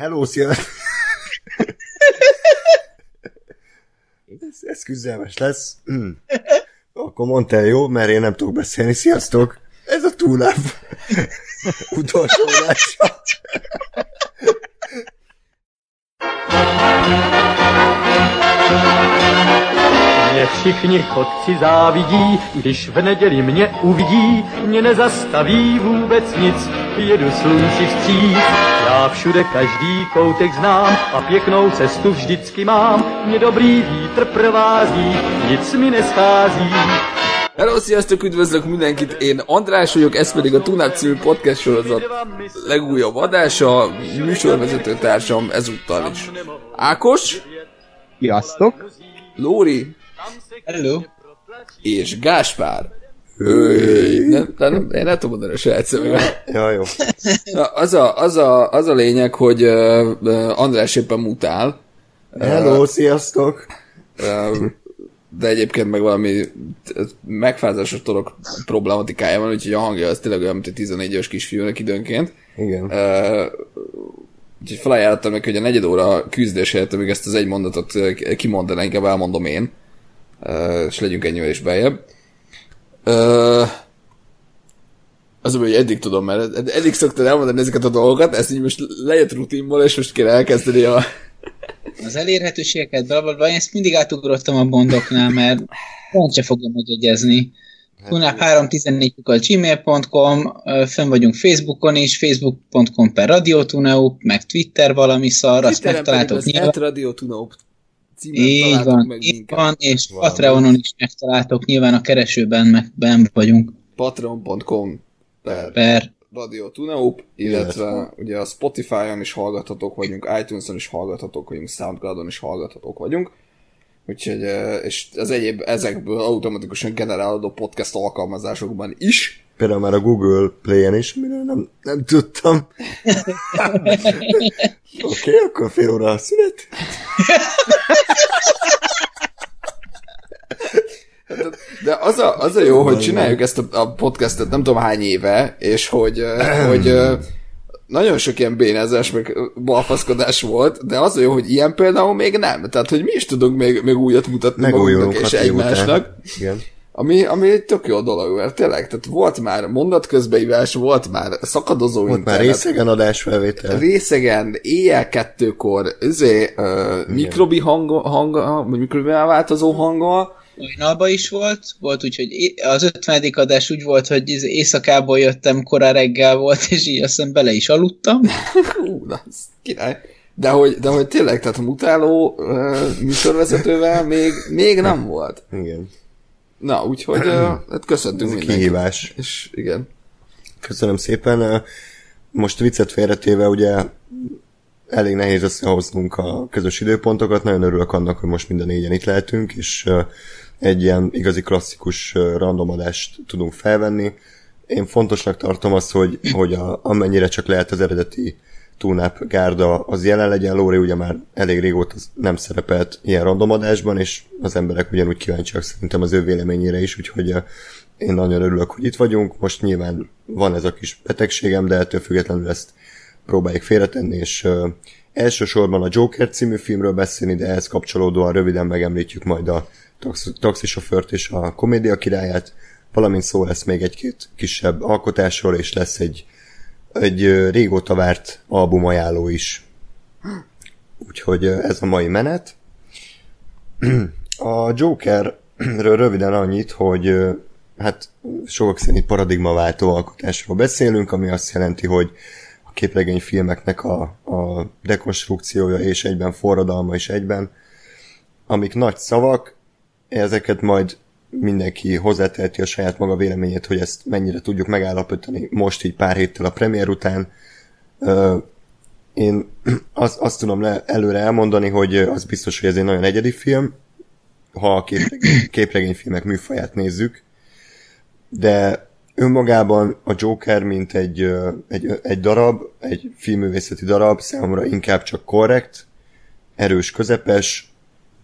Hello, szia! ez, ez küzdelmes lesz. Mm. Akkor mondta jó, mert én nem tudok beszélni. Sziasztok! Ez a túlább utolsó adása. Mě všichni chodci závidí, když v neděli mě uvidí, mě nezastaví vůbec nic, jedu slunci vstříc. Já všude každý koutek znám a pěknou cestu vždycky mám, mě dobrý vítr provází, nic mi neschází. Hello, sziasztok, üdvözlök mindenkit, én András vagyok, ez pedig a Tunát című podcast sorozat legújabb adása, műsorvezető társam ezúttal is. Ákos, Sziasztok! Lóri Hello! és Gáspár. Nem, nem, én nem tudom mondani a saját személyet. Ja, jó. Az, a, az, a, az a lényeg, hogy uh, uh, András éppen mutál, Hello, sziasztok! uh, de egyébként meg valami megfázásos torok problematikája van, úgyhogy a hangja az tényleg olyan, mint egy 14 éves kisfiúnak időnként. Igen. Uh, úgyhogy felajánlottam neki, hogy a negyed óra küzdés helyett, amíg ezt az egy mondatot uh, kimondaná, inkább elmondom én, uh, és legyünk ennyivel is beljebb. Uh, az hogy eddig tudom, mert ed- eddig szoktad elmondani ezeket a dolgokat, ezt így most lejött rutinból, és most kéne elkezdeni a... Az elérhetőségeket, bla, bla, bla, én ezt mindig átugrottam a bondoknál, mert pont se fogja megjegyezni. Tunap 314 gmail.com, fönn vagyunk Facebookon is, facebook.com per radiotuneup, meg Twitter valami szar, azt Twitteren pedig megtaláltok nyilván. Radio Tunaup címen Így van, meg így minket. van, és Valami. Patreonon is megtaláltok, nyilván a keresőben meg benn vagyunk. patreon.com per Per Radio Tunaup, illetve ugye a Spotify-on is hallgathatók vagyunk, iTunes-on is hallgathatók vagyunk, Soundcloud-on is hallgathatók vagyunk. Úgyhogy, és az egyéb ezekből automatikusan generálódó podcast alkalmazásokban is. Például már a Google Play-en is, miről nem, nem tudtam. Oké, okay, akkor fél óra a szünet. De az a, az a jó, hogy csináljuk ezt a, a podcastet nem tudom hány éve, és hogy, hogy nagyon sok ilyen bénázás, meg balfaszkodás volt, de az a jó, hogy ilyen például még nem. Tehát, hogy mi is tudunk még, még újat mutatni Megújulunk magunknak és év után. egymásnak. Igen. Ami, ami egy tök jó dolog, mert tényleg, tehát volt már mondatközbeívás, volt már szakadozó Volt már internet, részegen adásfelvétel. részegen, éjjel kettőkor, izé, uh, mikrobi hang, hang, vagy mikrobi változó hanggal, hajnalba is volt, volt úgy, hogy az 50. adás úgy volt, hogy izé éjszakából jöttem, korán reggel volt, és így aztán bele is aludtam. Hú, na, ez király. De hogy, de hogy tényleg, tehát a mutáló uh, műsorvezetővel még, még nem volt. Igen. Na, úgyhogy uh, hát köszöntünk Ez mindenkit. kihívás. És igen. Köszönöm szépen. Most viccet félretéve, ugye elég nehéz összehoznunk a közös időpontokat. Nagyon örülök annak, hogy most mind a négyen itt lehetünk, és egy ilyen igazi klasszikus randomadást tudunk felvenni. Én fontosnak tartom azt, hogy, hogy a, amennyire csak lehet az eredeti túnáp gárda az jelen legyen. Lóri ugye már elég régóta nem szerepelt ilyen randomadásban, és az emberek ugyanúgy kíváncsiak szerintem az ő véleményére is, úgyhogy ö, én nagyon örülök, hogy itt vagyunk. Most nyilván van ez a kis betegségem, de ettől függetlenül ezt próbáljuk félretenni, és uh, elsősorban a Joker című filmről beszélni, de ehhez kapcsolódóan röviden megemlítjük majd a tax- taxisofőrt és a komédia királyát, valamint szó lesz még egy-két kisebb alkotásról, és lesz egy, egy régóta várt album ajánló is. Úgyhogy ez a mai menet. A Jokerről röviden annyit, hogy hát sokak szerint paradigmaváltó alkotásról beszélünk, ami azt jelenti, hogy a képregényfilmeknek a, a dekonstrukciója és egyben forradalma is egyben, amik nagy szavak, ezeket majd mindenki hozzáteheti a saját maga véleményét, hogy ezt mennyire tudjuk megállapítani most így pár héttel a premier után. Én azt, azt tudom le, előre elmondani, hogy az biztos, hogy ez egy nagyon egyedi film, ha a képregény, képregényfilmek műfaját nézzük, de önmagában a Joker, mint egy, egy, egy darab, egy filmművészeti darab, számomra inkább csak korrekt, erős, közepes,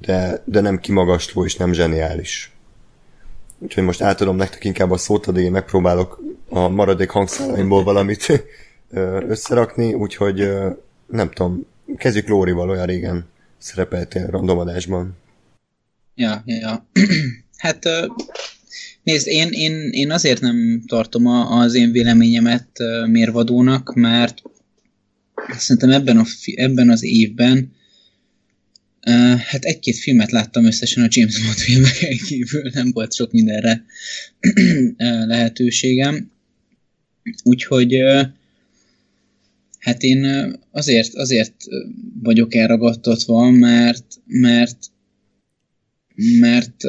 de, de nem kimagasló és nem zseniális. Úgyhogy most átadom nektek inkább a szót, addig én megpróbálok a maradék hangszálaimból valamit összerakni, úgyhogy nem tudom, kezdjük Lórival, olyan régen szerepeltél randomadásban. Ja, ja, hát nézd, én, én, én azért nem tartom az én véleményemet mérvadónak, mert szerintem ebben, a, ebben az évben hát egy-két filmet láttam összesen a James Bond filmeken kívül, nem volt sok mindenre lehetőségem. Úgyhogy hát én azért, azért vagyok elragadtatva, mert, mert mert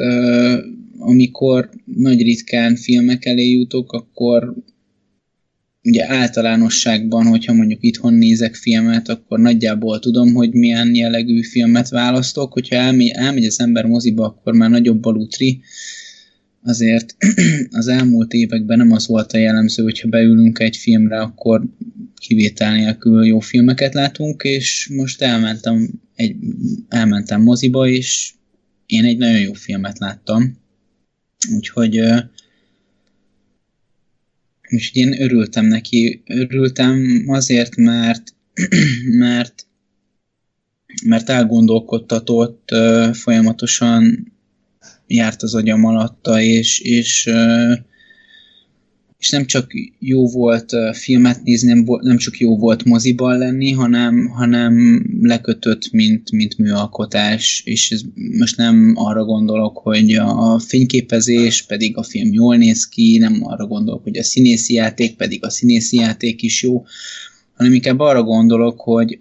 amikor nagy ritkán filmek elé jutok, akkor ugye általánosságban, hogyha mondjuk itthon nézek filmet, akkor nagyjából tudom, hogy milyen jellegű filmet választok. Hogyha elmegy, elmegy az ember moziba, akkor már nagyobb a. Azért az elmúlt években nem az volt a jellemző, hogyha beülünk egy filmre, akkor kivétel nélkül jó filmeket látunk, és most elmentem, egy, elmentem moziba, és én egy nagyon jó filmet láttam. Úgyhogy Úgyhogy én örültem neki. Örültem azért, mert, mert, mert elgondolkodtatott, folyamatosan járt az agyam alatta, és, és és nem csak jó volt filmet nézni, nem, csak jó volt moziban lenni, hanem, hanem lekötött, mint, mint műalkotás, és ez most nem arra gondolok, hogy a fényképezés pedig a film jól néz ki, nem arra gondolok, hogy a színészi játék pedig a színészi játék is jó, hanem inkább arra gondolok, hogy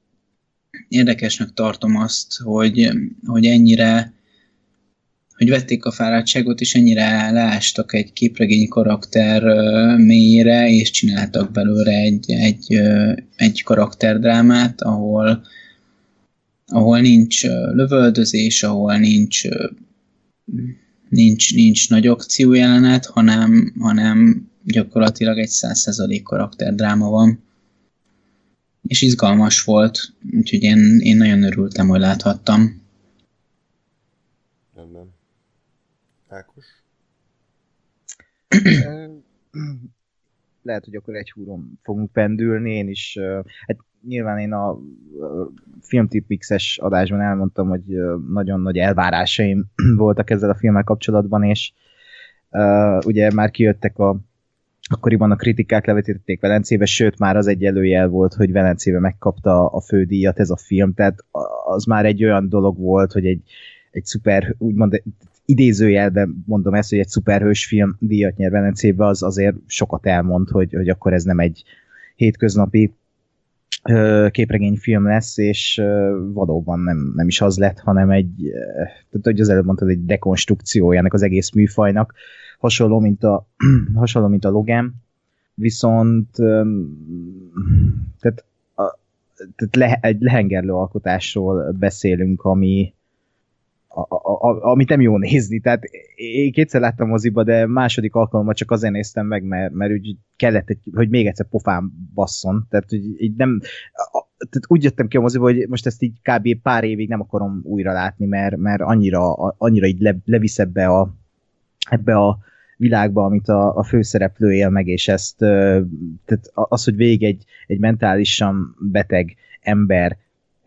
érdekesnek tartom azt, hogy, hogy ennyire hogy vették a fáradtságot, és ennyire leástak egy képregény karakter mélyére, és csináltak belőle egy, egy, egy karakterdrámát, ahol, ahol nincs lövöldözés, ahol nincs, nincs, nincs nagy akciójelenet, hanem, hanem gyakorlatilag egy százszerzalék karakterdráma van. És izgalmas volt, úgyhogy én, én nagyon örültem, hogy láthattam. Ákos? Lehet, hogy akkor egy húron fogunk pendülni, én is, hát nyilván én a filmtipixes adásban elmondtam, hogy nagyon nagy elvárásaim voltak ezzel a filmmel kapcsolatban, és ugye már kijöttek a akkoriban a kritikák levetítették Velencébe, sőt már az egy előjel volt, hogy Velencébe megkapta a fődíjat ez a film, tehát az már egy olyan dolog volt, hogy egy, egy szuper, úgymond idézőjelben mondom ezt, hogy egy szuperhős film díjat nyer Velencébe, az azért sokat elmond, hogy, hogy akkor ez nem egy hétköznapi képregényfilm lesz, és valóban nem, nem is az lett, hanem egy, tehát hogy az előbb mondtad, egy dekonstrukciójának az egész műfajnak, hasonló, mint a, hasonló, mint a Logan, viszont tehát, a, tehát le, egy lehengerlő alkotásról beszélünk, ami, a, a, amit nem jó nézni. Tehát én kétszer láttam moziba, de második alkalommal csak azért néztem meg, mert, mert úgy kellett, egy, hogy még egyszer pofám basszon. Tehát hogy így nem, a, tehát úgy jöttem ki a moziba, hogy most ezt így kb. pár évig nem akarom újra látni, mert, mert annyira, annyira így le, levisz ebbe a, ebbe a világba, amit a, a főszereplő él meg, és ezt, tehát az, hogy végig egy, egy mentálisan beteg ember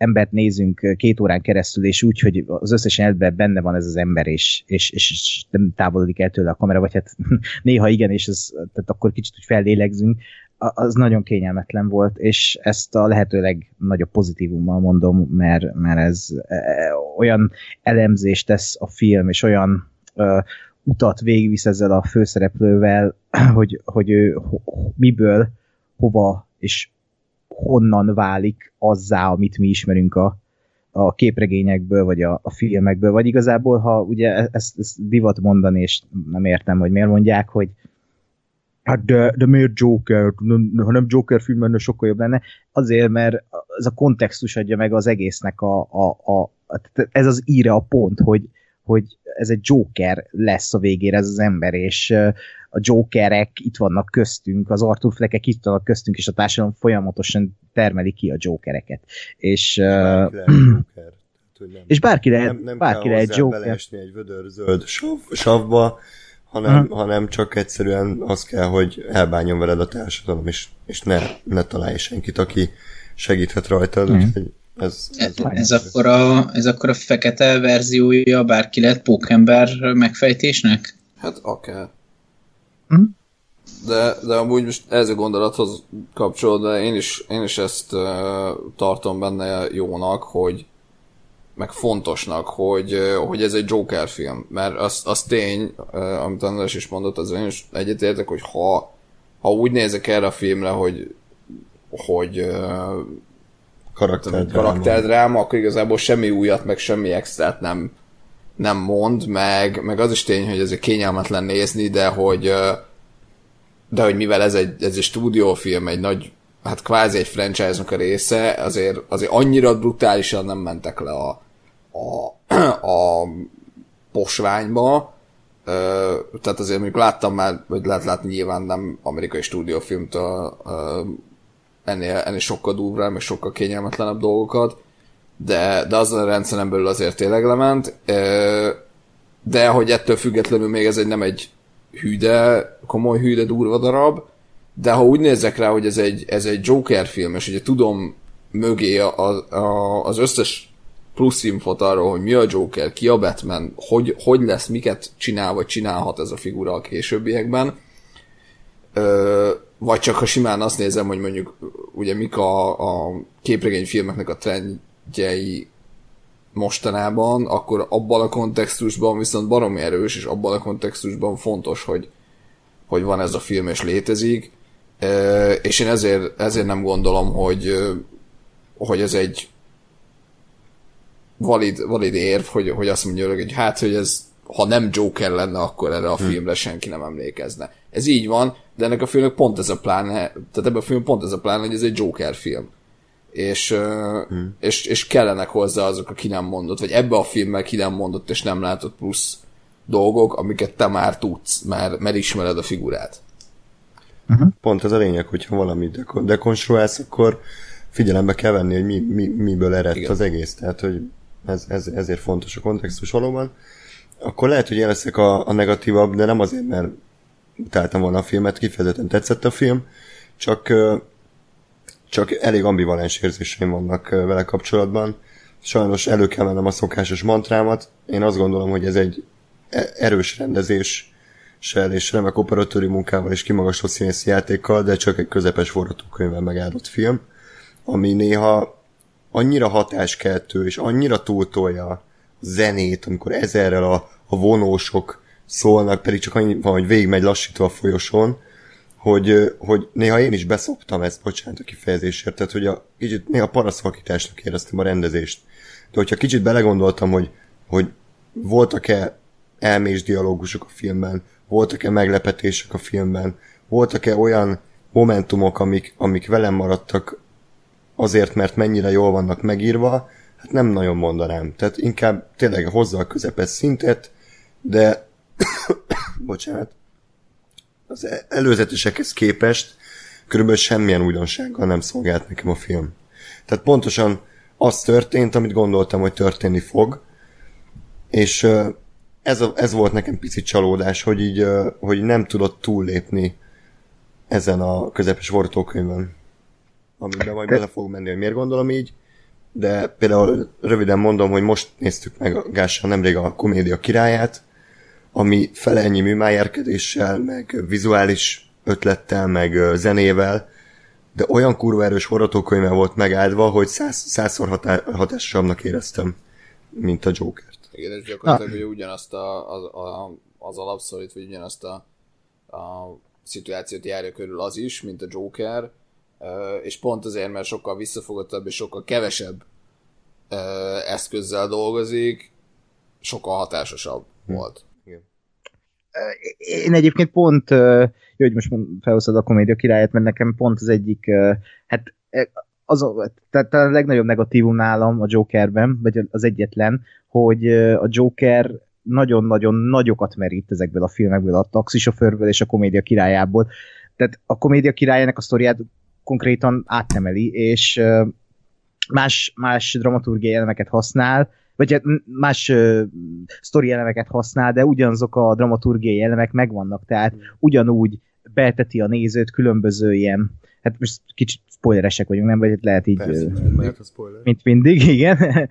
embert nézünk két órán keresztül, és úgy, hogy az összes jelenetben benne van ez az ember, és, és, és nem távolodik el tőle a kamera, vagy hát néha igen, és ez, tehát akkor kicsit úgy fellélegzünk, az nagyon kényelmetlen volt, és ezt a lehetőleg nagyobb pozitívummal mondom, mert, mert ez e, olyan elemzést tesz a film, és olyan ö, utat végigvisz ezzel a főszereplővel, hogy, hogy ő miből, hova és honnan válik azzá, amit mi ismerünk a, a képregényekből, vagy a, a filmekből, vagy igazából, ha ugye e-, ezt, ezt divat mondani, és nem értem, hogy miért mondják, hogy hát de, de miért Joker? Ha nem Joker film lenne, sokkal jobb lenne. Azért, mert ez a kontextus adja meg az egésznek a, a, a, a ez az íre a pont, hogy, hogy ez egy Joker lesz a végére ez az ember, és a Jokerek itt vannak köztünk, az Arthur Fleckek itt vannak köztünk, és a társadalom folyamatosan termeli ki a Jokereket. És, uh, Joker. És bárki lehet, nem, nem bárki kell lehet Joker. beleesni egy vödör zöld sav, savba, hanem, uh-huh. hanem csak egyszerűen az kell, hogy elbánjon veled a társadalom, és, és ne, ne találj senkit, aki segíthet rajtad, Mhm. úgyhogy ez, Ez, ez, ez, akkor a, ez akkor a fekete verziója bárki lett pókember megfejtésnek? Hát akár. Mhm. De, de amúgy most ez a gondolathoz kapcsolódva én is, én is ezt uh, tartom benne jónak, hogy meg fontosnak, hogy, uh, hogy ez egy Joker film, mert az, az tény, uh, amit András is mondott, az én is egyetértek, hogy ha, ha úgy nézek erre a filmre, hogy hogy uh, karakter. karakterdráma, akkor igazából semmi újat, meg semmi extrát nem, nem mond, meg, meg az is tény, hogy ez egy kényelmetlen nézni, de hogy de hogy mivel ez egy, ez egy stúdiófilm, egy nagy, hát kvázi egy franchise-nak a része, azért, azért annyira brutálisan nem mentek le a, a, a posványba, tehát azért mondjuk láttam már, vagy lehet látni nyilván nem amerikai stúdiófilmtől ennél, ennél sokkal durvább, meg sokkal kényelmetlenebb dolgokat, de, de azon a rendszeren belül azért tényleg lement, de hogy ettől függetlenül még ez egy nem egy hűde, komoly hűde durva darab, de ha úgy nézek rá, hogy ez egy, ez egy Joker film, és ugye tudom mögé a, a, az összes plusz infot arról, hogy mi a Joker, ki a Batman, hogy, hogy lesz, miket csinál, vagy csinálhat ez a figura a későbbiekben, vagy csak ha simán azt nézem, hogy mondjuk ugye mik a, a képregényfilmeknek a trendjei mostanában, akkor abban a kontextusban viszont baromi erős, és abban a kontextusban fontos, hogy, hogy van ez a film és létezik, és én ezért, ezért nem gondolom, hogy, hogy ez egy valid, valid érv, hogy, hogy azt mondja, hogy hát, hogy ez ha nem Joker lenne, akkor erre a filmre senki nem emlékezne. Ez így van, de ennek a filmnek pont ez a pláne, tehát ebben a film pont ez a pláne, hogy ez egy Joker film. És, hmm. és, és kellenek hozzá azok a ki nem mondott, vagy ebbe a filmben ki nem mondott és nem látott plusz dolgok, amiket te már tudsz, mert, mert ismered a figurát. Pont ez a lényeg, hogyha valamit deko- dekonstruálsz, akkor figyelembe kell venni, hogy mi, mi, miből eredt. Igen. az egész. Tehát, hogy ez, ez, ezért fontos a kontextus valóban. Akkor lehet, hogy én leszek a, a negatívabb, de nem azért, mert utáltam volna a filmet, kifejezetten tetszett a film, csak, csak elég ambivalens érzéseim vannak vele kapcsolatban. Sajnos elő kell mennem a szokásos mantrámat. Én azt gondolom, hogy ez egy e- erős rendezéssel és remek operatőri munkával és kimagasló színészi játékkal, de csak egy közepes forgatókönyvvel megáldott film, ami néha annyira hatáskeltő és annyira túltolja a zenét, amikor ezerrel a, a vonósok szólnak, pedig csak annyi van, hogy végigmegy lassítva a folyosón, hogy, hogy néha én is beszoptam ezt, bocsánat a kifejezésért, tehát hogy a, kicsit néha paraszalkításnak éreztem a rendezést. De hogyha kicsit belegondoltam, hogy, hogy voltak-e elmés dialógusok a filmben, voltak-e meglepetések a filmben, voltak-e olyan momentumok, amik, amik velem maradtak azért, mert mennyire jól vannak megírva, hát nem nagyon mondanám. Tehát inkább tényleg hozza a közepes szintet, de bocsánat, az e- előzetesekhez képest körülbelül semmilyen újdonsággal nem szolgált nekem a film. Tehát pontosan az történt, amit gondoltam, hogy történni fog, és ez, a, ez volt nekem picit csalódás, hogy így, hogy nem tudott túllépni ezen a közepes forgatókönyvön. Amiben majd bele fog menni, hogy miért gondolom így, de például röviden mondom, hogy most néztük meg Gással nemrég a komédia királyát, ami fele ennyi műmájárkedéssel, meg vizuális ötlettel, meg zenével, de olyan kurva erős forgatókönyvvel volt megáldva, hogy száz, százszor hatá, hatásosabbnak éreztem, mint a Jokert. Igen, és gyakorlatilag ugye ugyanazt a, az, a, az alapszorít, vagy ugyanazt a, a szituációt járja körül az is, mint a Joker, és pont azért, mert sokkal visszafogottabb és sokkal kevesebb eszközzel dolgozik, sokkal hatásosabb volt. Én egyébként pont, jó, hogy most felhozod a komédia királyát, mert nekem pont az egyik, hát az tehát a legnagyobb negatívum nálam a Jokerben, vagy az egyetlen, hogy a Joker nagyon-nagyon nagyokat merít ezekből a filmekből, a taxisofőrből és a komédia királyából. Tehát a komédia királyának a sztoriát konkrétan átnemeli, és más, más dramaturgiai elemeket használ, vagy hát más uh, sztori elemeket használ, de ugyanazok a dramaturgiai elemek megvannak, tehát ugyanúgy belteti a nézőt különböző ilyen hát most kicsit spoileresek vagyunk, nem? Vagy lehet így... Persze, spoiler. mint mindig, igen.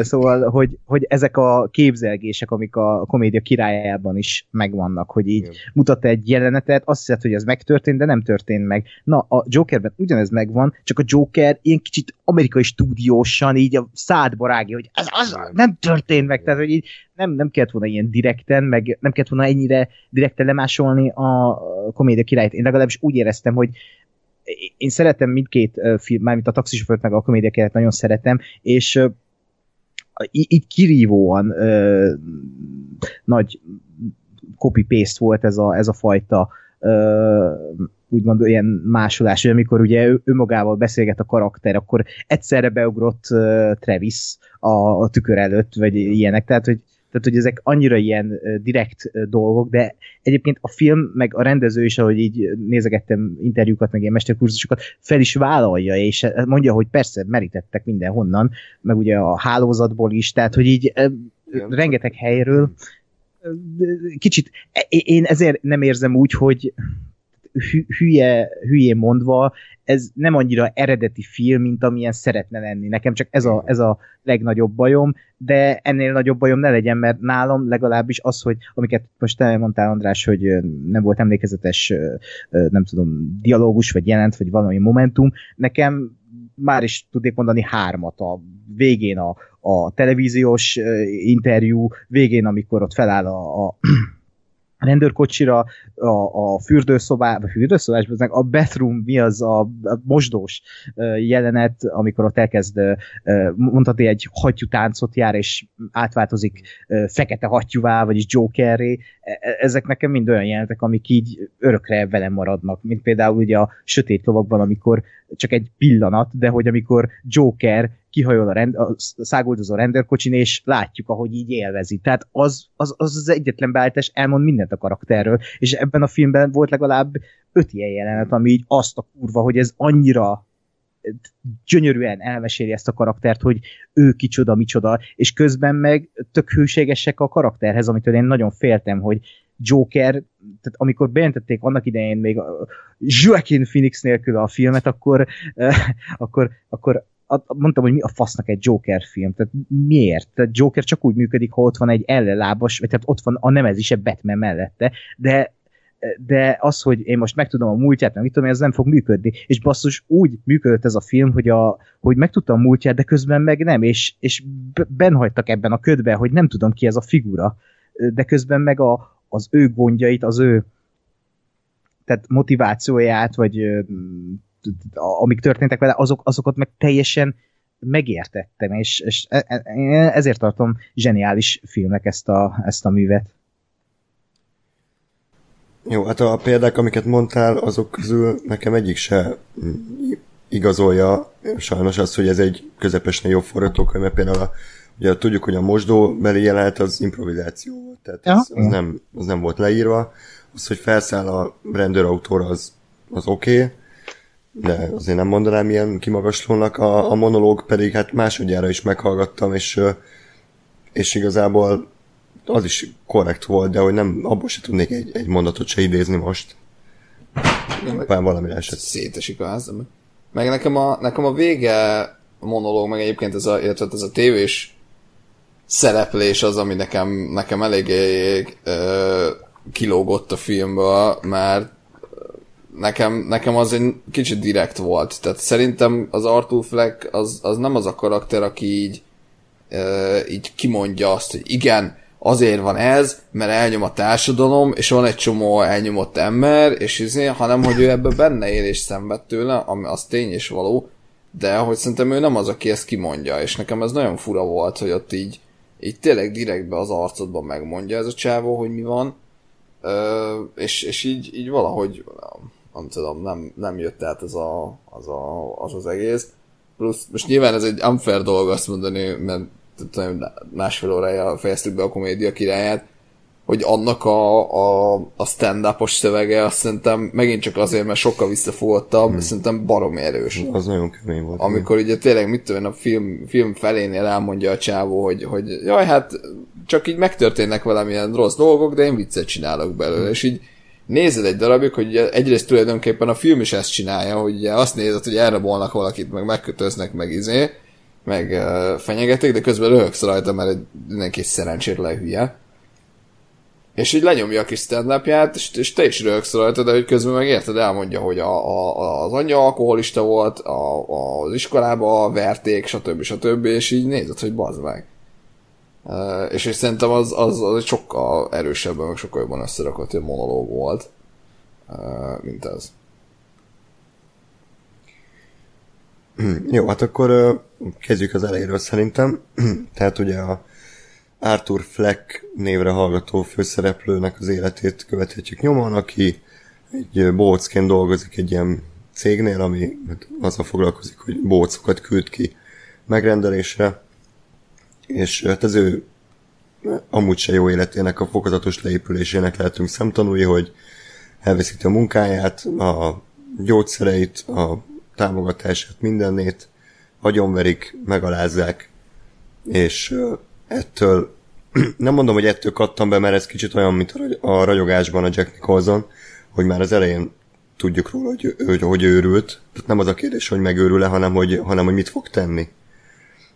Szóval, hogy, hogy ezek a képzelgések, amik a komédia királyában is megvannak, hogy így Igen. mutat egy jelenetet, azt hiszed, hogy ez megtörtént, de nem történt meg. Na, a Jokerben ugyanez megvan, csak a Joker ilyen kicsit amerikai stúdiósan így a szádba rágja, hogy ez az nem történt meg, tehát hogy így nem, nem kellett volna ilyen direkten, meg nem kellett volna ennyire direkten lemásolni a komédia királyt. Én legalábbis úgy éreztem, hogy én szeretem mindkét film, mármint a taxisofőrt meg a komédia királyt nagyon szeretem, és így kirívóan ö, nagy copy-paste volt ez a, ez a fajta ö, úgymond ilyen másolás, hogy amikor ugye ő, önmagával beszélget a karakter, akkor egyszerre beugrott uh, Travis a, a tükör előtt, vagy ilyenek, tehát hogy, tehát, hogy ezek annyira ilyen direkt dolgok, de egyébként a film, meg a rendező is, ahogy így nézegettem interjúkat, meg ilyen mesterkurzusokat, fel is vállalja, és mondja, hogy persze merítettek mindenhonnan, meg ugye a hálózatból is, tehát, hogy így rengeteg helyről. Kicsit, én ezért nem érzem úgy, hogy hü- hülye, hülyén mondva, ez nem annyira eredeti film, mint amilyen szeretne lenni. Nekem csak ez a, ez a legnagyobb bajom, de ennél nagyobb bajom ne legyen, mert nálam legalábbis az, hogy amiket most te mondtál, András, hogy nem volt emlékezetes, nem tudom, dialógus, vagy jelent, vagy valami momentum, nekem már is tudnék mondani hármat a végén a, a televíziós interjú, végén, amikor ott feláll a, a rendőrkocsira, a, a fürdőszobá, vagy fürdőszobás, meg a bathroom, mi az a, a mosdós jelenet, amikor ott elkezd, mondhatni egy hattyútáncot jár, és átváltozik fekete hattyúvá, vagyis Jokerré. E- e- Ezek nekem mind olyan jelenetek, amik így örökre velem maradnak, mint például ugye a sötét lovakban, amikor csak egy pillanat, de hogy amikor Joker kihajol a, rend, a száguldozó rendőrkocsin, és látjuk, ahogy így élvezi. Tehát az az, az, az egyetlen beállítás elmond mindent a karakterről, és ebben a filmben volt legalább öt ilyen jelenet, ami így azt a kurva, hogy ez annyira gyönyörűen elmeséli ezt a karaktert, hogy ő kicsoda, micsoda, és közben meg tök hűségesek a karakterhez, amitől én nagyon féltem, hogy Joker, tehát amikor bejelentették annak idején még Joaquin Phoenix nélkül a filmet, akkor, akkor, akkor mondtam, hogy mi a fasznak egy Joker film, tehát miért? Tehát Joker csak úgy működik, ha ott van egy ellenlábas, vagy tehát ott van a nemezise Batman mellette, de de az, hogy én most megtudom a múltját, meg mit tudom, ez nem fog működni. És basszus, úgy működött ez a film, hogy, a, hogy megtudtam a múltját, de közben meg nem, és, és benhagytak ebben a ködben, hogy nem tudom ki ez a figura, de közben meg a, az ő gondjait, az ő tehát motivációját, vagy amik történtek vele, azok, azokat meg teljesen megértettem, és, és e- e- ezért tartom zseniális filmnek ezt a, ezt a művet. Jó, hát a példák, amiket mondtál, azok közül nekem egyik se mm, igazolja sajnos azt, hogy ez egy közepesnél jobb forgatókönyv, mert például a, ugye tudjuk, hogy a mosdóbeli jelenet az improvizáció volt, tehát Ja, ez, az, igen. nem, az nem volt leírva. Az, hogy felszáll a rendőrautóra, az, az oké, okay, de azért nem mondanám ilyen kimagaslónak, a, a monológ pedig hát másodjára is meghallgattam, és, és igazából az is korrekt volt, de hogy nem, abból se tudnék egy, egy mondatot se idézni most. Pár valami esett. Szétesik a ház, de- Meg nekem a, nekem a vége a monológ, meg egyébként ez a, illetve ez a tévés szereplés az, ami nekem, nekem eléggé ö, kilógott a filmből, mert nekem, nekem az egy kicsit direkt volt. Tehát szerintem az Arthur Fleck az, az nem az a karakter, aki így, ö, így kimondja azt, hogy igen, azért van ez, mert elnyom a társadalom, és van egy csomó elnyomott ember, és izé, hanem hogy ő ebbe benne él és szenved tőle, ami az tény és való, de hogy szerintem ő nem az, aki ezt kimondja, és nekem ez nagyon fura volt, hogy ott így, így tényleg direktbe az arcodban megmondja ez a csávó, hogy mi van, Ö, és, és így, így valahogy nem tudom, nem, nem jött át az, a, az, a, az az egész. Plusz most nyilván ez egy unfair dolog azt mondani, mert tudom, másfél órája fejeztük be a komédia királyát, hogy annak a, a, a stand-upos szövege azt szerintem megint csak azért, mert sokkal visszafogottabb, hmm. szerintem barom erős. Az nagyon kemény volt. Amikor ugye tényleg, mit tudom, a film, film felénél elmondja a csávó, hogy, hogy jaj, hát csak így megtörténnek velem ilyen rossz dolgok, de én viccet csinálok belőle, és így nézed egy darabig, hogy egyrészt tulajdonképpen a film is ezt csinálja, hogy ugye azt nézed, hogy elrabolnak valakit, meg megkötöznek, meg izé, meg uh, fenyegetik, de közben röhögsz rajta, mert mindenki szerencsétlen hülye. És így lenyomja a kis stand és, és te is röhögsz rajta, de hogy közben meg érted, elmondja, hogy a, a, az anyja alkoholista volt, a, a, az iskolába verték, stb. stb. És így nézed, hogy bazd meg. Uh, és, és szerintem az, az, az sokkal erősebben, meg sokkal jobban összerakott egy monológ volt, uh, mint ez. Jó, hát akkor kezdjük az elejéről szerintem. Tehát ugye a Arthur Fleck névre hallgató főszereplőnek az életét követhetjük nyomon, aki egy bócként dolgozik egy ilyen cégnél, ami hát azzal foglalkozik, hogy bócokat küld ki megrendelésre, és hát az ő amúgy se jó életének a fokozatos leépülésének lehetünk szemtanúi, hogy elveszíti a munkáját, a gyógyszereit, a támogatását, mindennét, agyonverik, megalázzák, és ettől, nem mondom, hogy ettől kattam be, mert ez kicsit olyan, mint a ragyogásban a Jack Nicholson, hogy már az elején tudjuk róla, hogy, hogy, hogy őrült. Tehát nem az a kérdés, hogy megőrül-e, hanem hogy, hanem hogy mit fog tenni.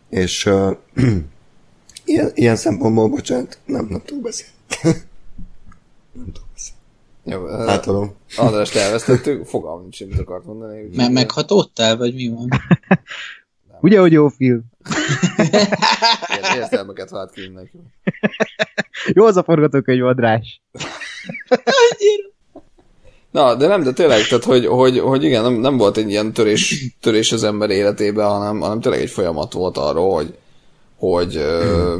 És uh, ilyen, ilyen szempontból, bocsánat, nem, nem tudok beszélni. nem tudok beszélni. Jó, Átadom. Andrást elvesztettük, fogalmam nincs, mit akart mondani. Me- meghatottál, vagy mi van? Ugye, hogy jó film? Ilyen értelmeket vált ki mindenki. Jó az a forgatókönyv, András. Na, de nem, de tényleg, tehát hogy, hogy, hogy igen, nem, nem volt egy ilyen törés, törés az ember életében, hanem, hanem tényleg egy folyamat volt arról, hogy, hogy, ö,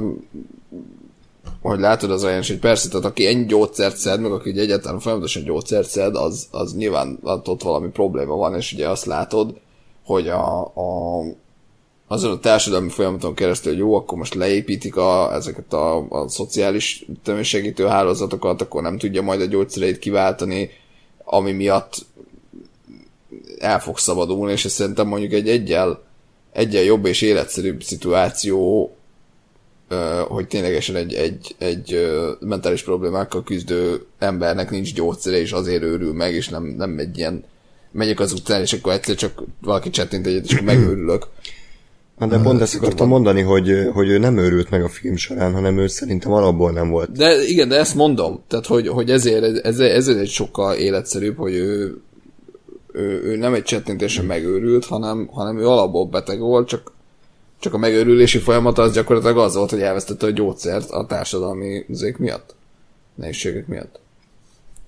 hogy látod az olyan, hogy persze, tehát aki ennyi gyógyszert szed, meg aki egyáltalán folyamatosan gyógyszert szed, az, az nyilván ott valami probléma van, és ugye azt látod, hogy a, a azon a társadalmi folyamaton keresztül, hogy jó, akkor most leépítik a, ezeket a, a szociális segítő hálózatokat, akkor nem tudja majd a gyógyszereit kiváltani, ami miatt el fog szabadulni, és szerintem mondjuk egy egyel, egyel jobb és életszerűbb szituáció, hogy ténylegesen egy, egy, egy mentális problémákkal küzdő embernek nincs gyógyszere, és azért őrül meg, és nem, nem egy ilyen megyek az utcán, és akkor egyszer csak valaki csettint egyet, és megőrülök. Na, de pont ezt akartam mondani, hogy, hogy ő nem őrült meg a film során, hanem ő szerintem alapból nem volt. De igen, de ezt mondom. Tehát, hogy, hogy ezért, ez, ezért egy sokkal életszerűbb, hogy ő, ő, ő nem egy csettintésen megőrült, hanem, hanem ő alapból beteg volt, csak, csak a megőrülési folyamat az gyakorlatilag az volt, hogy elvesztette a gyógyszert a társadalmi zék miatt. Nehézségek miatt.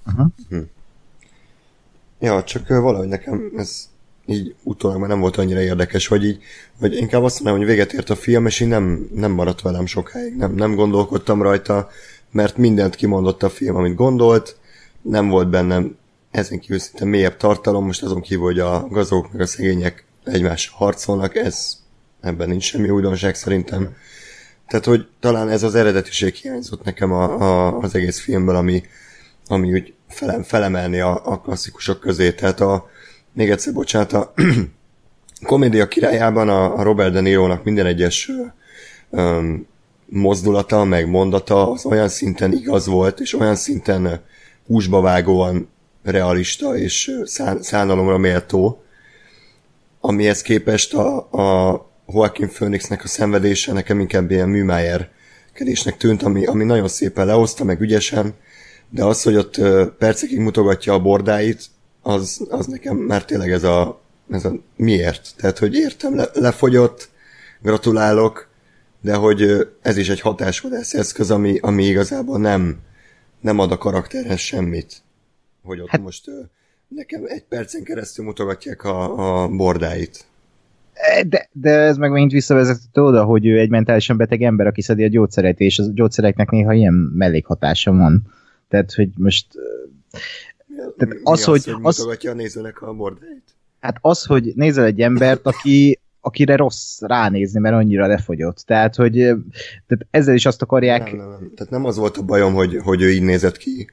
Aha. Hm. Ja, csak valahogy nekem ez így utólag már nem volt annyira érdekes, vagy így, vagy inkább azt mondanám, hogy véget ért a film, és így nem, nem maradt velem sokáig, nem, nem gondolkodtam rajta, mert mindent kimondott a film, amit gondolt, nem volt bennem ezen kívül szinte mélyebb tartalom, most azon kívül, hogy a gazdagok meg a szegények egymás harcolnak, ez ebben nincs semmi újdonság szerintem. Tehát, hogy talán ez az eredetiség hiányzott nekem a, a, az egész filmből, ami, ami úgy felem, felemelni a, a klasszikusok közé. Tehát a, még egyszer bocsánat, a komédia királyában a, Robert De Niro-nak minden egyes um, mozdulata, meg mondata az olyan szinten igaz volt, és olyan szinten húsba vágóan realista és szán, szánalomra méltó, amihez képest a, a Joaquin Phoenixnek a szenvedése nekem inkább ilyen műmájer kedésnek tűnt, ami, ami nagyon szépen lehozta, meg ügyesen, de az, hogy ott percekig mutogatja a bordáit, az, az nekem már tényleg ez a, ez a miért? Tehát, hogy értem, le, lefogyott, gratulálok, de hogy ez is egy hatásvadász eszköz, ami, ami igazából nem, nem ad a karakterhez semmit. Hogy ott hát, most nekem egy percen keresztül mutogatják a, a bordáit. De, de ez meg megint visszavezetett oda, hogy ő egy mentálisan beteg ember, aki szedi a gyógyszeret, és a gyógyszereknek néha ilyen mellékhatása van. Tehát, hogy most tehát mi az, az, hogy, hogy mutogatja az, a nézőnek a bordáit? Hát az, hogy nézel egy embert, aki, akire rossz ránézni, mert annyira lefogyott. Tehát, hogy tehát ezzel is azt akarják... Nem, nem, nem. Tehát nem az volt a bajom, hogy, hogy ő így nézett ki,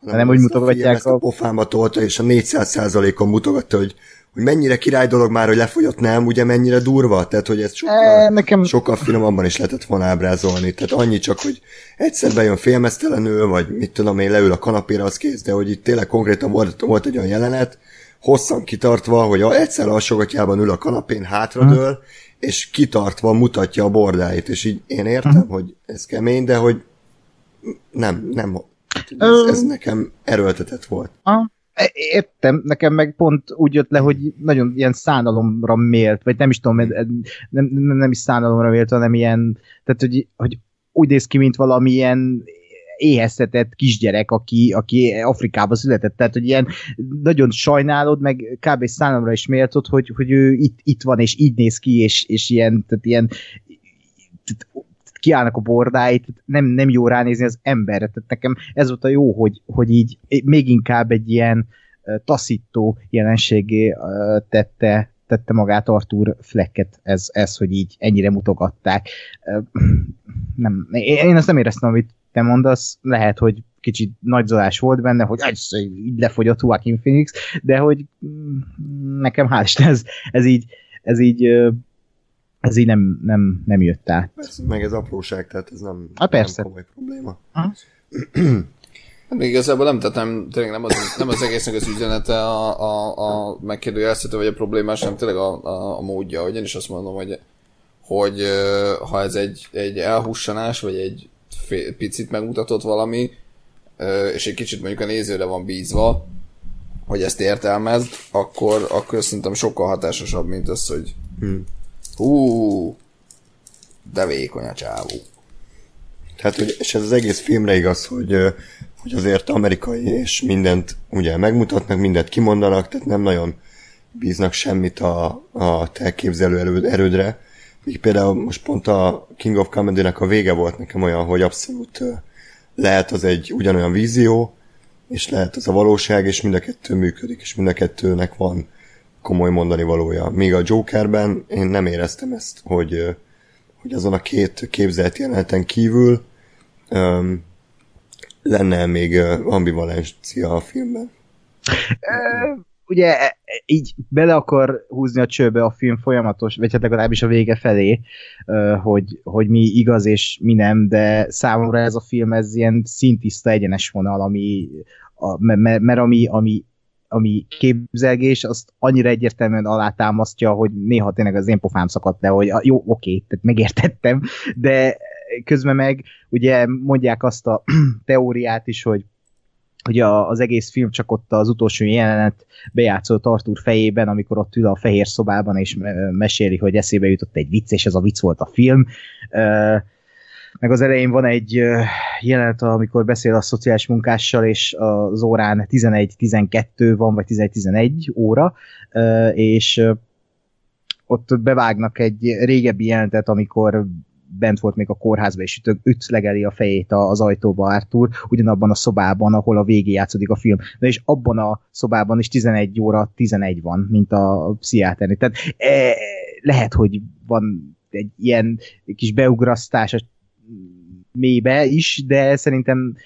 hanem, hanem hogy mutogatják a... a pofáma tolta, és a 400%-on mutogatta, hogy, hogy mennyire király dolog már, hogy lefogyott, nem, ugye mennyire durva, tehát hogy ez sokkal, E, nekem- sokkal finomabban is lehetett volna ábrázolni, tehát annyi csak, hogy egyszer bejön félmeztelenül, vagy mit tudom én, leül a kanapéra, az kész, de hogy itt tényleg konkrétan volt, volt egy olyan jelenet, hosszan kitartva, hogy egyszer alsogatjában ül a kanapén, hátradől, és kitartva mutatja a bordáit, és így én értem, hogy ez kemény, de hogy nem, nem, ez, ez nekem erőltetett volt. Ah, értem, nekem meg pont úgy jött le, hogy nagyon ilyen szánalomra mélt, vagy nem is tudom, ez- nem, nem, nem is szánalomra mélt, hanem ilyen, tehát hogy, hogy úgy néz ki, mint valami ilyen éheztetett kisgyerek, aki, aki Afrikába született, tehát hogy ilyen nagyon sajnálod, meg kb. szánalomra is méltod, hogy, hogy ő itt, itt van, és így néz ki, és, és ilyen, tehát ilyen tehát kiállnak a bordáit, nem, nem jó ránézni az emberre. Tehát nekem ez volt a jó, hogy, hogy így még inkább egy ilyen taszító jelenségé tette, tette magát Arthur Flecket, ez, ez, hogy így ennyire mutogatták. Nem, én azt nem éreztem, amit te mondasz, lehet, hogy kicsit nagyzolás volt benne, hogy ez így lefogyott Joaquin Phoenix, de hogy mm, nekem hál' ez, ez így, ez így ez így nem, nem, nem jött át. Persze, meg ez apróság, tehát ez nem, Hát persze. nem komoly probléma. Hát még igazából nem, tehát nem, tényleg nem az, nem az egésznek az üzenete a, a, a megkérdőjelezhető vagy a problémás, hanem tényleg a, a, a módja, hogy én is azt mondom, hogy, hogy ha ez egy, egy elhussanás, vagy egy fél, picit megmutatott valami, és egy kicsit mondjuk a nézőre van bízva, hogy ezt értelmezd, akkor, akkor szerintem sokkal hatásosabb, mint az, hogy Hmm. Hú, de vékony a csávó. Tehát, hogy, és ez az egész filmre igaz, hogy, hogy azért amerikai, és mindent ugye megmutatnak, mindent kimondanak, tehát nem nagyon bíznak semmit a, a te képzelő erőd, erődre. Így például most pont a King of Comedy-nek a vége volt nekem olyan, hogy abszolút lehet az egy ugyanolyan vízió, és lehet az a valóság, és mind a kettő működik, és mind a kettőnek van komoly mondani valója. Míg a Jokerben én nem éreztem ezt, hogy, hogy azon a két képzelt jeleneten kívül um, lenne még ambivalencia a filmben. ugye e- e- így bele akar húzni a csőbe a film folyamatos, vagy hát legalábbis a vége felé, hogy, hogy mi igaz és mi nem, de számomra ez a film ez ilyen szintiszta egyenes vonal, ami, a, mert, mert ami, ami, ami képzelgés, azt annyira egyértelműen alátámasztja, hogy néha tényleg az én pofám szakadt le, hogy jó, oké, tehát megértettem, de közben meg ugye mondják azt a teóriát is, hogy hogy a, az egész film csak ott az utolsó jelenet bejátszott Arthur fejében, amikor ott ül a fehér szobában, és me- meséli, hogy eszébe jutott egy vicc, és ez a vicc volt a film. Ö, Meg az elején van egy jelenet, amikor beszél a szociális munkással, és az órán 11-12 van, vagy 11-11 óra, és ott bevágnak egy régebbi jelentet, amikor bent volt még a kórházban, és üt, ütlegeli a fejét az ajtóba Arthur, ugyanabban a szobában, ahol a végé játszódik a film. De és abban a szobában is 11 óra 11 van, mint a pszichiáternél. Tehát e, lehet, hogy van egy ilyen kis beugrasztás a mélybe is, de szerintem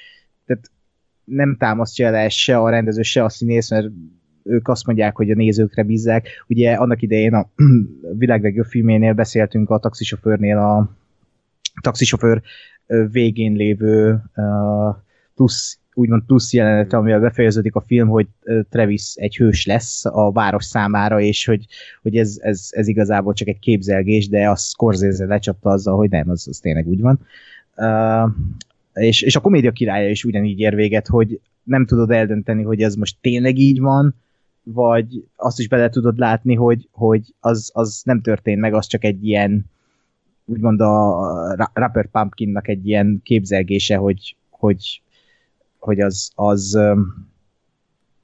tehát nem támasztja el se a rendező, se a színész, mert ők azt mondják, hogy a nézőkre bízzák. Ugye annak idején a világ legjobb filménél beszéltünk a taxisofőrnél a taxisofőr végén lévő plusz úgymond plusz jelenet, amivel befejeződik a film, hogy Travis egy hős lesz a város számára, és hogy, hogy ez, ez, ez igazából csak egy képzelgés, de a Scorsese lecsapta azzal, hogy nem, az, az tényleg úgy van. Uh, és, és a komédia királya is ugyanígy ér véget, hogy nem tudod eldönteni, hogy ez most tényleg így van, vagy azt is bele tudod látni, hogy, hogy az, az nem történt meg, az csak egy ilyen úgymond a Ra- Rapper Pumpkinnak egy ilyen képzelgése, hogy, hogy, hogy az, az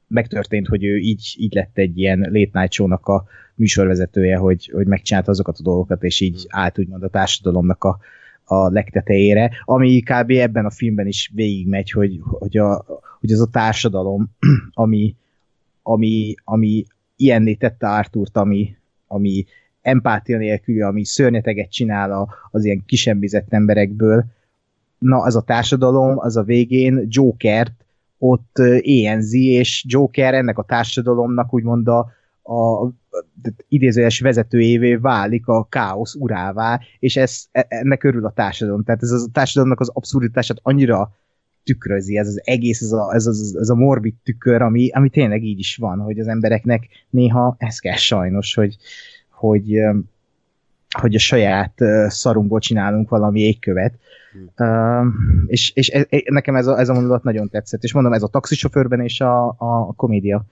megtörtént, hogy ő így, így lett egy ilyen late night show-nak a műsorvezetője, hogy, hogy megcsinálta azokat a dolgokat, és így állt úgymond a társadalomnak a, a legtetejére, ami kb. ebben a filmben is végigmegy, hogy, hogy, a, hogy az a társadalom, ami, ami, ami ilyenné tette Artúrt, ami, ami empátia nélkül, ami szörnyeteget csinál az ilyen kisembizett emberekből, na az a társadalom, az a végén Jokert ott ö, éhenzi, és Joker ennek a társadalomnak úgymond a, a idézőes vezetőjévé válik a káosz urává, és ez, e, ennek örül a társadalom. Tehát ez a társadalomnak az abszurditását annyira tükrözi, ez az egész, ez a, ez a, ez a morbid tükör, ami, ami tényleg így is van, hogy az embereknek néha ez kell sajnos, hogy, hogy, hogy a saját szarunkból csinálunk valami égkövet. Hmm. Uh, és és e, e, nekem ez a, ez a mondat nagyon tetszett, és mondom, ez a taxisofőrben és a, a komédia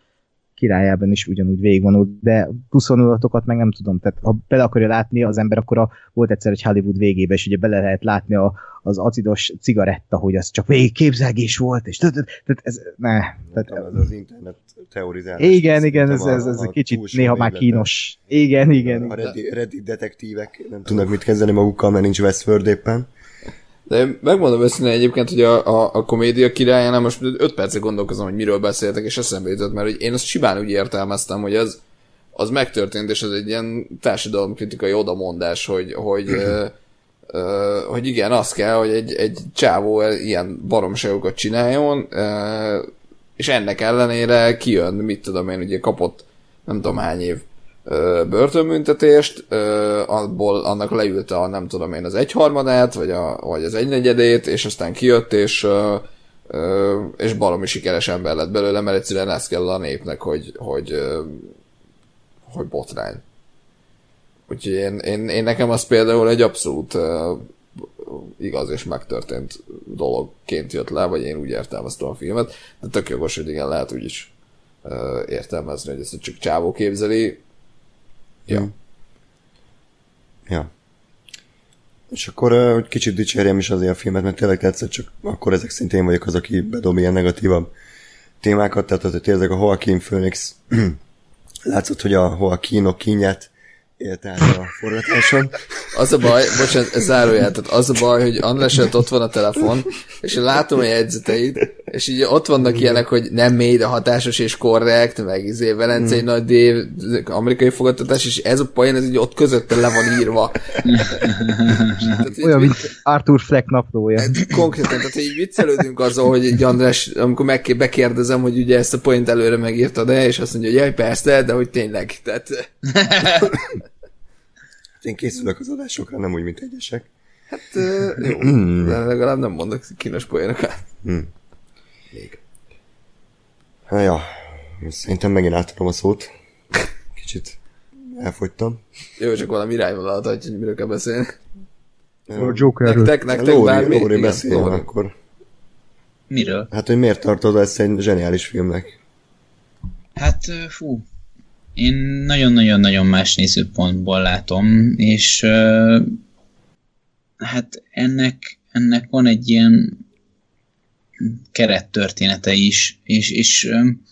királyában is ugyanúgy végigvonult, de pluszvonulatokat meg nem tudom, tehát ha bele akarja látni az ember, akkor a, volt egyszer egy Hollywood végében, és ugye bele lehet látni a, az acidos cigaretta, hogy az csak végig képzelgés volt, és tehát ez, ne. Tehát, ez az internet teorizálás. Igen, igen, ez, ez, ez kicsit néha már kínos. Igen, igen. A Reddit detektívek nem tudnak mit kezdeni magukkal, mert nincs Westworld éppen. De megmondom őszintén egyébként, hogy a, a, a komédia királyánál most 5 percig gondolkozom, hogy miről beszéltek, és eszembe jutott, mert hogy én azt simán úgy értelmeztem, hogy ez az megtörtént, és ez egy ilyen társadalomkritikai odamondás, hogy, hogy, ö, ö, hogy igen, az kell, hogy egy, egy csávó ilyen baromságokat csináljon, ö, és ennek ellenére kijön, mit tudom én, ugye kapott nem tudom hány év börtönbüntetést, abból annak leülte a nem tudom én az egyharmadát, vagy, a, vagy az egynegyedét, és aztán kijött, és és baromi sikeres ember lett belőle, mert egyszerűen ez kell a népnek, hogy, hogy, hogy botrány. Úgyhogy én, én, én nekem az például egy abszolút igaz és megtörtént dologként jött le, vagy én úgy értelmeztem a filmet, de tök jogos, hogy igen, lehet úgy is értelmezni, hogy ezt csak csávó képzeli, Ja. Mm. Ja. És akkor hogy kicsit dicsérjem is azért a filmet, mert tényleg tetszett, csak akkor ezek szintén vagyok az, aki bedob ilyen negatívabb témákat, tehát hogy tényleg a Joaquin Phoenix látszott, hogy a Joaquinok kínját élt át a forgatáson. Az a baj, bocsánat, ez zárójel, tehát az a baj, hogy András ott van a telefon, és én látom a jegyzeteid, és így ott vannak ilyenek, hogy nem mély, de hatásos és korrekt, meg izé, Velencei mm. nagy dév, amerikai fogadtatás, és ez a poén, ez így ott közötte le van írva. tehát, Olyan, mint Arthur Fleck naplója. Hát, konkrétan, tehát így viccelődünk azzal, hogy egy András, amikor meg, bekérdezem, hogy ugye ezt a point előre megírtad de és azt mondja, hogy jaj, persze, de hogy tényleg, tehát... Én készülök az adásokra, nem úgy, mint egyesek. Hát jó, de legalább nem mondok kínos poénokat. Hmm. Még. Hát ja, szerintem megint átadom a szót. Kicsit elfogytam. Jó, csak valami irányvonalat adj, hogy miről kell beszélni. A Joker. Nektek, nektek Lóri, bármi? Lóri beszéljen akkor. Miről? Hát, hogy miért tartod ezt egy zseniális filmnek? Hát, fú, én nagyon-nagyon-nagyon más nézőpontból látom, és uh, hát ennek, ennek van egy ilyen kerettörténete is, és, és um,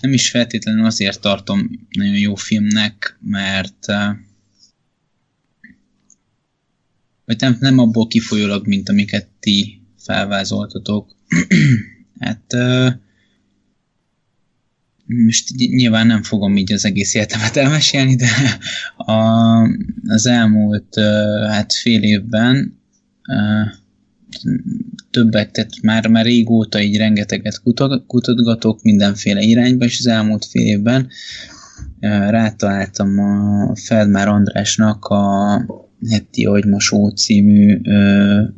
nem is feltétlenül azért tartom nagyon jó filmnek, mert uh, vagy nem, nem abból kifolyólag, mint amiket ti felvázoltatok. hát uh, most nyilván nem fogom így az egész életemet elmesélni, de a, az elmúlt hát fél évben többek, tehát már, már régóta így rengeteget kutatgatok mindenféle irányba, és az elmúlt fél évben rátaláltam a Feldmár Andrásnak a Heti Agymosó című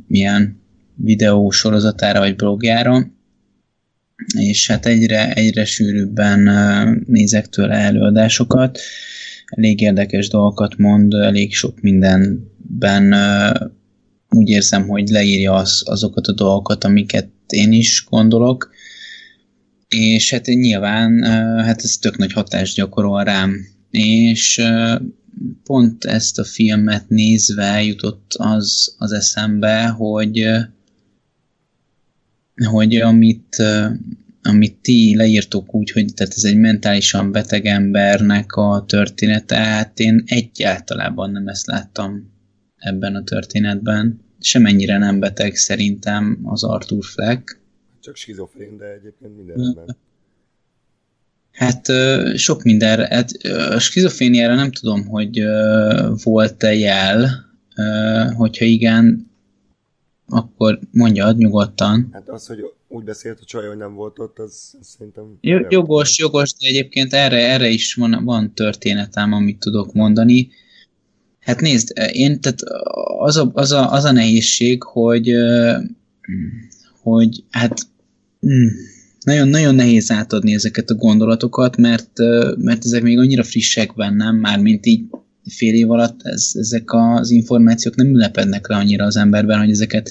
milyen videósorozatára vagy blogjára, és hát egyre, egyre sűrűbben nézek tőle előadásokat, elég érdekes dolgokat mond, elég sok mindenben úgy érzem, hogy leírja az, azokat a dolgokat, amiket én is gondolok, és hát nyilván hát ez tök nagy hatást gyakorol rám, és pont ezt a filmet nézve jutott az, az eszembe, hogy hogy amit, amit ti leírtok úgy, hogy tehát ez egy mentálisan beteg embernek a története, hát én egyáltalában nem ezt láttam ebben a történetben. Semennyire nem beteg szerintem az Arthur Fleck. Csak skizofrén, de egyébként mindenben. Hát sok minden. Hát, a skizofréniára nem tudom, hogy volt-e jel, hogyha igen, akkor mondja, ad nyugodtan. Hát az, hogy úgy beszélt a csaj, hogy nem volt ott, az, az szerintem... Jogos, jogos, de egyébként erre, erre is van, van történetem, amit tudok mondani. Hát nézd, én, tehát az a, az a, az a nehézség, hogy, hogy hát nagyon-nagyon hm, nehéz átadni ezeket a gondolatokat, mert, mert ezek még annyira frissek bennem, már mint így fél év alatt ez, ezek az információk nem ülepednek le annyira az emberben, hogy ezeket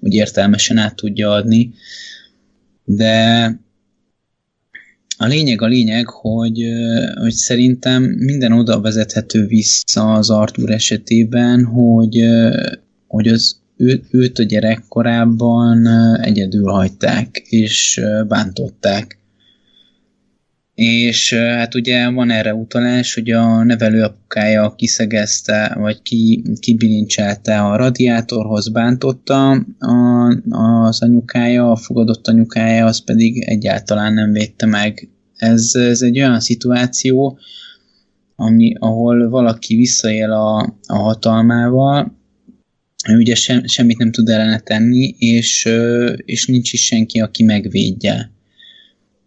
úgy értelmesen át tudja adni. De a lényeg a lényeg, hogy, hogy szerintem minden oda vezethető vissza az Arthur esetében, hogy, hogy az ő, őt a gyerekkorában egyedül hagyták, és bántották. És hát ugye van erre utalás, hogy a nevelőapukája kiszegezte, vagy ki, kibilincselte a radiátorhoz, bántotta a, az anyukája, a fogadott anyukája, az pedig egyáltalán nem védte meg. Ez, ez egy olyan szituáció, ami, ahol valaki visszaél a, a hatalmával, ugye sem, semmit nem tud ellene tenni, és, és nincs is senki, aki megvédje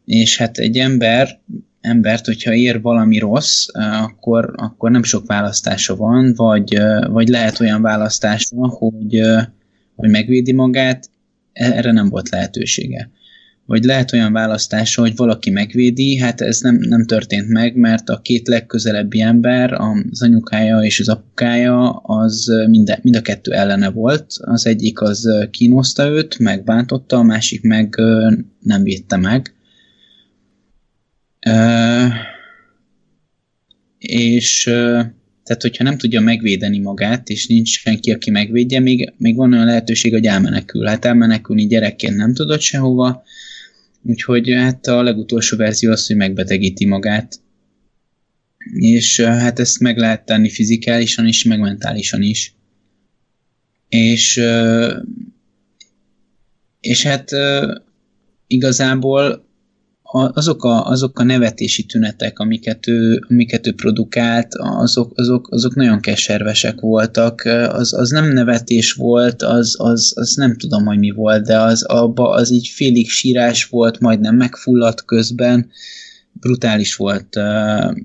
és hát egy ember, embert, hogyha ér valami rossz, akkor, akkor nem sok választása van, vagy, vagy lehet olyan választása, hogy, hogy megvédi magát, erre nem volt lehetősége. Vagy lehet olyan választása, hogy valaki megvédi, hát ez nem, nem történt meg, mert a két legközelebbi ember, az anyukája és az apukája, az mind, mind a kettő ellene volt. Az egyik az kínoszta őt, megbántotta, a másik meg nem védte meg és tehát, hogyha nem tudja megvédeni magát, és nincs senki, aki megvédje, még, még van olyan lehetőség, hogy elmenekül. Hát elmenekülni gyerekként nem tudott sehova, úgyhogy hát a legutolsó verzió az, hogy megbetegíti magát. És hát ezt meg lehet tenni fizikálisan is, meg mentálisan is. És, és hát igazából azok a, azok a nevetési tünetek, amiket ő, amiket ő produkált, azok, azok, azok nagyon keservesek voltak. Az, az nem nevetés volt, az, az, az nem tudom, hogy mi volt, de az, abba, az így félig sírás volt, majdnem megfulladt közben. Brutális volt uh,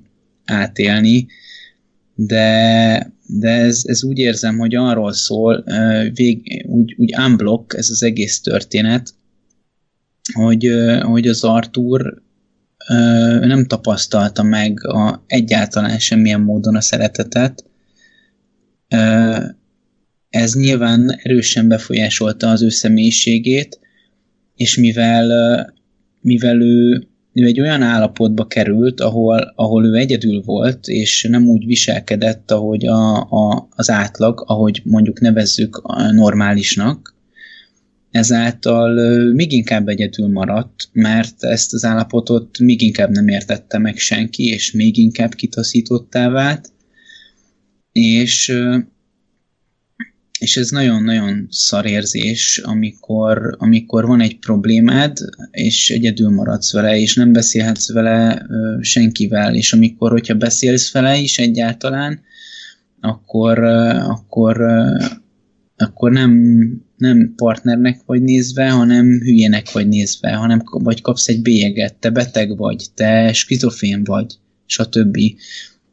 átélni, de, de ez, ez úgy érzem, hogy arról szól, uh, vég, úgy, úgy unblock ez az egész történet, hogy, hogy az Artur nem tapasztalta meg a, egyáltalán semmilyen módon a szeretetet. Ez nyilván erősen befolyásolta az ő személyiségét, és mivel, mivel ő, ő egy olyan állapotba került, ahol, ahol ő egyedül volt, és nem úgy viselkedett, ahogy a, a, az átlag, ahogy mondjuk nevezzük normálisnak, ezáltal még inkább egyedül maradt, mert ezt az állapotot még inkább nem értette meg senki, és még inkább kitaszítottá vált, és, és ez nagyon-nagyon szarérzés, amikor, amikor van egy problémád, és egyedül maradsz vele, és nem beszélhetsz vele senkivel, és amikor, hogyha beszélsz vele is egyáltalán, akkor, akkor, akkor nem, nem partnernek vagy nézve, hanem hülyének vagy nézve, hanem vagy kapsz egy bélyeget, te beteg vagy, te skizofén vagy, stb.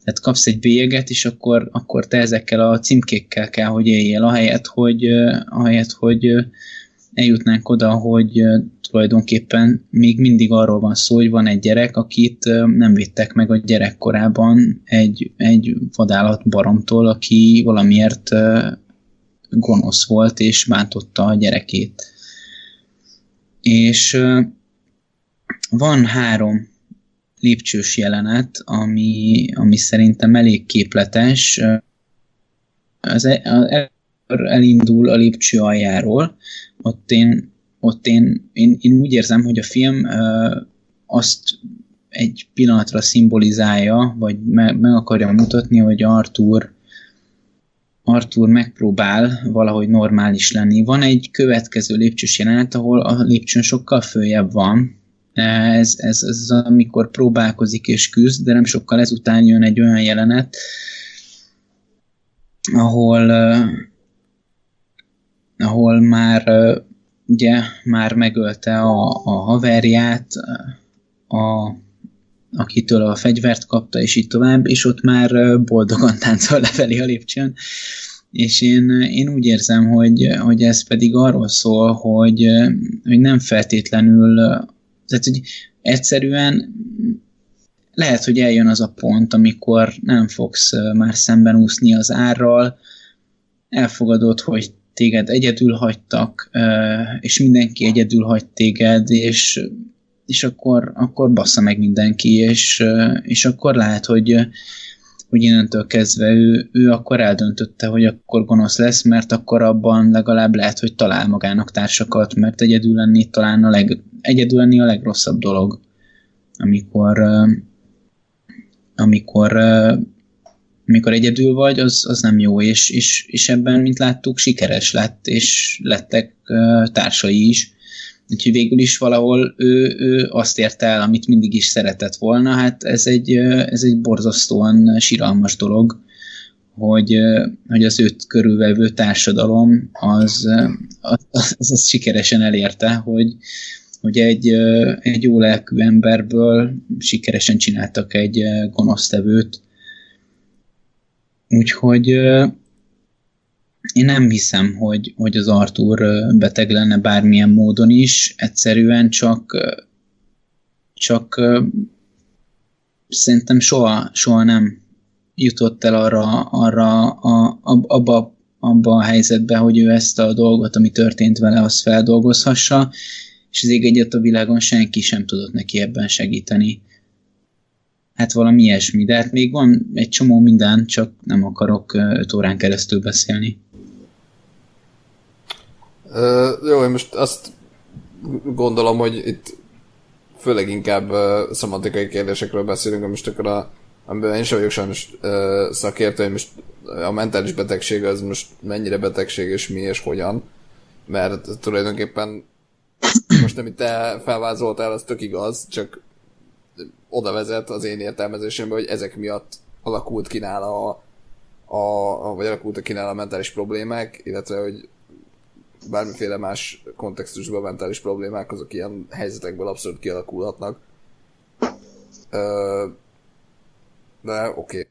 Tehát kapsz egy bélyeget, és akkor, akkor te ezekkel a címkékkel kell, hogy éljél, ahelyett, hogy, ahelyett, hogy eljutnánk oda, hogy tulajdonképpen még mindig arról van szó, hogy van egy gyerek, akit nem vittek meg a gyerekkorában egy, egy vadállat baromtól, aki valamiért gonosz volt, és bántotta a gyerekét. És van három lépcsős jelenet, ami, ami szerintem elég képletes. Az e, elindul a lépcső aljáról, ott én, ott én, én, én úgy érzem, hogy a film azt egy pillanatra szimbolizálja, vagy meg, meg akarja mutatni, hogy Arthur Arthur megpróbál valahogy normális lenni. Van egy következő lépcsős jelenet, ahol a lépcsőn sokkal följebb van. Ez, ez, ez amikor próbálkozik és küzd, de nem sokkal ezután jön egy olyan jelenet, ahol, uh, ahol már uh, ugye már megölte a, a haverját, a, akitől a fegyvert kapta, és így tovább, és ott már boldogan táncol lefelé a lépcsőn. És én, én úgy érzem, hogy, hogy ez pedig arról szól, hogy, hogy nem feltétlenül, tehát hogy egyszerűen lehet, hogy eljön az a pont, amikor nem fogsz már szemben úszni az árral, elfogadod, hogy téged egyedül hagytak, és mindenki egyedül hagy téged, és, és akkor, akkor bassza meg mindenki, és, és akkor lehet, hogy, hogy innentől kezdve ő, ő akkor eldöntötte, hogy akkor gonosz lesz, mert akkor abban legalább lehet, hogy talál magának társakat, mert egyedül lenni talán a leg, egyedül lenni a legrosszabb dolog, amikor amikor amikor egyedül vagy, az, az nem jó, és, és, és ebben, mint láttuk, sikeres lett, és lettek társai is. Úgyhogy végül is valahol ő, ő azt érte el, amit mindig is szeretett volna. Hát ez egy, ez egy borzasztóan siralmas dolog, hogy, hogy az őt körülvevő társadalom az, az, az, az sikeresen elérte, hogy, hogy egy, egy jó lelkű emberből sikeresen csináltak egy gonosztevőt, Úgyhogy én nem hiszem, hogy, hogy az Arthur beteg lenne bármilyen módon is, egyszerűen csak csak szerintem soha, soha nem jutott el arra, arra a, abba, abba a helyzetbe, hogy ő ezt a dolgot, ami történt vele, azt feldolgozhassa, és az ég egyet a világon senki sem tudott neki ebben segíteni. Hát valami ilyesmi, de hát még van egy csomó minden, csak nem akarok 5 órán keresztül beszélni. Uh, jó, én most azt gondolom, hogy itt főleg inkább uh, szemantikai kérdésekről beszélünk, most akkor a, amiben én sem vagyok sajnos uh, szakértő, hogy most a mentális betegség az most mennyire betegség és mi és hogyan, mert tulajdonképpen most amit te felvázoltál, az tök igaz, csak oda vezet az én értelmezésemben, hogy ezek miatt alakult ki nála a, a, vagy alakultak ki nála a mentális problémák, illetve hogy bármiféle más kontextusban mentális problémák azok ilyen helyzetekből abszolút kialakulhatnak. De oké. Okay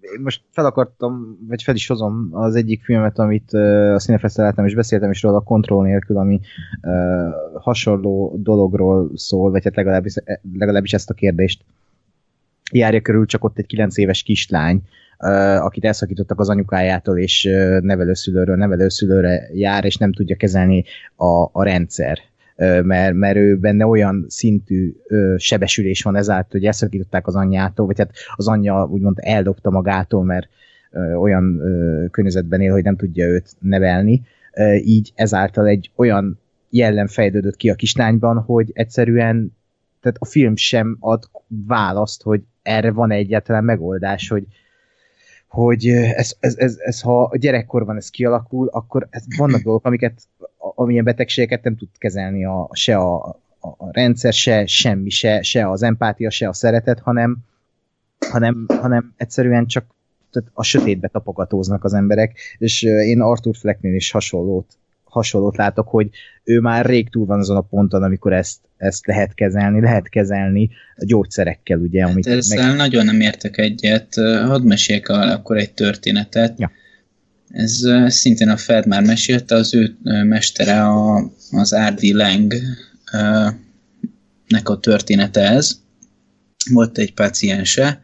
én most fel akartam, vagy fel is hozom az egyik filmet, amit a színefesztel láttam, és beszéltem is róla a kontroll nélkül, ami uh, hasonló dologról szól, vagy hát legalábbis, legalábbis ezt a kérdést járja körül, csak ott egy 9 éves kislány, uh, akit elszakítottak az anyukájától, és uh, nevelőszülőről nevelőszülőre jár, és nem tudja kezelni a, a rendszer. Mert, mert ő benne olyan szintű ö, sebesülés van ezáltal, hogy elszakították az anyjától, vagy hát az anyja úgymond eldobta magától, mert ö, olyan ö, környezetben él, hogy nem tudja őt nevelni, ö, így ezáltal egy olyan jellem fejlődött ki a kislányban, hogy egyszerűen tehát a film sem ad választ, hogy erre van egyáltalán megoldás, hogy, hogy ez, ez, ez, ez, ha a gyerekkorban ez kialakul, akkor ez, vannak dolgok, amiket amilyen betegségeket nem tud kezelni a, se a, a rendszer, se semmi, se, se az empátia, se a szeretet, hanem, hanem, hanem egyszerűen csak tehát a sötétbe tapogatóznak az emberek, és én Arthur Flecknél is hasonlót, hasonlót látok, hogy ő már rég túl van azon a ponton, amikor ezt, ezt lehet kezelni, lehet kezelni a gyógyszerekkel, ugye. Hát amit ezzel meg... nagyon nem értek egyet. Hadd meséljek akkor egy történetet. Ja. Ez szintén a Fed már mesélte, az ő mestere a, az R.D. Lang nek a története ez. Volt egy paciense,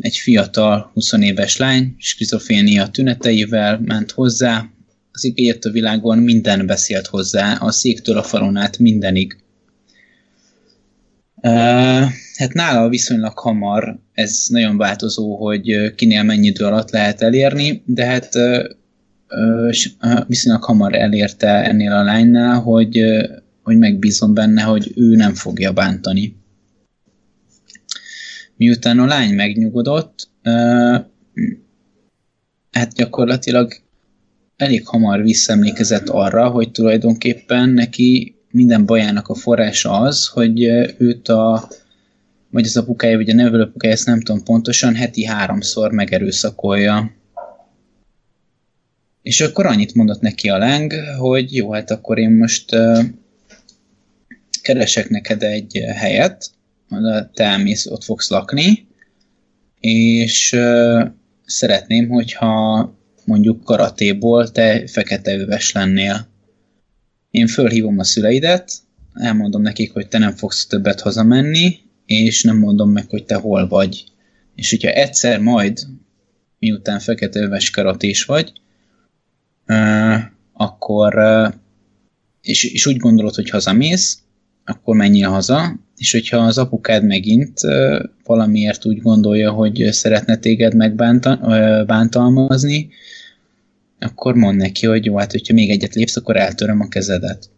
egy fiatal, 20 éves lány, skizofénia tüneteivel ment hozzá, az igényet a világon minden beszélt hozzá, a széktől a falon mindenig. Hát nála viszonylag hamar, ez nagyon változó, hogy kinél mennyi idő alatt lehet elérni, de hát viszonylag hamar elérte ennél a lánynál, hogy, hogy megbízom benne, hogy ő nem fogja bántani. Miután a lány megnyugodott, hát gyakorlatilag elég hamar visszaemlékezett arra, hogy tulajdonképpen neki minden bajának a forrása az, hogy őt a vagy az apukája, vagy a nevelőapukája, ezt nem tudom pontosan, heti háromszor megerőszakolja. És akkor annyit mondott neki a láng, hogy jó, hát akkor én most keresek neked egy helyet, te elmész, ott fogsz lakni, és szeretném, hogyha mondjuk karatéból te fekete öves lennél. Én fölhívom a szüleidet, elmondom nekik, hogy te nem fogsz többet hazamenni, és nem mondom meg, hogy te hol vagy. És hogyha egyszer majd, miután fekete öves karatés vagy, akkor és, és úgy gondolod, hogy hazamész, akkor menjél haza, és hogyha az apukád megint valamiért úgy gondolja, hogy szeretne téged megbántalmazni, akkor mond neki, hogy jó, hát hogyha még egyet lépsz, akkor eltöröm a kezedet.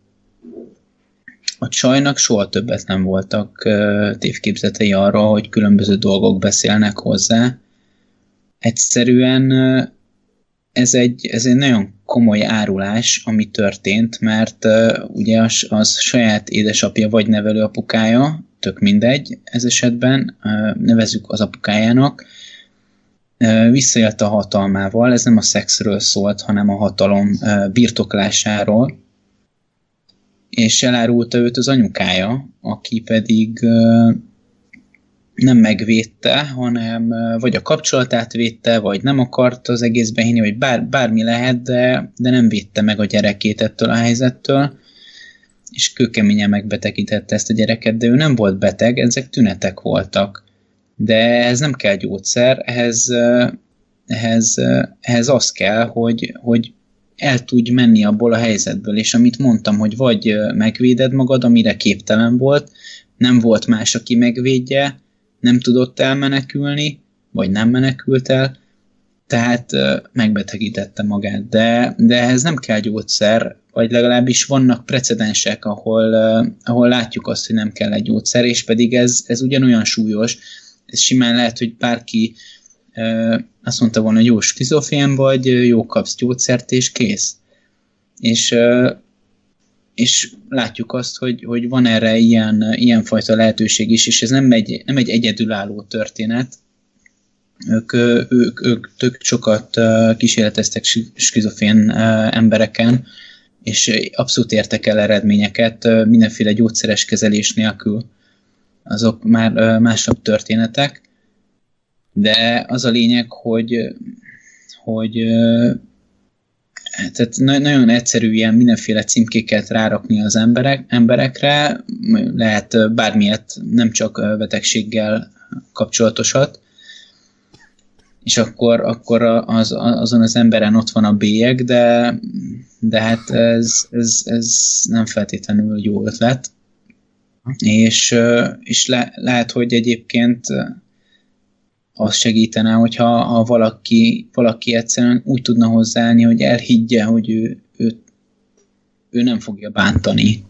A csajnak soha többet nem voltak tévképzetei arra, hogy különböző dolgok beszélnek hozzá. Egyszerűen ez egy, ez egy nagyon komoly árulás, ami történt, mert uh, ugye az, az saját édesapja vagy nevelőapukája, tök mindegy ez esetben, uh, nevezük az apukájának, uh, visszaélt a hatalmával, ez nem a szexről szólt, hanem a hatalom uh, birtoklásáról, és elárulta őt az anyukája, aki pedig uh, nem megvédte, hanem vagy a kapcsolatát védte, vagy nem akart az egészben hinni, vagy bár, bármi lehet, de, de nem védte meg a gyerekét ettől a helyzettől, és kőkeményen megbetegítette ezt a gyereket, de ő nem volt beteg, ezek tünetek voltak. De ez nem kell gyógyszer, ehhez, ehhez, ehhez az kell, hogy, hogy el tudj menni abból a helyzetből, és amit mondtam, hogy vagy megvéded magad, amire képtelen volt, nem volt más, aki megvédje, nem tudott elmenekülni, vagy nem menekült el, tehát megbetegítette magát. De, de ehhez nem kell gyógyszer, vagy legalábbis vannak precedensek, ahol, ahol látjuk azt, hogy nem kell egy gyógyszer, és pedig ez, ez ugyanolyan súlyos. Ez simán lehet, hogy bárki azt mondta volna, hogy jó skizofén vagy, jó kapsz gyógyszert, és kész. És és látjuk azt, hogy, hogy van erre ilyen, ilyen fajta lehetőség is, és ez nem egy, nem egy egyedülálló történet. Ők, ők, ők tök sokat kísérleteztek skizofén embereken, és abszolút értek el eredményeket mindenféle gyógyszeres kezelés nélkül. Azok már másabb történetek, de az a lényeg, hogy, hogy tehát nagyon egyszerű ilyen mindenféle címkéket rárakni az emberek, emberekre, lehet bármilyet, nem csak betegséggel kapcsolatosat, és akkor, akkor az, azon az emberen ott van a bélyeg, de, de hát ez, ez, ez nem feltétlenül jó ötlet. És, és le, lehet, hogy egyébként az segítene, hogyha ha valaki, valaki egyszerűen úgy tudna hozzáállni, hogy elhiggye, hogy ő, ő, ő nem fogja bántani.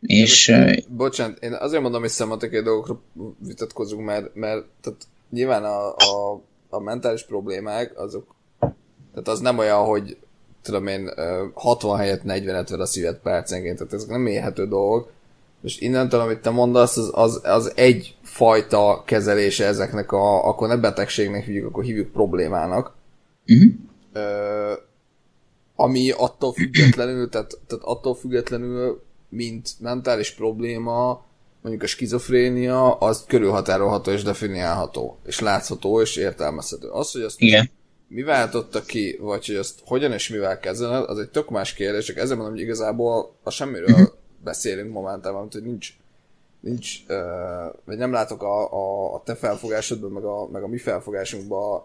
És... Bocsánat, én azért mondom, hogy szematikai dolgokra vitatkozunk, mert, mert tehát nyilván a, a, a mentális problémák, azok tehát az nem olyan, hogy tudom én, 60 helyett 40 ver a szívet percenként, tehát ezek nem mérhető dolgok. Most innentől, amit te mondasz, az, az, az egy fajta kezelése ezeknek a, akkor ne betegségnek hívjuk, akkor hívjuk problémának. Uh-huh. Ö, ami attól függetlenül, tehát, tehát attól függetlenül, mint mentális probléma, mondjuk a skizofrénia, az körülhatárolható és definiálható, és látható és értelmezhető. Az, hogy azt Igen. mi váltotta ki, vagy hogy azt hogyan és mivel kezeled, az egy tök más kérdés, csak ezzel mondom, hogy igazából a semmiről. Beszélünk momentában, hogy nincs nincs, uh, vagy nem látok a, a, a te felfogásodban, meg a, meg a mi felfogásunkban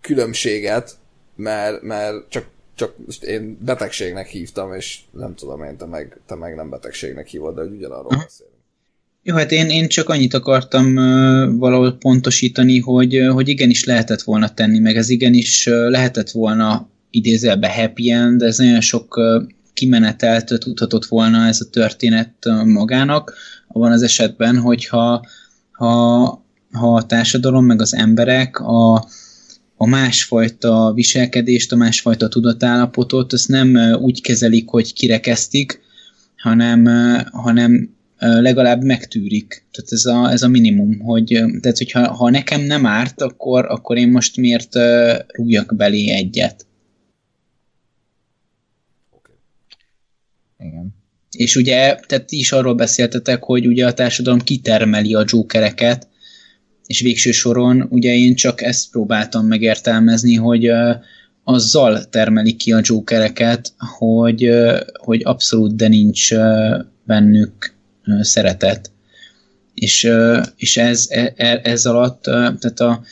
különbséget, mert, mert csak, csak most én betegségnek hívtam, és nem tudom én, te meg, te meg nem betegségnek hívod, de hogy ugyanarról beszélünk. Jó, hát én, én csak annyit akartam uh, valahol pontosítani, hogy, hogy igenis lehetett volna tenni, meg ez igenis lehetett volna idézelbe happy end, ez nagyon sok uh, kimenetelt tudhatott volna ez a történet magának, abban az esetben, hogyha ha, ha a társadalom meg az emberek a, a másfajta viselkedést, a másfajta tudatállapotot, azt nem úgy kezelik, hogy kirekesztik, hanem, hanem legalább megtűrik. Tehát ez a, ez a minimum, hogy tehát hogyha ha nekem nem árt, akkor, akkor én most miért rúgjak belé egyet. És ugye, tehát ti is arról beszéltetek, hogy ugye a társadalom kitermeli a jokereket, és végső soron ugye én csak ezt próbáltam megértelmezni, hogy azzal termelik ki a jokereket, hogy, hogy abszolút de nincs bennük szeretet. És, és ez, ez, ez alatt, tehát a,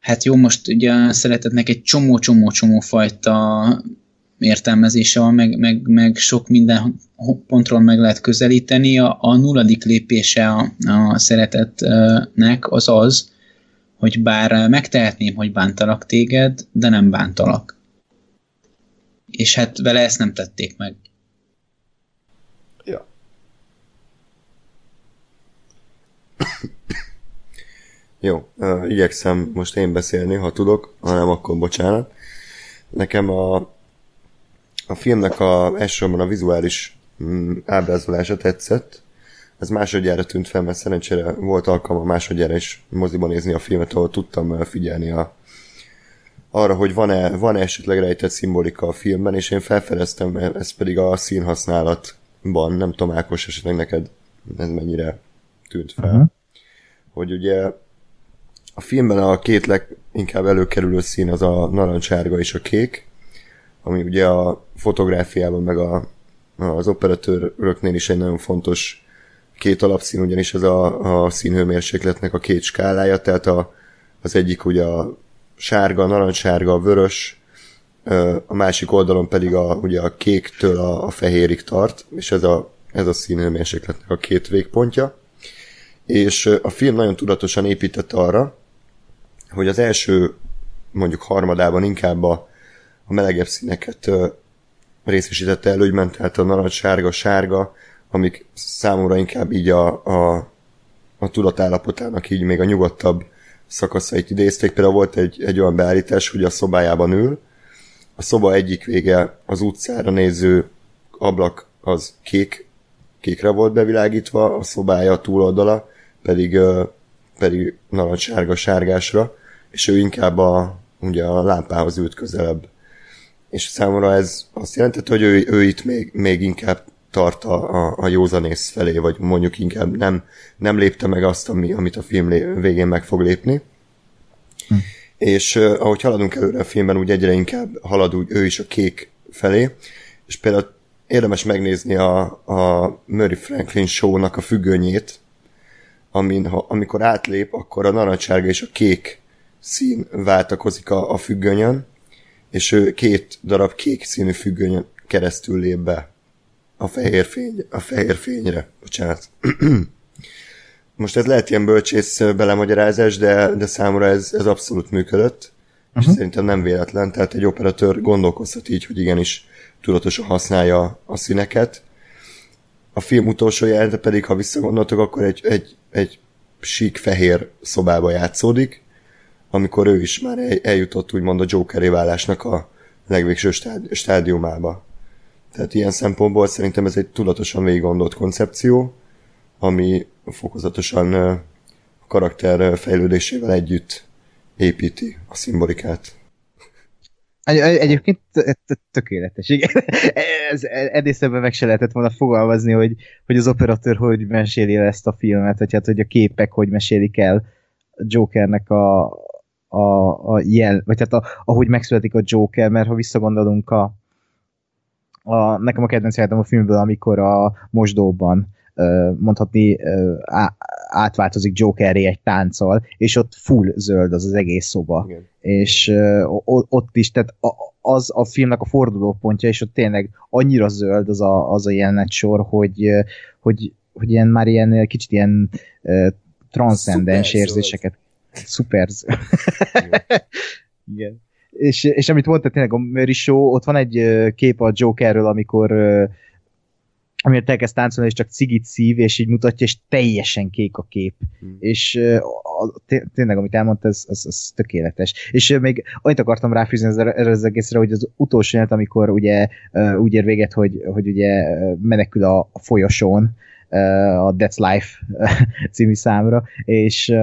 hát jó, most ugye szeretetnek egy csomó-csomó-csomó fajta értelmezése van, meg, meg, meg sok minden pontról meg lehet közelíteni. A, a nulladik lépése a, a szeretetnek az az, hogy bár megtehetném, hogy bántalak téged, de nem bántalak. És hát vele ezt nem tették meg. Ja. Jó, igyekszem most én beszélni, ha tudok, ha nem, akkor bocsánat. Nekem a, a filmnek a, elsősorban a vizuális mm, ábrázolása tetszett. Ez másodjára tűnt fel, mert szerencsére volt alkalma másodjára is moziban nézni a filmet, ahol tudtam figyelni a, arra, hogy van-e, van-e esetleg rejtett szimbolika a filmben, és én felfedeztem, ez pedig a színhasználatban, nem tudom, Ákos, esetleg neked ez mennyire tűnt fel. Uh-huh. Hogy ugye a filmben a két leginkább előkerülő szín az a narancsárga és a kék, ami ugye a fotográfiában meg a, az operatőröknél is egy nagyon fontos két alapszín, ugyanis ez a, a színhőmérsékletnek a két skálája, tehát a, az egyik ugye a sárga, narancssárga, a vörös, a másik oldalon pedig a, ugye a kéktől a, a fehérig tart, és ez a, ez a színhőmérsékletnek a két végpontja. És a film nagyon tudatosan épített arra, hogy az első mondjuk harmadában inkább a, a melegebb színeket részesítette előnyben, tehát a narancssárga, sárga, amik számomra inkább így a, a, a tudatállapotának így még a nyugodtabb szakaszait idézték. Például volt egy, egy olyan beállítás, hogy a szobájában ül, a szoba egyik vége az utcára néző ablak az kék, kékre volt bevilágítva, a szobája túloldala pedig, pedig narancssárga sárgásra, és ő inkább a, ugye a lámpához ült közelebb. És számomra ez azt jelentett, hogy ő, ő itt még, még inkább tart a, a, a józanész felé, vagy mondjuk inkább nem, nem lépte meg azt, ami, amit a film lé, végén meg fog lépni. Hm. És uh, ahogy haladunk előre a filmben, úgy egyre inkább halad úgy ő is a kék felé, és például érdemes megnézni a, a Murray Franklin show-nak a függönyét, amin, ha, amikor átlép, akkor a narancsárga és a kék szín váltakozik a, a függönyön, és ő két darab kék színű függönyön keresztül lép be a fehér, fény, a fehér fényre. Bocsánat. Most ez lehet ilyen bölcsész belemagyarázás, de, de számomra ez, ez abszolút működött, uh-huh. és mhm. szerintem nem véletlen, tehát egy operatőr gondolkozhat így, hogy igenis tudatosan használja a színeket. A film utolsó jelente pedig, ha visszagondoltok, akkor egy, egy, egy sík fehér szobába játszódik, amikor ő is már eljutott úgymond a Jokeré válásnak a legvégső stádiumába. Tehát ilyen szempontból szerintem ez egy tudatosan végig gondolt koncepció, ami fokozatosan a karakter fejlődésével együtt építi a szimbolikát. Egy, egyébként tökéletes, igen. Ez edészebben meg se lehetett volna fogalmazni, hogy, hogy az operatőr hogy meséli el ezt a filmet, vagy hát, hogy a képek hogy mesélik el Jokernek a, a, a jel, vagy hát a, ahogy megszületik a Joker, mert ha visszagondolunk a, a, nekem a kedvenc a filmből, amikor a mosdóban mondhatni átváltozik Jokerré egy tánccal, és ott full zöld az az egész szoba. Igen. És ott is, tehát az a filmnek a fordulópontja, és ott tényleg annyira zöld az a, az a jelenet sor, hogy, hogy, hogy ilyen már ilyen kicsit ilyen transzcendens érzéseket. Szuper. Igen és, és amit mondta tényleg a Murray Show, ott van egy kép a Jokerről, amikor amiért elkezd táncolni, és csak cigit szív, és így mutatja, és teljesen kék a kép. Hmm. És tényleg, amit elmondta, ez, az, az tökéletes. És még annyit akartam ráfűzni erre az egészre, hogy az utolsó jelent, amikor ugye úgy ér véget, hogy, hogy ugye menekül a, a folyosón, a That's Life című számra, és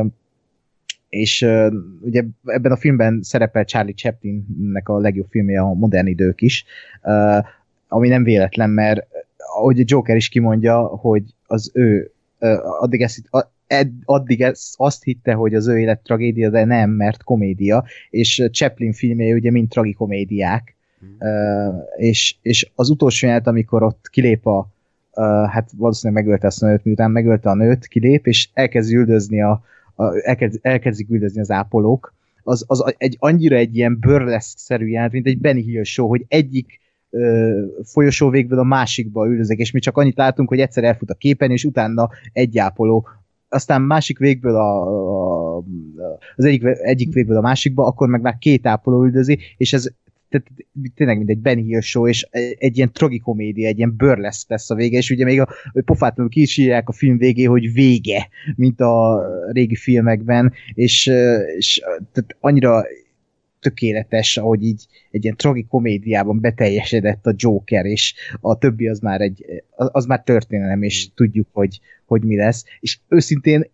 és uh, ugye ebben a filmben szerepel Charlie Chaplinnek a legjobb filmje a Modern Idők is, uh, ami nem véletlen, mert ahogy a Joker is kimondja, hogy az ő addig ezt, addig ezt azt hitte, hogy az ő élet tragédia, de nem, mert komédia, és Chaplin filmjei ugye mind tragikomédiák, mm. uh, és, és az utolsó jelent, amikor ott kilép a, uh, hát valószínűleg megölte azt a nőt, miután megölte a nőt, kilép, és elkezd üldözni a, a elkezd, elkezdik üldözni az ápolók, az, az egy annyira egy ilyen burlesque-szerű jelent, mint egy Benny Hill show, hogy egyik ö, folyosó végből a másikba üldözek, és mi csak annyit látunk, hogy egyszer elfut a képen, és utána egy ápoló. Aztán másik végből a, a, az egyik, egyik végből a másikba, akkor meg már két ápoló üldözi, és ez tehát tényleg mint egy Ben Hill show, és egy ilyen tragikomédia, egy ilyen burlesque lesz a vége, és ugye még a pofátlanul ki is írják a film végé, hogy vége, mint a régi filmekben, és, és tehát annyira tökéletes, ahogy így egy ilyen tragikomédiában beteljesedett a Joker, és a többi az már egy, az már történelem, és tudjuk, hogy, hogy mi lesz. És őszintén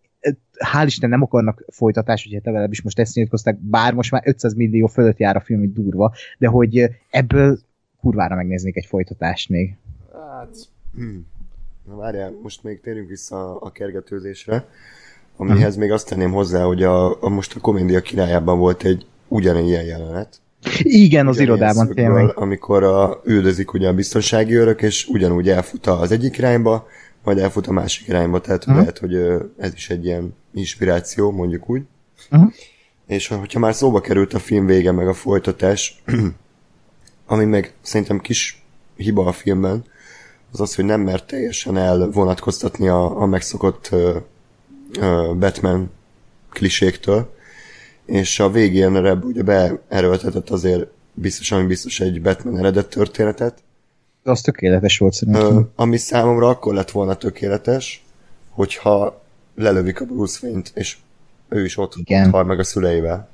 hál' Isten nem akarnak folytatást, ugye legalábbis most ezt nyilatkozták, bár most már 500 millió fölött jár a film, durva, de hogy ebből kurvára megnéznék egy folytatást még. Hát... Hmm. Na várjál, most még térjünk vissza a kergetőzésre, amihez még azt tenném hozzá, hogy a, a most a komédia királyában volt egy ugyanilyen jelenet. Igen, az irodában tényleg. Amikor a, üldözik ugye a biztonsági örök, és ugyanúgy elfut az egyik irányba, majd elfut a másik irányba, tehát uh-huh. lehet, hogy ez is egy ilyen inspiráció, mondjuk úgy. Uh-huh. És hogyha már szóba került a film vége, meg a folytatás, ami meg szerintem kis hiba a filmben, az az, hogy nem mert teljesen elvonatkoztatni a, a megszokott uh, uh, Batman kliséktől, és a végén Reb ugye beerőltetett azért biztos, ami biztos egy Batman eredet történetet. Az tökéletes volt szerintem. Ö, ami számomra akkor lett volna tökéletes, hogyha lelövik a Bruce Wayne-t, és ő is ott, Igen. hal meg a szüleivel.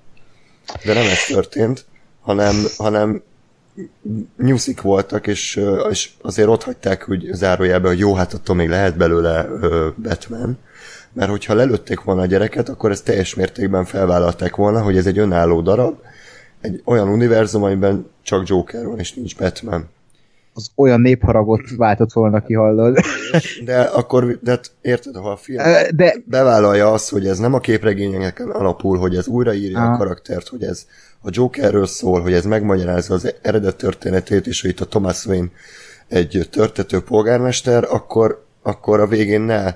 De nem ez történt, hanem, hanem nyuszik voltak, és, és azért ott hagyták hogy zárójelben, hogy jó, hát attól még lehet belőle Batman, mert hogyha lelőtték volna a gyereket, akkor ezt teljes mértékben felvállalták volna, hogy ez egy önálló darab, egy olyan univerzum, amiben csak Joker van, és nincs Batman. Az olyan népharagot váltott volna ki, hallod. De akkor, de hát érted, ha a film de... bevállalja azt, hogy ez nem a képregényeken alapul, hogy ez újraírja Aha. a karaktert, hogy ez a Jokerről szól, hogy ez megmagyarázza az eredet történetét, és hogy itt a Thomas Wayne egy törtető polgármester, akkor, akkor a végén ne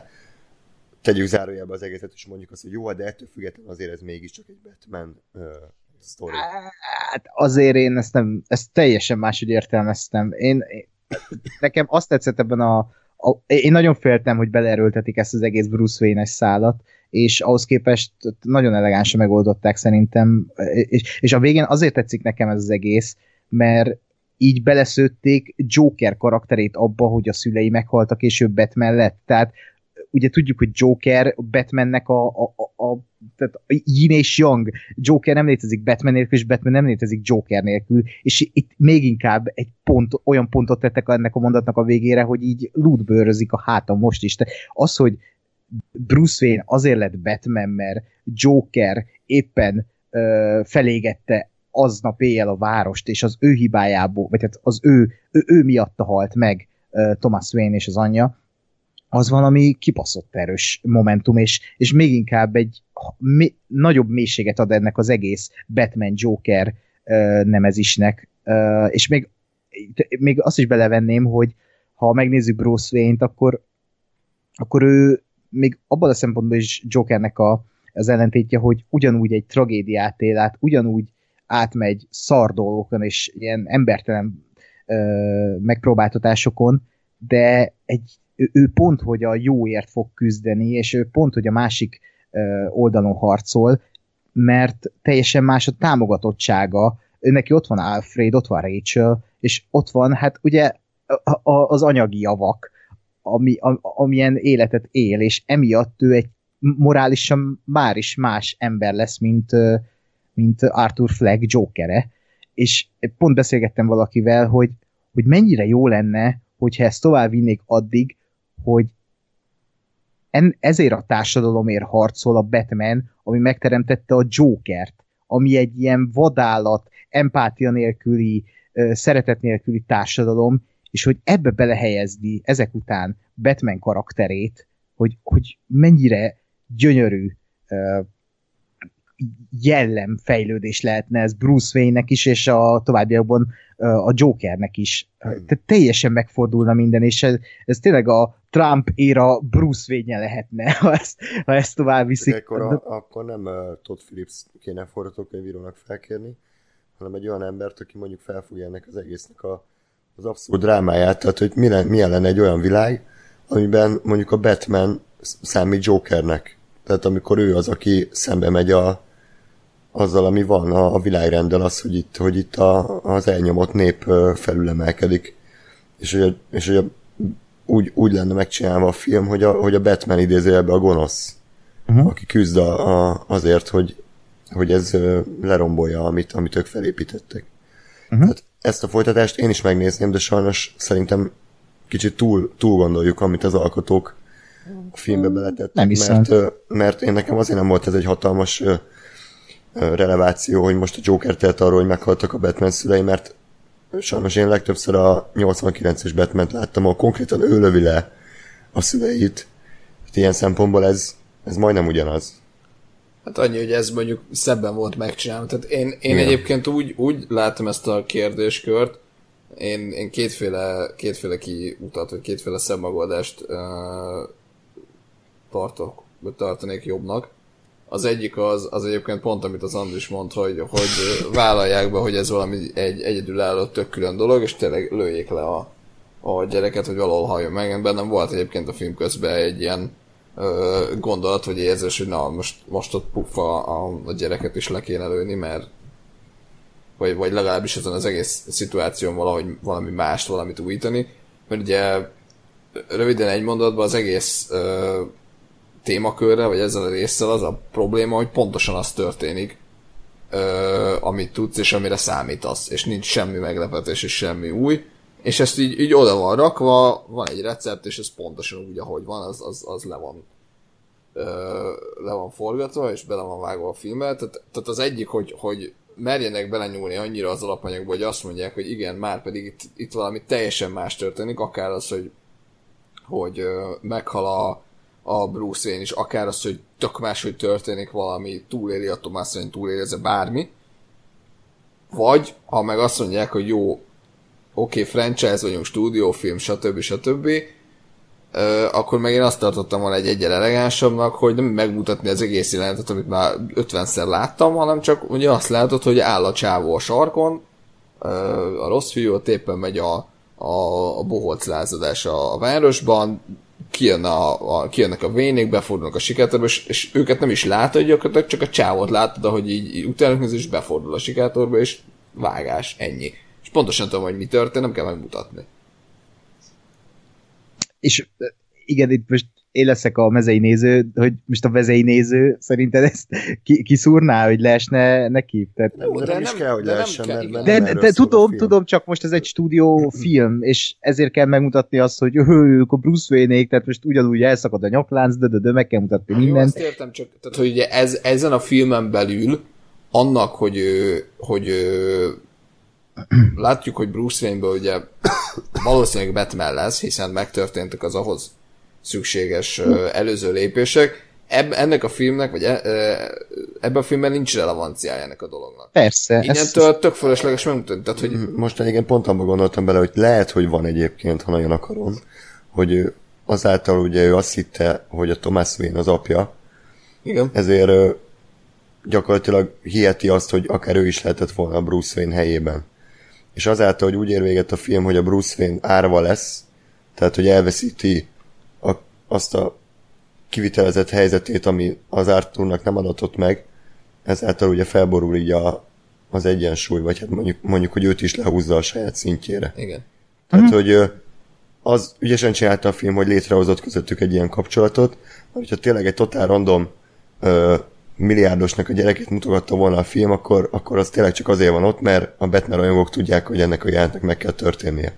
tegyük zárójelbe az egészet, és mondjuk azt, hogy jó, de ettől függetlenül azért ez mégiscsak egy Batman uh, sztori. Hát azért én ezt nem, ezt teljesen máshogy értelmeztem. Én, én nekem azt tetszett ebben a, a én nagyon féltem, hogy beleerőltetik ezt az egész Bruce Wayne-es szállat, és ahhoz képest nagyon elegánsan megoldották szerintem, és, és a végén azért tetszik nekem ez az egész, mert így beleszőtték Joker karakterét abba, hogy a szülei meghaltak, és ő Batman lett. Tehát ugye tudjuk, hogy Joker Batmannek a, a, a, a tehát yin és yang. Joker nem létezik Batman nélkül, és Batman nem létezik Joker nélkül, és itt még inkább egy pont, olyan pontot tettek ennek a mondatnak a végére, hogy így lútbőrözik a hátam most is. Tehát az, hogy Bruce Wayne azért lett Batman, mert Joker éppen ö, felégette aznap éjjel a várost, és az ő hibájából, vagy hát az ő, ő, ő miatta halt meg Thomas Wayne és az anyja, az valami kipaszott erős momentum, és, és még inkább egy mi, nagyobb mélységet ad ennek az egész Batman-Joker uh, nemezisnek, uh, és még, még azt is belevenném, hogy ha megnézzük Bruce Wayne-t, akkor, akkor ő még abban a szempontból is Jokernek a, az ellentétje, hogy ugyanúgy egy tragédiát él át, ugyanúgy átmegy szar dolgokon és ilyen embertelen ö, megpróbáltatásokon, de egy ő, ő pont, hogy a jóért fog küzdeni, és ő pont, hogy a másik oldalon harcol, mert teljesen más a támogatottsága. Neki ott van Alfred, ott van Rachel, és ott van, hát ugye a, a, az anyagi javak, ami, a, amilyen életet él, és emiatt ő egy morálisan már is más ember lesz, mint, mint Arthur Fleck Jokere. És pont beszélgettem valakivel, hogy, hogy mennyire jó lenne, hogyha ezt tovább vinnék addig, hogy en, ezért a társadalomért harcol a Batman, ami megteremtette a Jokert, ami egy ilyen vadállat, empátia nélküli, szeretet nélküli társadalom, és hogy ebbe belehelyezni ezek után Batman karakterét, hogy, hogy mennyire gyönyörű uh, jellemfejlődés lehetne ez Bruce Wayne-nek is, és a továbbiakban uh, a Jokernek is. Hmm. Tehát teljesen megfordulna minden, és ez, ez tényleg a Trump éra Bruce Wayne lehetne, ha ezt, ha ezt tovább viszik. Akkor, akkor nem uh, Todd Phillips kéne forgatókönyvírónak felkérni, hanem egy olyan embert, aki mondjuk felfogja ennek az egésznek a, az abszurd drámáját, tehát hogy milyen, milyen lenne egy olyan világ, amiben mondjuk a Batman számít Jokernek. Tehát amikor ő az, aki szembe megy a, azzal, ami van a, a világrendel, az, hogy itt, hogy itt a, az elnyomott nép felülemelkedik. És hogy, a, és hogy a, úgy, úgy lenne megcsinálva a film, hogy a, hogy a Batman idézőjelben a gonosz, uh-huh. aki küzd a, a, azért, hogy, hogy ez lerombolja, amit, amit ők felépítettek. Uh-huh. Tehát ezt a folytatást én is megnézném, de sajnos szerintem kicsit túl, túl gondoljuk, amit az alkotók a filmbe beletettek. Nem hiszem. mert, mert én nekem azért nem volt ez egy hatalmas releváció, hogy most a Joker telt arról, hogy meghaltak a Batman szülei, mert sajnos én legtöbbször a 89-es batman láttam, ahol konkrétan ő lövi le a szüleit. Hát ilyen szempontból ez, ez majdnem ugyanaz. Hát annyi, hogy ez mondjuk szebben volt megcsinálva. Tehát én, én Igen. egyébként úgy, úgy látom ezt a kérdéskört, én, én kétféle, kétféle kiutat, vagy kétféle szemmegoldást uh, tartok, tartanék jobbnak. Az egyik az, az egyébként pont, amit az Andris mond, hogy, hogy vállalják be, hogy ez valami egy egyedülálló tök külön dolog, és tényleg lőjék le a, a gyereket, hogy valahol halljon meg. Bennem volt egyébként a film közben egy ilyen ö, gondolat, vagy érzés, hogy na, most, most ott puffa a, a gyereket is le kéne lőni, mert vagy, vagy legalábbis ezen az egész szituáción valahogy valami mást, valamit újítani. Mert ugye röviden egy mondatban az egész ö, témakörre, vagy ezzel a résszel az a probléma, hogy pontosan az történik, ö, amit tudsz, és amire számítasz, és nincs semmi meglepetés, és semmi új, és ezt így, így oda van rakva, van egy recept, és ez pontosan úgy, ahogy van, az, az, az le van ö, le van forgatva, és bele van vágva a filmbe. Tehát, tehát az egyik, hogy, hogy merjenek belenyúlni annyira az alapanyagba, hogy azt mondják, hogy igen, már pedig itt, itt valami teljesen más történik, akár az, hogy, hogy meghal a, a Bruce Wayne is, akár az, hogy tök máshogy történik valami, túléli a Thomas Wayne, túléli ez bármi. Vagy, ha meg azt mondják, hogy jó, oké, okay, franchise vagyunk, stúdiófilm, stb. stb., Ö, akkor meg én azt tartottam volna egy egyen elegánsabbnak, hogy nem megmutatni az egész jelenetet, amit már 50-szer láttam, hanem csak ugye azt látod, hogy áll a csávó a sarkon, a rossz fiú ott éppen megy a, a, a bohóc lázadás a, a városban, kijön a, a, kijönnek a vénék, befordulnak a sikátorba, és, és őket nem is látod gyakorlatilag, csak a csávót látod, ahogy így, így utána néz, és befordul a sikátorba, és vágás, ennyi. És pontosan tudom, hogy mi történt, nem kell megmutatni. És igen, itt most én leszek a mezei néző, hogy most a mezei néző szerinted ezt ki, kiszúrná, hogy leesne neki? Tehát, Nem, de, de nem is nem- kell, hogy de nem lehessen, kell, mert, mert de, nem de, de tudom, tudom, csak most ez egy stúdió film, és ezért kell megmutatni azt, hogy ő, ők a Bruce Wayne-ék, tehát most ugyanúgy elszakad a nyaklánc, de, de, de meg kell mutatni Jó, mindent. azt értem, csak tehát, hogy ugye ez, ezen a filmen belül annak, hogy, hogy ő, látjuk, hogy Bruce Wayne-ből ugye valószínűleg Batman lesz, hiszen megtörténtek az ahhoz szükséges előző lépések. Eb, ennek a filmnek, vagy e, ebben a filmben nincs relevanciája ennek a dolognak. Persze. ezt- Innentől tök fölösleges megmutatni. Tehát, hogy Most egyébként pont abban gondoltam bele, hogy lehet, hogy van egyébként, ha nagyon akarom, hogy azáltal ugye ő azt hitte, hogy a Thomas Wayne az apja, igen, ezért gyakorlatilag hiheti azt, hogy akár ő is lehetett volna a Bruce Wayne helyében. És azáltal, hogy úgy ér véget a film, hogy a Bruce Wayne árva lesz, tehát, hogy elveszíti azt a kivitelezett helyzetét, ami az Arthurnak nem adatott meg, ezáltal ugye felborul így a, az egyensúly, vagy hát mondjuk, mondjuk, hogy őt is lehúzza a saját szintjére. igen. Tehát, hogy ö, az ügyesen csinálta a film, hogy létrehozott közöttük egy ilyen kapcsolatot, mert hogyha tényleg egy totál random ö, milliárdosnak a gyerekét mutogatta volna a film, akkor, akkor az tényleg csak azért van ott, mert a Batman rajongók tudják, hogy ennek a jelentnek meg kell történnie.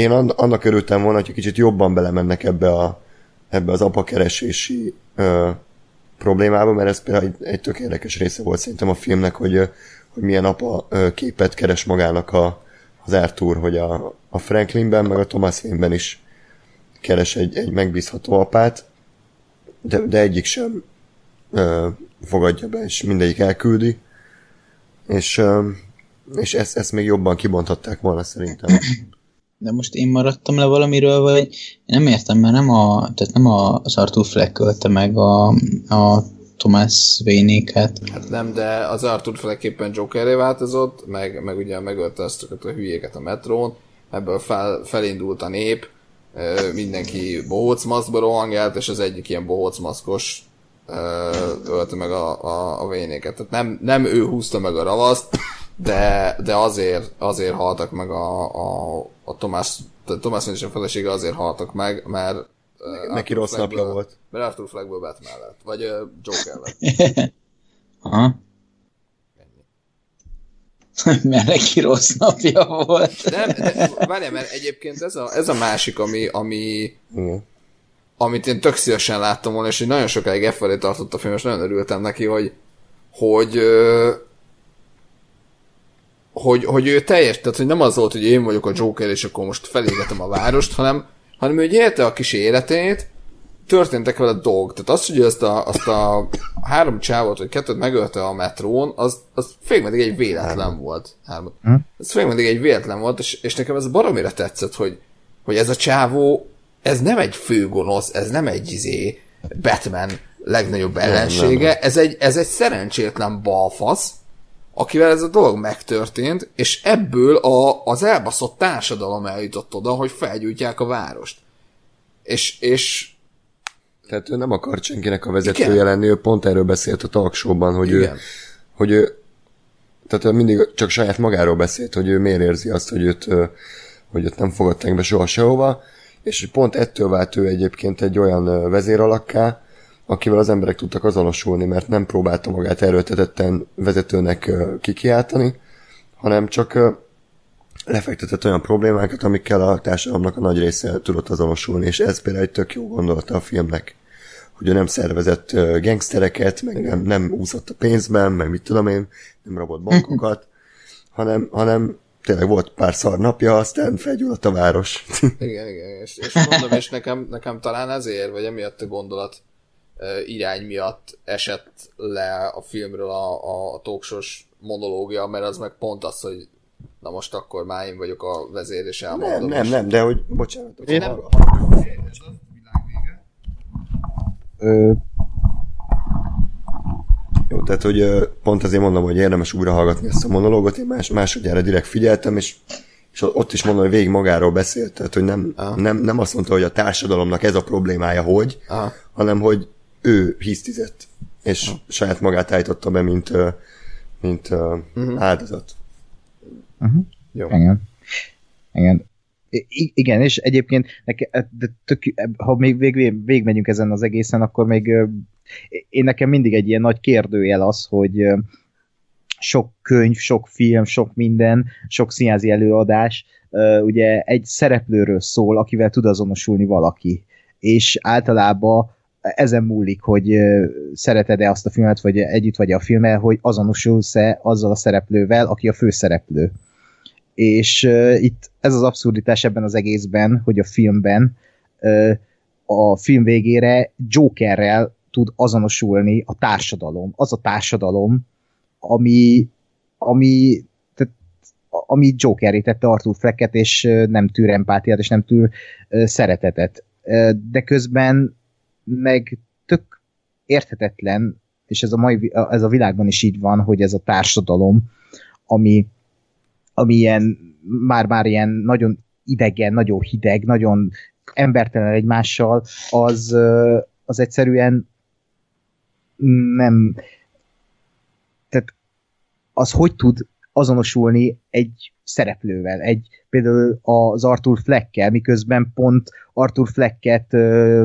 Én an- annak örültem volna, hogy kicsit jobban belemennek ebbe, a, ebbe az apakeresési ö, problémába, mert ez például egy, egy tök érdekes része volt szerintem a filmnek, hogy, hogy milyen apa képet keres magának a, az Arthur, hogy a, a Franklinben, meg a Thomas Wayne-ben is keres egy, egy megbízható apát, de, de egyik sem ö, fogadja be, és mindegyik elküldi, és, ö, és ezt, ezt még jobban kibonthatták volna szerintem. De most én maradtam le valamiről, vagy én nem értem, mert nem, a, tehát nem az Arthur Fleck ölte meg a, a Thomas Wayne-éket. Hát nem, de az Arthur Fleck éppen Jokerré változott, meg, meg ugye megölte azt a hülyéket a metrón, ebből fel, felindult a nép, mindenki bohóc maszkba rohangált, és az egyik ilyen bohóc maszkos ölte meg a, a, a vénéket. Tehát nem, nem ő húzta meg a ravaszt, de, de azért, azért haltak meg a, a, a Tomás, Tomás és a felesége azért haltak meg, mert Neki rossz napja volt. Mert Arthur Fleckből Batman lett. Vagy uh, Joker lett. Aha. mert neki rossz napja volt. Nem, de, várjál, mert egyébként ez a, ez a másik, ami, ami mm. amit én tök szívesen láttam volna, és hogy nagyon sokáig e felé tartott a film, és nagyon örültem neki, hogy hogy hogy, hogy ő teljes, tehát hogy nem az volt, hogy én vagyok a Joker, és akkor most felégetem a várost, hanem, hanem ő élte a kis életét, történtek vele dolgok. Tehát az, hogy azt a, azt a három csávot, vagy kettőt megölte a metrón, az, az félig egy véletlen volt. Hármat. Hm? Ez félig egy véletlen volt, és, és nekem ez baromira tetszett, hogy, hogy ez a csávó, ez nem egy főgonosz, ez nem egy izé Batman legnagyobb ellensége, ez egy, ez egy szerencsétlen balfasz, akivel ez a dolog megtörtént, és ebből a, az elbaszott társadalom eljutott oda, hogy felgyújtják a várost. És, és tehát ő nem akart senkinek a vezetője Igen. lenni, ő pont erről beszélt a talksóban, hogy Igen. ő, hogy ő tehát ő mindig csak saját magáról beszélt, hogy ő miért érzi azt, hogy őt, hogy őt nem fogadták be soha sehova, és pont ettől vált ő egyébként egy olyan vezéralakká, akivel az emberek tudtak azonosulni, mert nem próbálta magát erőltetetten vezetőnek kikiáltani, hanem csak lefektetett olyan problémákat, amikkel a társadalomnak a nagy része tudott azonosulni, és ez például egy tök jó gondolata a filmnek hogy ő nem szervezett gangstereket, meg nem, nem úszott a pénzben, meg mit tudom én, nem rabott bankokat, hanem, hanem tényleg volt pár szar napja, aztán felgyulladt a város. igen, igen, és, és mondom, és nekem, nekem talán ezért, vagy emiatt a gondolat irány miatt esett le a filmről a, a, tóksos monológia, mert az meg pont az, hogy na most akkor már én vagyok a vezér, és elmondom. Nem, nem, nem, de hogy, bocsánat. Én nem, Ö... Jó, tehát hogy pont azért mondom, hogy érdemes újra hallgatni ezt a monológot, én más, másodjára direkt figyeltem, és, és ott is mondom, hogy végig magáról beszélt, tehát hogy nem, nem, nem azt mondta, hogy a társadalomnak ez a problémája, hogy, Aha. hanem hogy ő hisztizett, és Aha. saját magát állította be, mint, mint uh-huh. áldozat. Uh-huh. Jó. Igen. Igen. I- igen, és egyébként neke, e, de tök, e, ha még vég, végigmegyünk ezen az egészen, akkor még én nekem mindig egy ilyen nagy kérdőjel az, hogy sok könyv, sok film, sok minden, sok színházi előadás, ugye egy szereplőről szól, akivel tud azonosulni valaki. És általában ezen múlik, hogy szereted-e azt a filmet, vagy együtt vagy a filmmel, hogy azonosulsz-e azzal a szereplővel, aki a főszereplő és uh, itt ez az abszurditás ebben az egészben, hogy a filmben uh, a film végére Jokerrel tud azonosulni a társadalom. Az a társadalom, ami, ami ami Jokeré tette Arthur Flecket, és nem tűr empátiát, és nem tűr szeretetet. De közben meg tök érthetetlen, és ez a, mai, ez a világban is így van, hogy ez a társadalom, ami ami ilyen, már-már ilyen nagyon idegen, nagyon hideg, nagyon embertelen egymással, az, az egyszerűen nem, tehát az hogy tud azonosulni egy szereplővel, egy például az Arthur Fleckkel, miközben pont Arthur Flecket ö,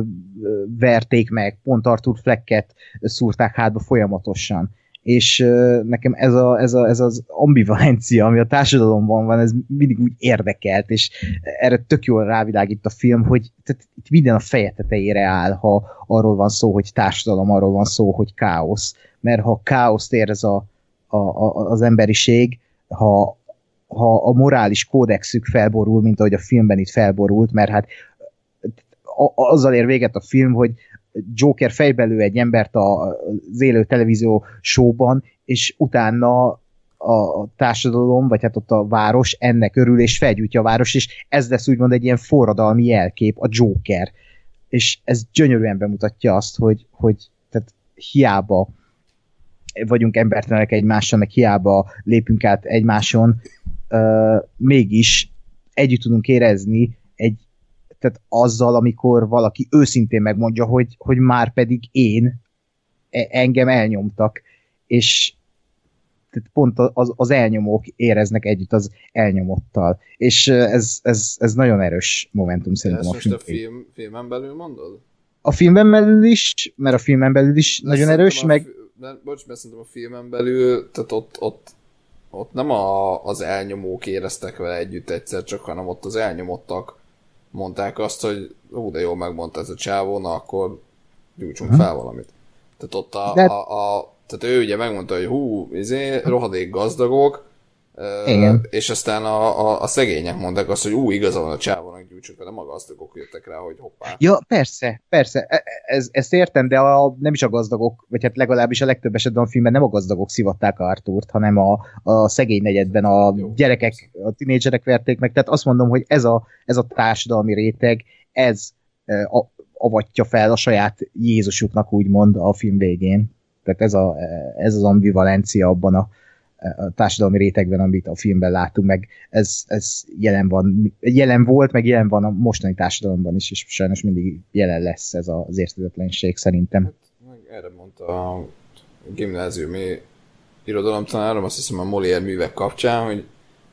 verték meg, pont Arthur Flecket szúrták hátba folyamatosan és nekem ez, a, ez, a, ez az ambivalencia, ami a társadalomban van, ez mindig úgy érdekelt, és erre tök jól rávilágít a film, hogy tehát itt minden a feje tetejére áll, ha arról van szó, hogy társadalom, arról van szó, hogy káosz. Mert ha káoszt érez a, a, a, az emberiség, ha, ha a morális kódexük felborul, mint ahogy a filmben itt felborult, mert hát a, azzal ér véget a film, hogy Joker fejbelő egy embert az élő televízió showban, és utána a társadalom, vagy hát ott a város ennek örül, és felgyújtja a város, és ez lesz úgymond egy ilyen forradalmi jelkép, a Joker. És ez gyönyörűen bemutatja azt, hogy, hogy tehát hiába vagyunk embertelenek egymással, meg hiába lépünk át egymáson, uh, mégis együtt tudunk érezni egy, tehát azzal, amikor valaki őszintén megmondja, hogy, hogy már pedig én, e, engem elnyomtak, és tehát pont az, az elnyomók éreznek együtt az elnyomottal. És ez, ez, ez nagyon erős momentum szerintem Ezt a most a film, filmen belül mondod? A filmen belül is, mert a filmen belül is de nagyon erős, a, meg... De, bocs, mert szerintem a filmen belül, tehát ott, ott, ott nem a, az elnyomók éreztek vele együtt egyszer csak, hanem ott az elnyomottak mondták azt, hogy ó, de jól megmondta ez a csávó, na akkor gyújtsunk hmm. fel valamit. Tehát ott a, de... a, a tehát ő ugye megmondta, hogy hú, izé, rohadék gazdagok, igen. És aztán a, a, a szegények mondták azt, hogy ú, igaza van a csávónak gyújtsuk, de nem a gazdagok jöttek rá, hogy hoppá. Ja, persze, persze, e, ez, ezt értem, de a, nem is a gazdagok, vagy hát legalábbis a legtöbb esetben a filmben nem a gazdagok szivatták Artúrt, hanem a, a szegény negyedben a Jó, gyerekek, a tinédzserek verték meg, tehát azt mondom, hogy ez a, ez a társadalmi réteg, ez a, avatja fel a saját Jézusuknak úgymond a film végén. Tehát ez, a, ez az ambivalencia abban a, a társadalmi rétegben, amit a filmben látunk, meg ez, ez jelen, van, jelen volt, meg jelen van a mostani társadalomban is, és sajnos mindig jelen lesz ez az értetetlenség szerintem. Hát, meg erre mondta a gimnáziumi irodalomtanárom, azt hiszem a Molière művek kapcsán, hogy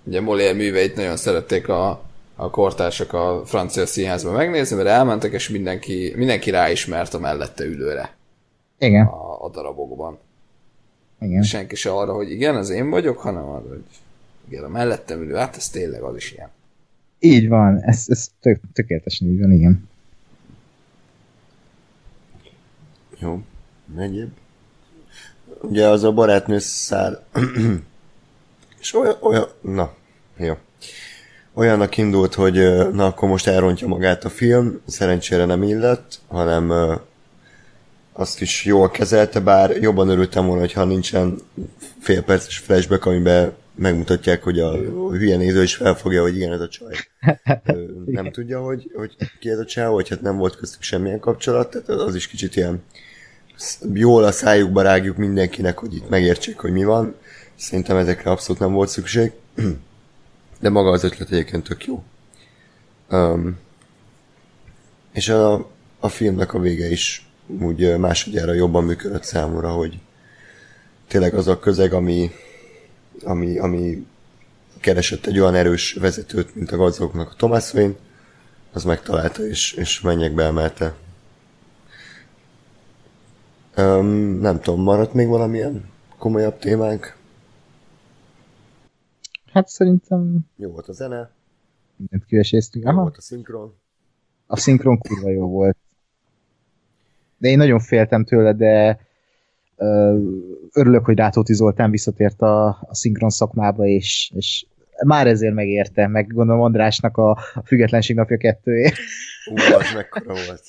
ugye Molière műveit nagyon szerették a, a kortársak a francia színházban megnézni, mert elmentek, és mindenki, mindenki ráismert a mellette ülőre. Igen. A, a darabokban. Igen. Senki se arra, hogy igen, az én vagyok, hanem arra, hogy igen, a mellettem ülő, hát ez tényleg az is ilyen. Így van, ez, ez tök, tökéletesen így van, igen. Jó, egyéb. Ugye az a barátnő szár... és olyan, olyan, na, jó. Olyannak indult, hogy na akkor most elrontja magát a film, szerencsére nem illett, hanem azt is jól kezelte, bár jobban örültem volna, hogyha nincsen fél perces flashback, amiben megmutatják, hogy a hülye néző is felfogja, hogy igen, ez a csaj. nem tudja, hogy, hogy ki ez a csaj, hogy hát nem volt köztük semmilyen kapcsolat, tehát az is kicsit ilyen jól a szájukba rágjuk mindenkinek, hogy itt megértsék, hogy mi van. Szerintem ezekre abszolút nem volt szükség. De maga az ötlet egyébként tök jó. Um, és a, a filmnek a vége is úgy másodjára jobban működött számomra, hogy tényleg az a közeg, ami, ami, ami keresett egy olyan erős vezetőt, mint a gazdagoknak a Thomas Wayne, az megtalálta, és, és mennyekbe emelte. Um, nem tudom, maradt még valamilyen komolyabb témánk? Hát szerintem... Jó volt a zene. Mindent kiveséztünk. Jó volt a szinkron. A szinkron kurva jó volt de én nagyon féltem tőle, de örülök, hogy Rátóti Zoltán visszatért a, a szinkron szakmába, és, és már ezért megérte, meg gondolom Andrásnak a, a függetlenség napja kettője. Ú, az mekkora volt.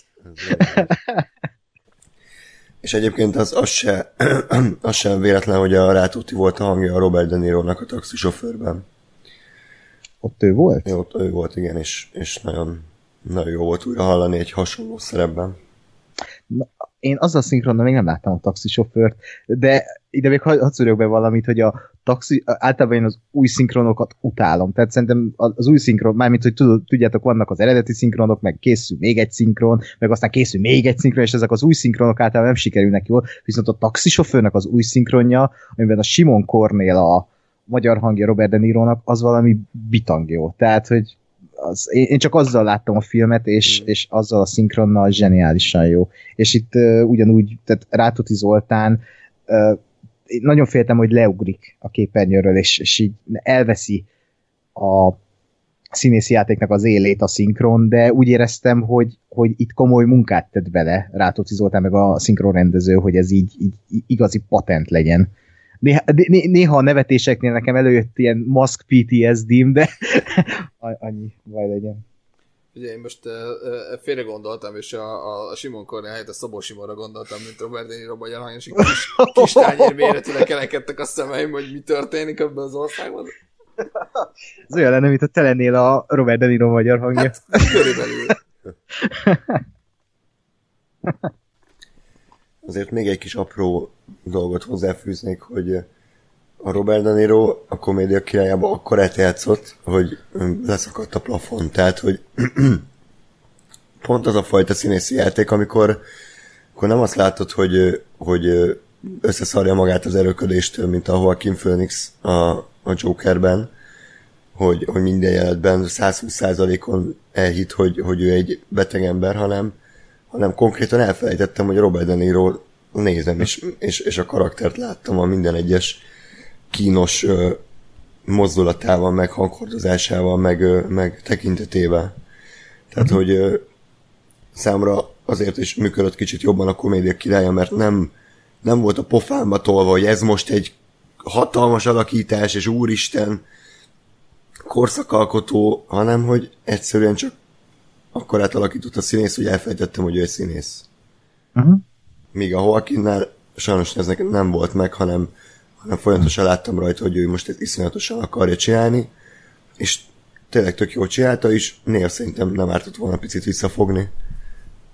És egyébként az, az, se, az sem véletlen, hogy a Rátóti volt a hangja a Robert De Niro-nak a taxisofőrben. Ott ő volt? Jó, ott ő volt, igen, és, és nagyon, nagyon jó volt újra hallani egy hasonló szerepben. Én azzal szinkronnal még nem láttam a taxisofőrt, de ide még hadd szúrjak be valamit, hogy a taxi, általában én az új szinkronokat utálom. Tehát szerintem az új szinkron, mármint, hogy tudjátok, vannak az eredeti szinkronok, meg készül még egy szinkron, meg aztán készül még egy szinkron, és ezek az új szinkronok általában nem sikerülnek jól, viszont a taxisofőrnek az új szinkronja, amiben a Simon Cornél a magyar hangja Robert De Niro-nak, az valami bitang jó. Tehát, hogy az, én csak azzal láttam a filmet, és, mm. és azzal a szinkronnal zseniálisan jó. És itt uh, ugyanúgy, tehát Rátuti Zoltán uh, nagyon féltem, hogy leugrik a képernyőről, és, és így elveszi a színészi játéknak az élét a szinkron, de úgy éreztem, hogy, hogy itt komoly munkát tett bele Rátóci Zoltán meg a szinkronrendező, hogy ez így, így igazi patent legyen Néha, né, néha a nevetéseknél nekem előjött ilyen mask PTSD-m, de annyi baj legyen. Ugye én most uh, uh, félre gondoltam, és a, a Simon Kornél helyett a Szabó Simonra gondoltam, mint Robert De Niro magyar hangos, kis, kis tányér méretűre kelekedtek a szemeim, hogy mi történik ebben az országban. Ez olyan lenne, mint a te lennél a Robert De Niro magyar hangja. Hát, körülbelül. Azért még egy kis apró dolgot hozzáfűznék, hogy a Robert De Niro a komédia királyában akkor játszott, hogy leszakadt a plafon. Tehát, hogy pont az a fajta színészi játék, amikor, amikor nem azt látod, hogy, hogy összeszarja magát az erőködéstől, mint a Joaquin Phoenix a, a Jokerben, hogy, hogy minden jelenetben 120%-on elhit, hogy, hogy ő egy beteg ember, hanem, hanem konkrétan elfelejtettem, hogy Robert De Niro nézem, és, és, és a karaktert láttam a minden egyes kínos ö, mozdulatával, meg hanghordozásával, meg, ö, meg tekintetével. Tehát, uh-huh. hogy ö, számra azért is működött kicsit jobban a komédia királya, mert nem, nem volt a pofámba tolva, hogy ez most egy hatalmas alakítás, és úristen, korszakalkotó, hanem hogy egyszerűen csak akkor átalakított a színész, hogy elfelejtettem, hogy ő egy színész. Uh-huh. Míg a Joaquinnál sajnos ez nem volt meg, hanem, hanem folyamatosan láttam rajta, hogy ő most ezt iszonyatosan akarja csinálni, és tényleg tök jól csinálta is, néha szerintem nem ártott volna picit visszafogni.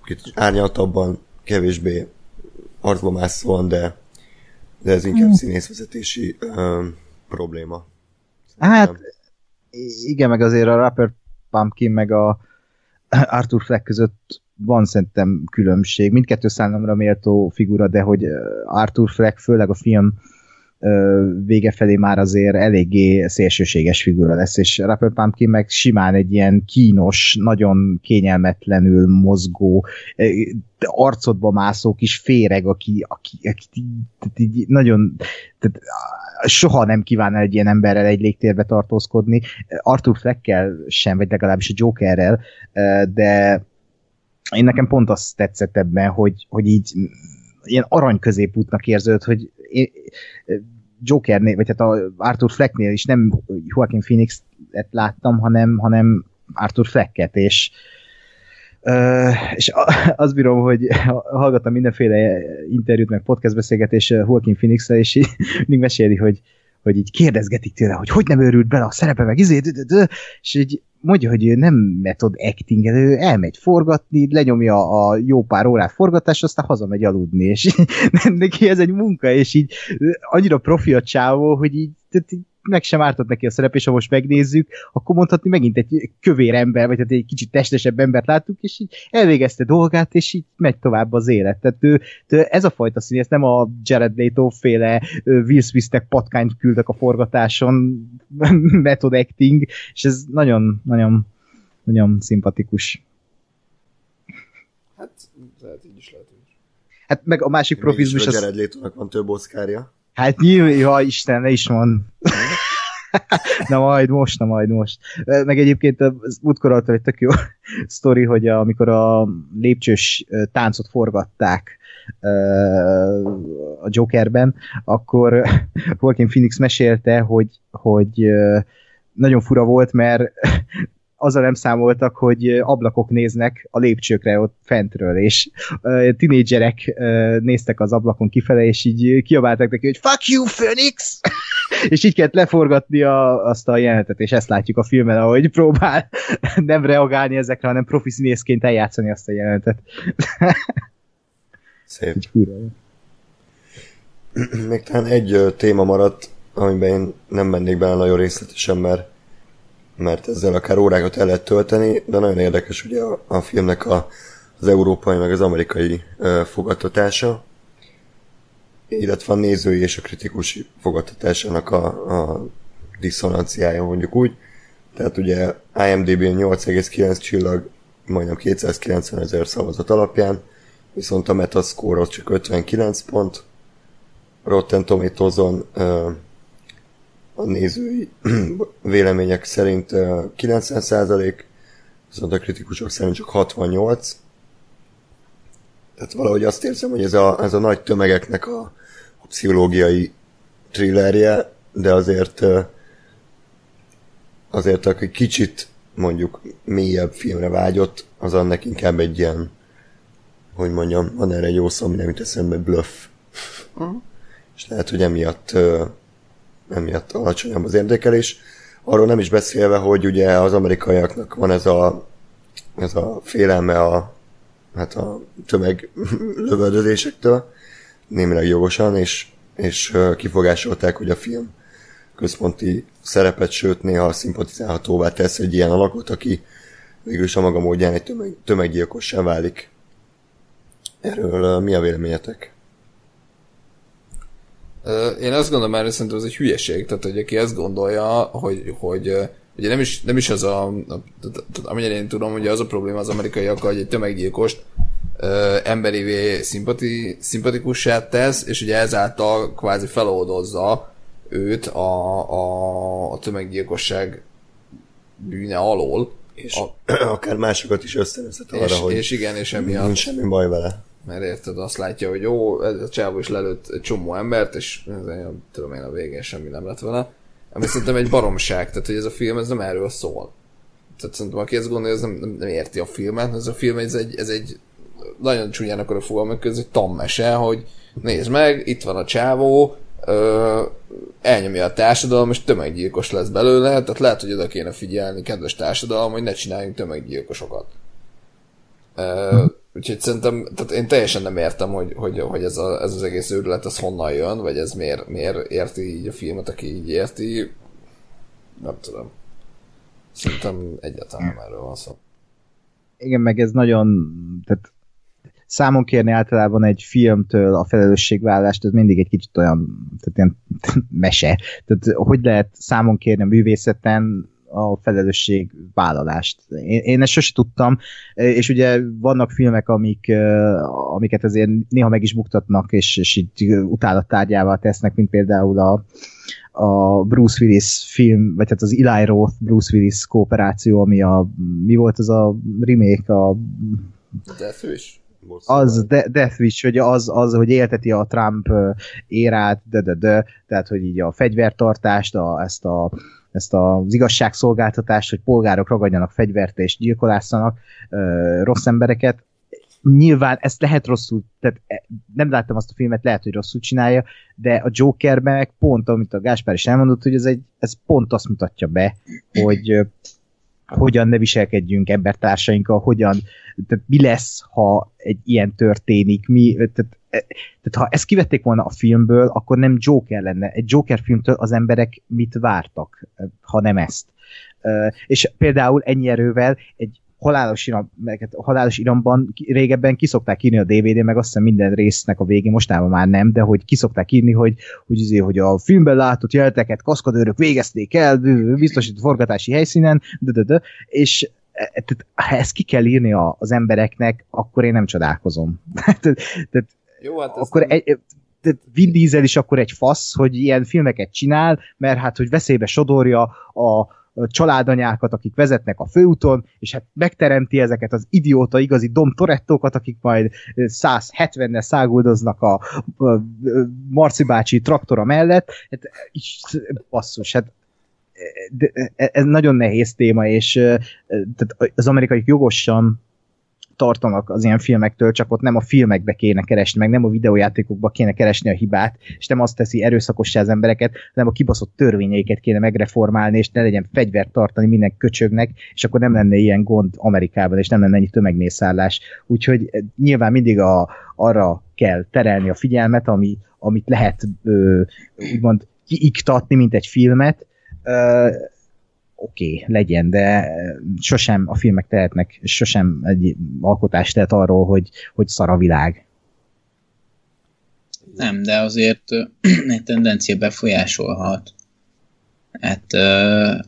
Kicsit árnyaltabban, kevésbé arcba mászóan, de, de ez inkább mm. színészvezetési ö, probléma. Szerintem. Hát igen, meg azért a Rapper Pumpkin meg a Arthur Fleck között van szerintem különbség. Mindkettő számomra méltó figura, de hogy Arthur Fleck főleg a film vége felé már azért eléggé szélsőséges figura lesz, és Rapper Pumpkin meg simán egy ilyen kínos, nagyon kényelmetlenül mozgó, arcodba mászó kis féreg, aki, aki, aki így, nagyon tehát soha nem kíván egy ilyen emberrel egy légtérbe tartózkodni. Arthur Fleckkel sem, vagy legalábbis a Jokerrel, de én nekem pont azt tetszett ebben, hogy, hogy így ilyen arany középútnak érződ, hogy én, Jokernél, vagy hát a Arthur Flecknél is nem Joaquin Phoenix-et láttam, hanem, hanem Arthur Flecket, és És azt bírom, hogy hallgattam mindenféle interjút, meg podcast beszélgetés Joaquin phoenix és mindig meséli, hogy, hogy így kérdezgetik tőle, hogy hogy nem őrült bele a szerepe, meg izé, és így mondja, hogy ő nem metod acting ő elmegy forgatni, lenyomja a jó pár órát forgatás, aztán hazamegy aludni, és neki ez egy munka, és így annyira profi a csávó, hogy így, így meg sem ártott neki a szerep, és ha most megnézzük, akkor mondhatni megint egy kövér ember, vagy hát egy kicsit testesebb embert láttuk, és így elvégezte dolgát, és így megy tovább az élet. Tehát ő, ő ez a fajta színész, nem a Jared Leto féle Will Smith-nek patkányt küldök a forgatáson, method acting, és ez nagyon, nagyon, nagyon szimpatikus. Hát, lehet így is lehet. Hát meg a másik profizmus... Az... Jared Leto-nak van több oszkárja. Hát nyilván, ja, Isten, ne is mond. na majd most, na majd most. Meg egyébként az múltkor egy tök jó sztori, hogy amikor a lépcsős táncot forgatták a Jokerben, akkor Joaquin Phoenix mesélte, hogy, hogy nagyon fura volt, mert azzal nem számoltak, hogy ablakok néznek a lépcsőkre ott fentről, és uh, tinédzserek uh, néztek az ablakon kifele, és így kiabáltak neki, hogy fuck you, Phoenix! és így kellett leforgatni a, azt a jelenetet, és ezt látjuk a filmen, ahogy próbál nem reagálni ezekre, hanem profi színészként eljátszani azt a jelenetet. Szép. Még talán egy téma maradt, amiben én nem mennék bele nagyon részletesen, mert mert ezzel akár órákat el lehet tölteni, de nagyon érdekes ugye a, a filmnek a, az európai meg az amerikai uh, fogadtatása, illetve a nézői és a kritikus fogadtatásának a, a diszonanciája mondjuk úgy. Tehát ugye IMDb 8,9 csillag, majdnem 290 ezer szavazat alapján, viszont a Metascore az csak 59 pont, Rotten Tomatoes-on a nézői vélemények szerint 90%, viszont a kritikusok szerint csak 68. Tehát valahogy azt érzem, hogy ez a, ez a nagy tömegeknek a, a pszichológiai thrillerje, de azért azért aki kicsit mondjuk mélyebb filmre vágyott, az annak inkább egy ilyen hogy mondjam, van erre egy jó szó, ami nem jut eszembe, bluff. Uh-huh. És lehet, hogy emiatt, emiatt alacsonyabb az érdekelés. Arról nem is beszélve, hogy ugye az amerikaiaknak van ez a, ez a félelme a, hát a tömeglövöldözésektől, némileg jogosan, és, és kifogásolták, hogy a film központi szerepet, sőt néha szimpatizálhatóvá tesz egy ilyen alakot, aki végül is a maga módján egy tömeg, tömeggyilkossá válik. Erről mi a véleményetek? Én azt gondolom már, szerintem ez egy hülyeség, tehát hogy aki ezt gondolja, hogy, hogy ugye nem is, nem is az a, amennyire én tudom, hogy az a probléma az amerikaiakkal, hogy egy tömeggyilkost ö, emberivé szimpati, szimpatikussá tesz, és ugye ezáltal kvázi feloldozza őt a, a, a tömeggyilkosság bűne alól. És a, akár másokat is összevezet arra, és, hogy és igen, és emiatt nincs semmi baj vele. Mert érted, azt látja, hogy jó, ez a csávó is lelőtt egy csomó embert, és ez, tudom én a végén semmi nem lett vele. Ami szerintem egy baromság, tehát hogy ez a film ez nem erről szól. Tehát szerintem aki ezt gondolja, ez nem, nem, nem érti a filmet, ez a film ez egy, ez egy nagyon csúnyán akarok fogalmazni, ez egy tammese, hogy nézd meg, itt van a csávó, ö, elnyomja a társadalom, és tömeggyilkos lesz belőle, tehát lehet, hogy oda kéne figyelni, kedves társadalom, hogy ne csináljunk tömeggyilkosokat. Ö, úgyhogy szerintem, tehát én teljesen nem értem, hogy, hogy, hogy ez, a, ez az egész őrület, ez honnan jön, vagy ez miért, miért érti így a filmet, aki így érti. Nem tudom. Szerintem egyáltalán nem erről van szó. Igen, meg ez nagyon, tehát számon kérni általában egy filmtől a felelősségvállást, ez mindig egy kicsit olyan, tehát ilyen mese. Tehát hogy lehet számon kérni a művészeten a felelősségvállalást. Én, én ezt sose tudtam, és ugye vannak filmek, amik, amiket azért néha meg is buktatnak, és, és így utálattárgyával tesznek, mint például a, a Bruce Willis film, vagy hát az Eli Roth Bruce Willis kooperáció, ami a, mi volt az a remake, a Death Wish? az de, Death Wish, hogy az, az, hogy élteti a Trump érát, de, de, de, tehát, hogy így a fegyvertartást, a, ezt, a, ezt az igazságszolgáltatást, hogy polgárok ragadjanak fegyvert és gyilkolászanak rossz embereket, nyilván ezt lehet rosszul, tehát nem láttam azt a filmet, lehet, hogy rosszul csinálja, de a Jokerben meg pont, amit a Gáspár is elmondott, hogy ez, egy, ez pont azt mutatja be, hogy hogyan ne viselkedjünk embertársainkkal, hogyan, tehát mi lesz, ha egy ilyen történik, mi, tehát, tehát ha ezt kivették volna a filmből, akkor nem Joker lenne. Egy Joker filmtől az emberek mit vártak, ha nem ezt. És például ennyi erővel egy halálos, iram, halálos iramban régebben kiszokták írni a DVD, meg azt hiszem minden résznek a végén, mostában már nem, de hogy kiszokták írni, hogy, hogy, azért, hogy a filmben látott jeleteket kaszkadőrök végezték el, biztosított forgatási helyszínen, de, de, de, és e, e, ha ezt ki kell írni a, az embereknek, akkor én nem csodálkozom. tehát, Jó, hát akkor nem... egy, tehát Vin Diesel is akkor egy fasz, hogy ilyen filmeket csinál, mert hát, hogy veszélybe sodorja a, családanyákat, akik vezetnek a főúton, és hát megteremti ezeket az idióta igazi Dom Torettókat, akik majd 170-nel száguldoznak a, a Marci bácsi traktora mellett. Hát, basszus, hát de ez nagyon nehéz téma, és tehát az amerikai jogosan tartanak az ilyen filmektől, csak ott nem a filmekbe kéne keresni, meg nem a videójátékokba kéne keresni a hibát, és nem azt teszi erőszakossá az embereket, hanem a kibaszott törvényeiket kéne megreformálni, és ne legyen fegyvert tartani minden köcsögnek, és akkor nem lenne ilyen gond Amerikában, és nem lenne ennyi tömegmészállás. Úgyhogy eh, nyilván mindig a, arra kell terelni a figyelmet, ami, amit lehet ö, úgymond kiiktatni, mint egy filmet, ö, oké, okay, legyen, de sosem a filmek tehetnek, sosem egy alkotás tehet arról, hogy, hogy szar a világ. Nem, de azért egy tendencia befolyásolhat. Hát uh,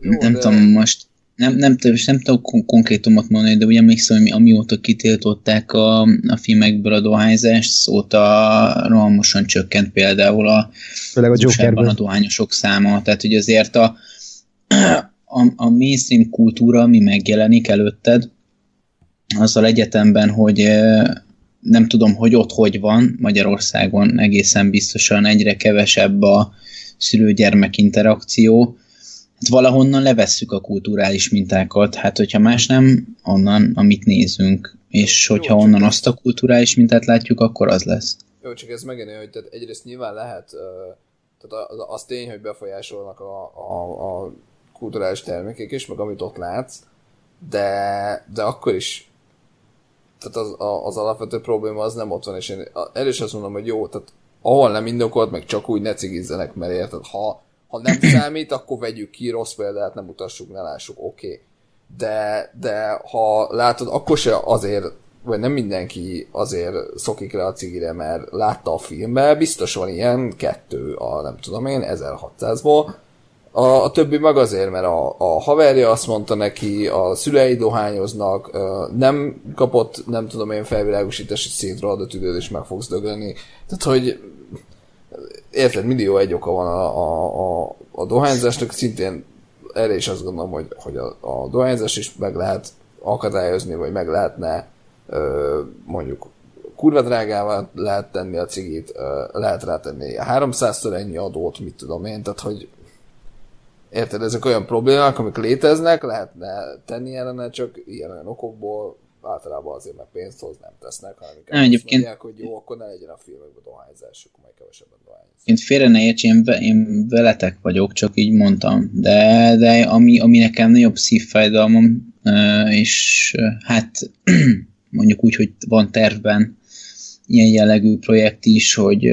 Jó, nem de... tudom most, nem, nem, nem, nem tudom konkrétumot mondani, de ugye emlékszem, hogy amióta kitiltották a, a filmekből a dohányzást, szóta rohamosan csökkent például a, Főleg a, a dohányosok száma. Tehát, hogy azért a, a, a mainstream kultúra, ami megjelenik előtted, azzal egyetemben, hogy nem tudom, hogy ott hogy van, Magyarországon egészen biztosan egyre kevesebb a szülő-gyermek interakció. Hát valahonnan levesszük a kulturális mintákat, hát hogyha más nem, onnan, amit nézünk. És hogyha Jó, onnan azt a kulturális mintát látjuk, akkor az lesz. Jó, csak ez megenő, hogy tehát egyrészt nyilván lehet, tehát az, az tény, hogy befolyásolnak a, a, a kulturális termékek is, meg amit ott látsz, de, de akkor is tehát az, a, az alapvető probléma az nem ott van, és én el is azt mondom, hogy jó, tehát ahol nem indokolt, meg csak úgy ne cigizzenek, mert érted, ha, ha nem számít, akkor vegyük ki, rossz példát nem mutassuk, ne lássuk, oké. Okay. De, de ha látod, akkor se azért, vagy nem mindenki azért szokik rá a cigire, mert látta a filmben, biztos van ilyen kettő, a nem tudom én, 1600-ból, a, a többi meg azért, mert a, a haverja azt mondta neki, a szülei dohányoznak, nem kapott, nem tudom én, felvilágosítási szintről adott időt, és meg fogsz dögölni. Tehát, hogy érted, millió egy oka van a, a, a, a dohányzásnak, szintén erre is azt gondolom, hogy, hogy a, a dohányzás is meg lehet akadályozni, vagy meg lehetne ö, mondjuk kurva drágával lehet tenni a cigit, ö, lehet rátenni 300-szor ennyi adót, mit tudom én, tehát hogy Érted, ezek olyan problémák, amik léteznek, lehetne tenni ellene, csak ilyen olyan okokból általában azért, mert pénzt hoz nem tesznek, hanem inkább egyébként- mondják, hogy jó, akkor ne legyen a filmekben dohányzás, akkor majd kevesebben dohányzás. Én félre ne érts, én, ve- én veletek vagyok, csak így mondtam. De, de ami, ami nekem nagyobb szívfájdalmam, és hát mondjuk úgy, hogy van tervben ilyen jellegű projekt is, hogy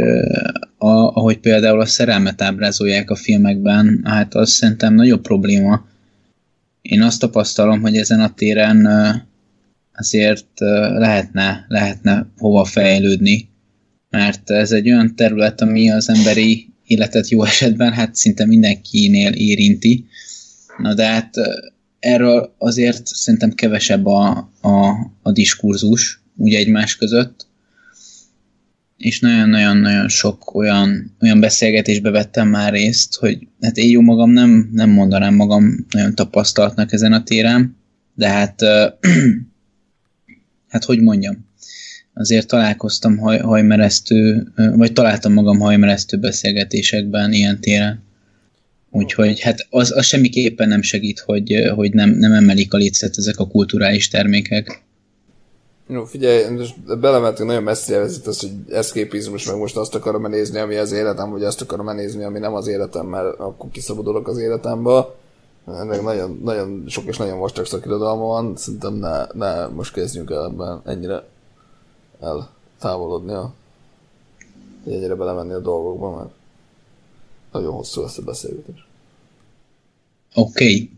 a, ahogy például a szerelmet ábrázolják a filmekben, hát az szerintem nagyobb probléma. Én azt tapasztalom, hogy ezen a téren azért lehetne, lehetne hova fejlődni mert ez egy olyan terület, ami az emberi életet jó esetben hát szinte mindenkinél érinti. Na de hát erről azért szerintem kevesebb a, a, a diskurzus, ugye egymás között, és nagyon-nagyon-nagyon sok olyan, olyan beszélgetésbe vettem már részt, hogy hát én jó magam nem, nem mondanám magam nagyon tapasztaltnak ezen a téren, de hát hát hogy mondjam, azért találkoztam haj, hajmeresztő, vagy találtam magam hajmeresztő beszélgetésekben ilyen téren. Úgyhogy hát az, az semmiképpen nem segít, hogy, hogy nem, nem emelik a lécet ezek a kulturális termékek. Jó, figyelj, most belementünk nagyon messzire vezet az, hogy eszképizmus, meg most azt akarom nézni, ami az életem, vagy azt akarom nézni, ami nem az életem, mert akkor kiszabadulok az életemből. Ennek nagyon, nagyon sok és nagyon vastag szakirodalma van, szerintem ne, ne most kezdjünk el ebben ennyire eltávolodni a ennyire belemenni a dolgokba, mert nagyon hosszú lesz a beszélgetés. Oké. Okay.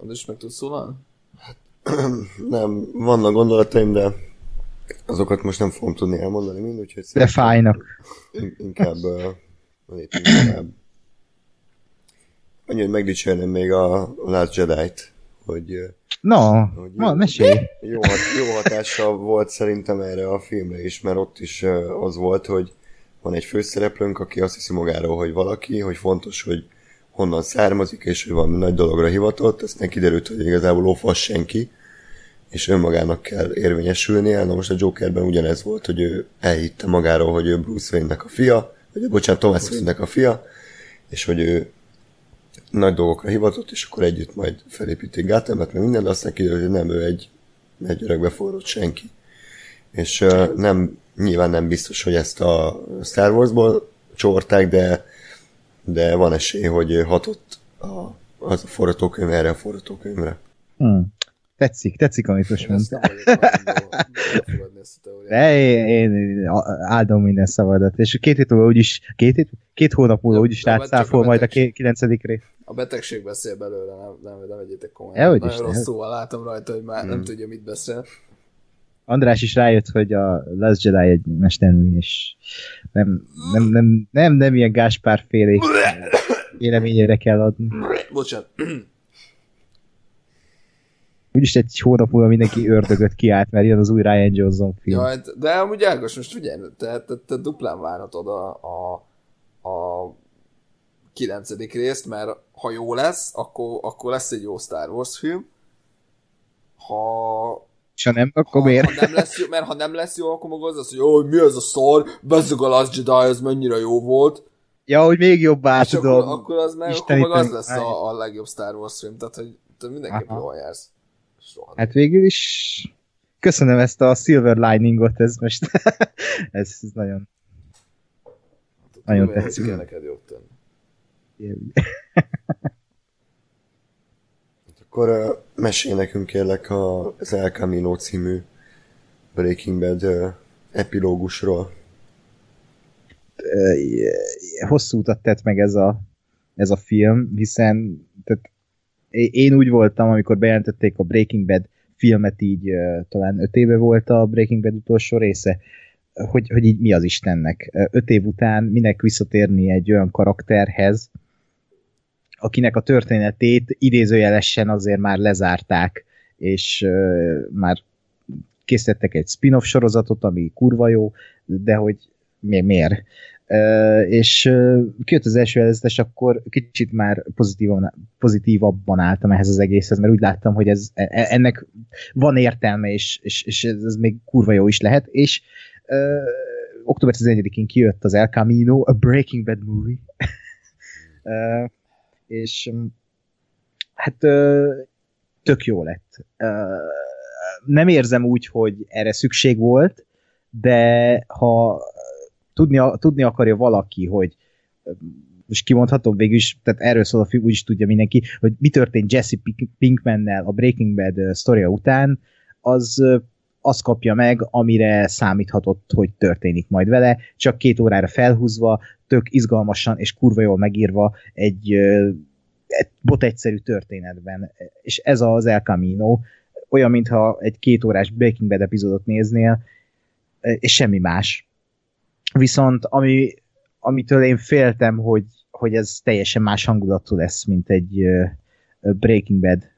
Andris, meg tudsz szólalni? Nem, vannak gondolataim, de azokat most nem fogom tudni elmondani mind, úgyhogy De fájnak. in- inkább lépjünk tovább. Annyi, hogy megdicsérném még a Last Jedi-t, hogy Na, Hogy ma, jó. mesélj. jó, jó hatással volt szerintem erre a filmre is, mert ott is az volt, hogy van egy főszereplőnk, aki azt hiszi magáról, hogy valaki, hogy fontos, hogy honnan származik, és hogy valami nagy dologra hivatott, aztán kiderült, hogy igazából lófasz senki, és önmagának kell érvényesülnie. Na most a Jokerben ugyanez volt, hogy ő elhitte magáról, hogy ő Bruce Wayne-nek a fia, vagy bocsánat, Thomas Wayne-nek a fia, és hogy ő nagy dolgokra hivatott, és akkor együtt majd felépítik Gothamet, meg minden, de aztán kiderül, hogy nem ő egy, egy öregbe forrott senki. És uh, nem, nyilván nem biztos, hogy ezt a Star Warsból csorták, de, de van esély, hogy hatott a, az a forgatókönyv erre a forgatókönyvre. Hm. Tetszik, tetszik, amit most mondtál. De én, én áldom minden szavadat. És két hét múlva úgyis, két, hét, két hónap múlva úgyis rátszáfol majd a kilencedik rész. A betegség beszél belőle, nem, nem, nem vegyétek komolyan. Dehogy Nagyon is, Hmm. rosszul látom rajta, hogy már nem tudja, mit beszél. András is rájött, hogy a Last Jedi egy mestermű, és nem, nem, nem, nem, nem ilyen Gáspár félék véleményére kell adni. Bocsánat. Úgyis egy hónap múlva mindenki ördögöt kiállt, mert jön az új Ryan Johnson film. Ja, de amúgy Ágos, most figyelj, te, te, te duplán várhatod a, a, a kilencedik részt, mert ha jó lesz, akkor, akkor lesz egy jó Star Wars film. Ha És ha nem, akkor ha, miért? ha nem lesz jó, mert ha nem lesz jó, akkor maga az lesz, hogy jó, mi ez a szar, bezzeg a Last Jedi, az mennyire jó volt. Ja, hogy még jobbá És tudom. akkor, akkor az meg, akkor meg az lesz a, a legjobb Star Wars film, tehát hogy te mindenképp Aha. jól jársz. Soha. Hát végül is köszönöm ezt a silver liningot, ez most ez, ez nagyon nagyon Mivel tetszik. neked jobb tenni. Akkor mesélj nekünk kérlek az El Camino című Breaking Bad epilógusról. Hosszú utat tett meg ez a, ez a film, hiszen tehát én úgy voltam, amikor bejelentették a Breaking Bad filmet, így talán öt éve volt a Breaking Bad utolsó része, hogy, hogy így mi az Istennek. Öt év után minek visszatérni egy olyan karakterhez, akinek a történetét idézőjelesen azért már lezárták, és ö, már készítettek egy spin-off sorozatot, ami kurva jó, de hogy mi, miért? Uh, és kijött az első előzetes, akkor kicsit már pozitívan, pozitívabban álltam ehhez az egészhez, mert úgy láttam, hogy ez, e- ennek van értelme, és, és, és ez, még kurva jó is lehet, és uh, október 11-én kijött az El Camino, a Breaking Bad movie, és um, hát tök jó lett. Nem érzem úgy, hogy erre szükség volt, de ha tudni, tudni akarja valaki, hogy most kimondhatom végül is, tehát erről szól a film, úgyis tudja mindenki, hogy mi történt Jesse Pink- Pinkmannel a Breaking Bad sztoria után, az azt kapja meg, amire számíthatott, hogy történik majd vele, csak két órára felhúzva, tök izgalmasan és kurva jól megírva egy, egy bot egyszerű történetben. És ez az El Camino, olyan, mintha egy két órás Breaking Bad epizódot néznél, és semmi más. Viszont ami, amitől én féltem, hogy, hogy ez teljesen más hangulatú lesz, mint egy Breaking Bad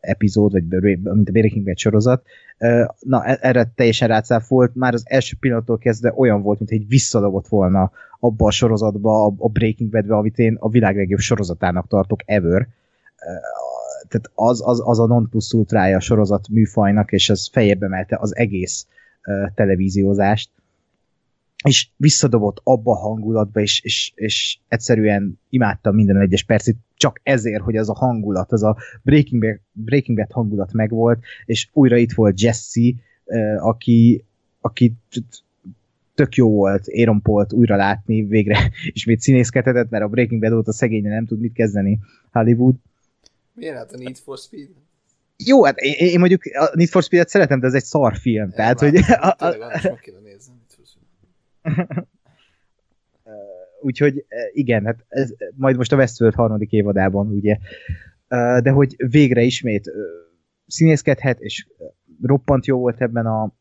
epizód, vagy mint a Breaking Bad sorozat. Na, e- erre teljesen rácáfolt, már az első pillanattól kezdve olyan volt, mint egy visszadobott volna abba a sorozatba, a, Breaking Badbe, amit én a világ legjobb sorozatának tartok ever. Tehát az, az, az a non plus ultrája a sorozat műfajnak, és ez fejébe emelte az egész televíziózást és visszadobott abba a hangulatba, és, és, és egyszerűen imádtam minden egyes percét, csak ezért, hogy az a hangulat, az a Breaking Bad, Breaking Bad hangulat megvolt, és újra itt volt Jesse, aki, aki tök jó volt Aaron Paul-t újra látni, végre ismét színészkedhetett, mert a Breaking Bad óta szegényen nem tud mit kezdeni Hollywood. Miért hát a Need for Speed? Jó, hát én, én mondjuk a Need for Speed-et szeretem, de ez egy szar film, tehát, hogy a, a, kéne nézni. Need for Speed. Úgyhogy eh, igen, hát ez, majd most a Westworld harmadik évadában, ugye, Eh, de hogy végre ismét eh, színészkedhet, és roppant jó volt ebben a,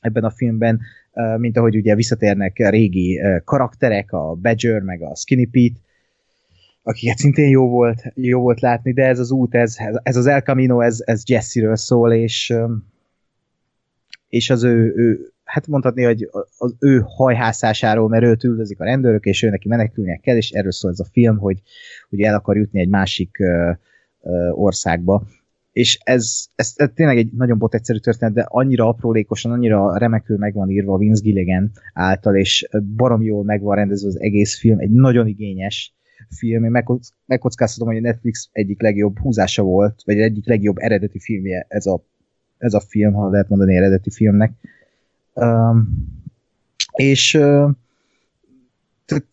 ebben a filmben, mint ahogy ugye visszatérnek régi karakterek, a Badger, meg a Skinny Pete, akiket szintén jó volt, jó volt látni, de ez az út, ez, ez az El Camino, ez, ez Jesse-ről szól, és, és az ő, ő hát mondhatni, hogy az ő hajhászásáról, mert őt üldözik a rendőrök, és ő neki menekülnie kell, és erről szól ez a film, hogy, hogy el akar jutni egy másik ö, ö, országba. És ez, ez, ez tényleg egy nagyon bot egyszerű történet, de annyira aprólékosan, annyira remekül meg van írva Vince Gilligan által, és barom jól meg van rendezve az egész film, egy nagyon igényes film. Én megkock- megkockáztatom, hogy a Netflix egyik legjobb húzása volt, vagy egyik legjobb eredeti filmje ez a, ez a film, ha lehet mondani eredeti filmnek. És tehát,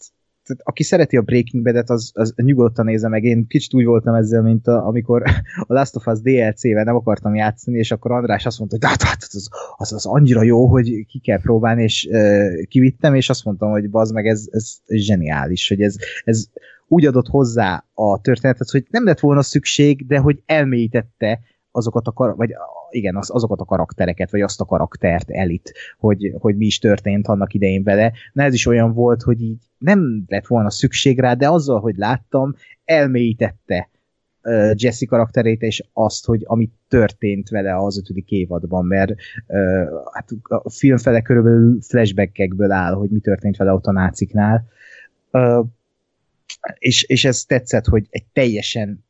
tehát, aki szereti a Breaking Bad-et, az, az nyugodtan nézze meg. Én kicsit úgy voltam ezzel, mint a, amikor a Last of Us DLC-vel nem akartam játszani, és akkor András azt mondta, hogy hát, hát az, az, az annyira jó, hogy ki kell próbálni, és uh, kivittem, és azt mondtam, hogy bazd meg, ez, ez zseniális, hogy ez, ez úgy adott hozzá a történetet, hogy nem lett volna szükség, de hogy elmélyítette azokat a, kar- vagy igen, az, azokat a karaktereket, vagy azt a karaktert elit, hogy, hogy mi is történt annak idején vele. Na ez is olyan volt, hogy így nem lett volna szükség rá, de azzal, hogy láttam, elmélyítette uh, Jesse karakterét, és azt, hogy amit történt vele az ötödik évadban, mert uh, hát a film fele körülbelül flashbackekből áll, hogy mi történt vele ott a náciknál. Uh, és, és ez tetszett, hogy egy teljesen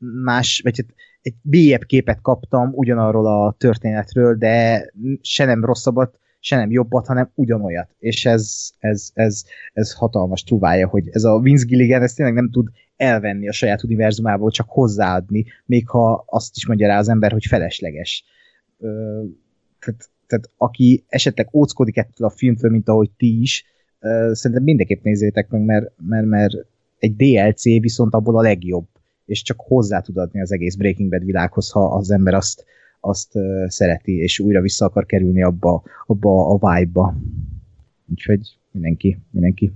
más, vagy hát egy mélyebb képet kaptam ugyanarról a történetről, de se nem rosszabbat, se nem jobbat, hanem ugyanolyat. És ez, ez, ez, ez hatalmas trúvája, hogy ez a Vince Gilligan ezt tényleg nem tud elvenni a saját univerzumából, csak hozzáadni, még ha azt is mondja rá az ember, hogy felesleges. Tehát, tehát aki esetleg óckodik ettől a filmtől, mint ahogy ti is, ö, szerintem mindenképp nézzétek meg, mert, mert, mert egy DLC viszont abból a legjobb, és csak hozzá tud adni az egész Breaking Bad világhoz, ha az ember azt, azt szereti, és újra vissza akar kerülni abba, abba a vibe-ba. Úgyhogy mindenki, mindenki.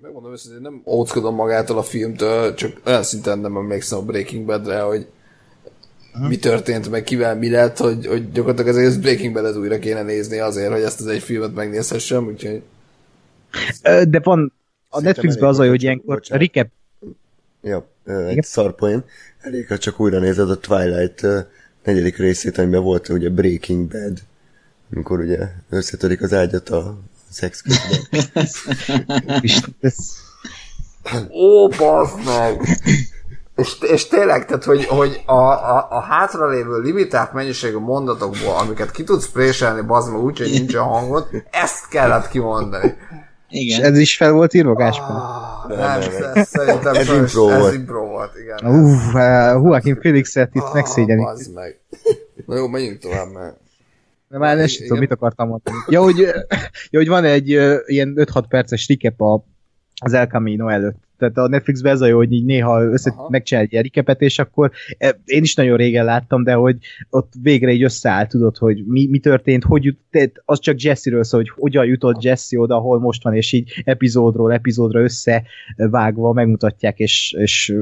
Megmondom őszintén, nem óckodom magától a filmtől, csak olyan szinten nem emlékszem a Breaking Badre, hogy mi történt, meg kivel mi lett, hogy, hogy gyakorlatilag az egész Breaking Bad-et újra kéne nézni azért, hogy ezt az egy filmet megnézhessem, úgyhogy... De van a Netflixben az, hogy ilyenkor recap... Ja, egy szarpoén. Elég, ha csak újra nézed a Twilight negyedik részét, amiben volt ugye Breaking Bad, amikor ugye összetörik az ágyat a szex közben. Ó, bazd meg! És, és tényleg, tehát, hogy, hogy a, a, a hátralévő limitált mennyiségű mondatokból, amiket ki tudsz préselni, bazd meg úgy, hogy nincs a hangot, ezt kellett kimondani. Igen. És ez is fel volt írva, Gáspár? Ah, nem, nem, ez, szerintem ez impro ez volt. impro volt, igen. Uff, uh, Joaquin Felixet itt ah, megszégyenik. Meg. Na jó, menjünk tovább, mert... De már nem tudom, mit akartam mondani. Ja, hogy, ja, hogy van egy uh, ilyen 5-6 perces recap a, az El Camino előtt. Tehát a Netflixben ez a jó, hogy így néha össze megcsinál egy recapet, és akkor e, én is nagyon régen láttam, de hogy ott végre így összeáll, tudod, hogy mi, mi történt, hogy jut, tehát az csak Jesse-ről szól, hogy hogyan jutott Jesse oda, ahol most van, és így epizódról epizódra összevágva megmutatják, és, és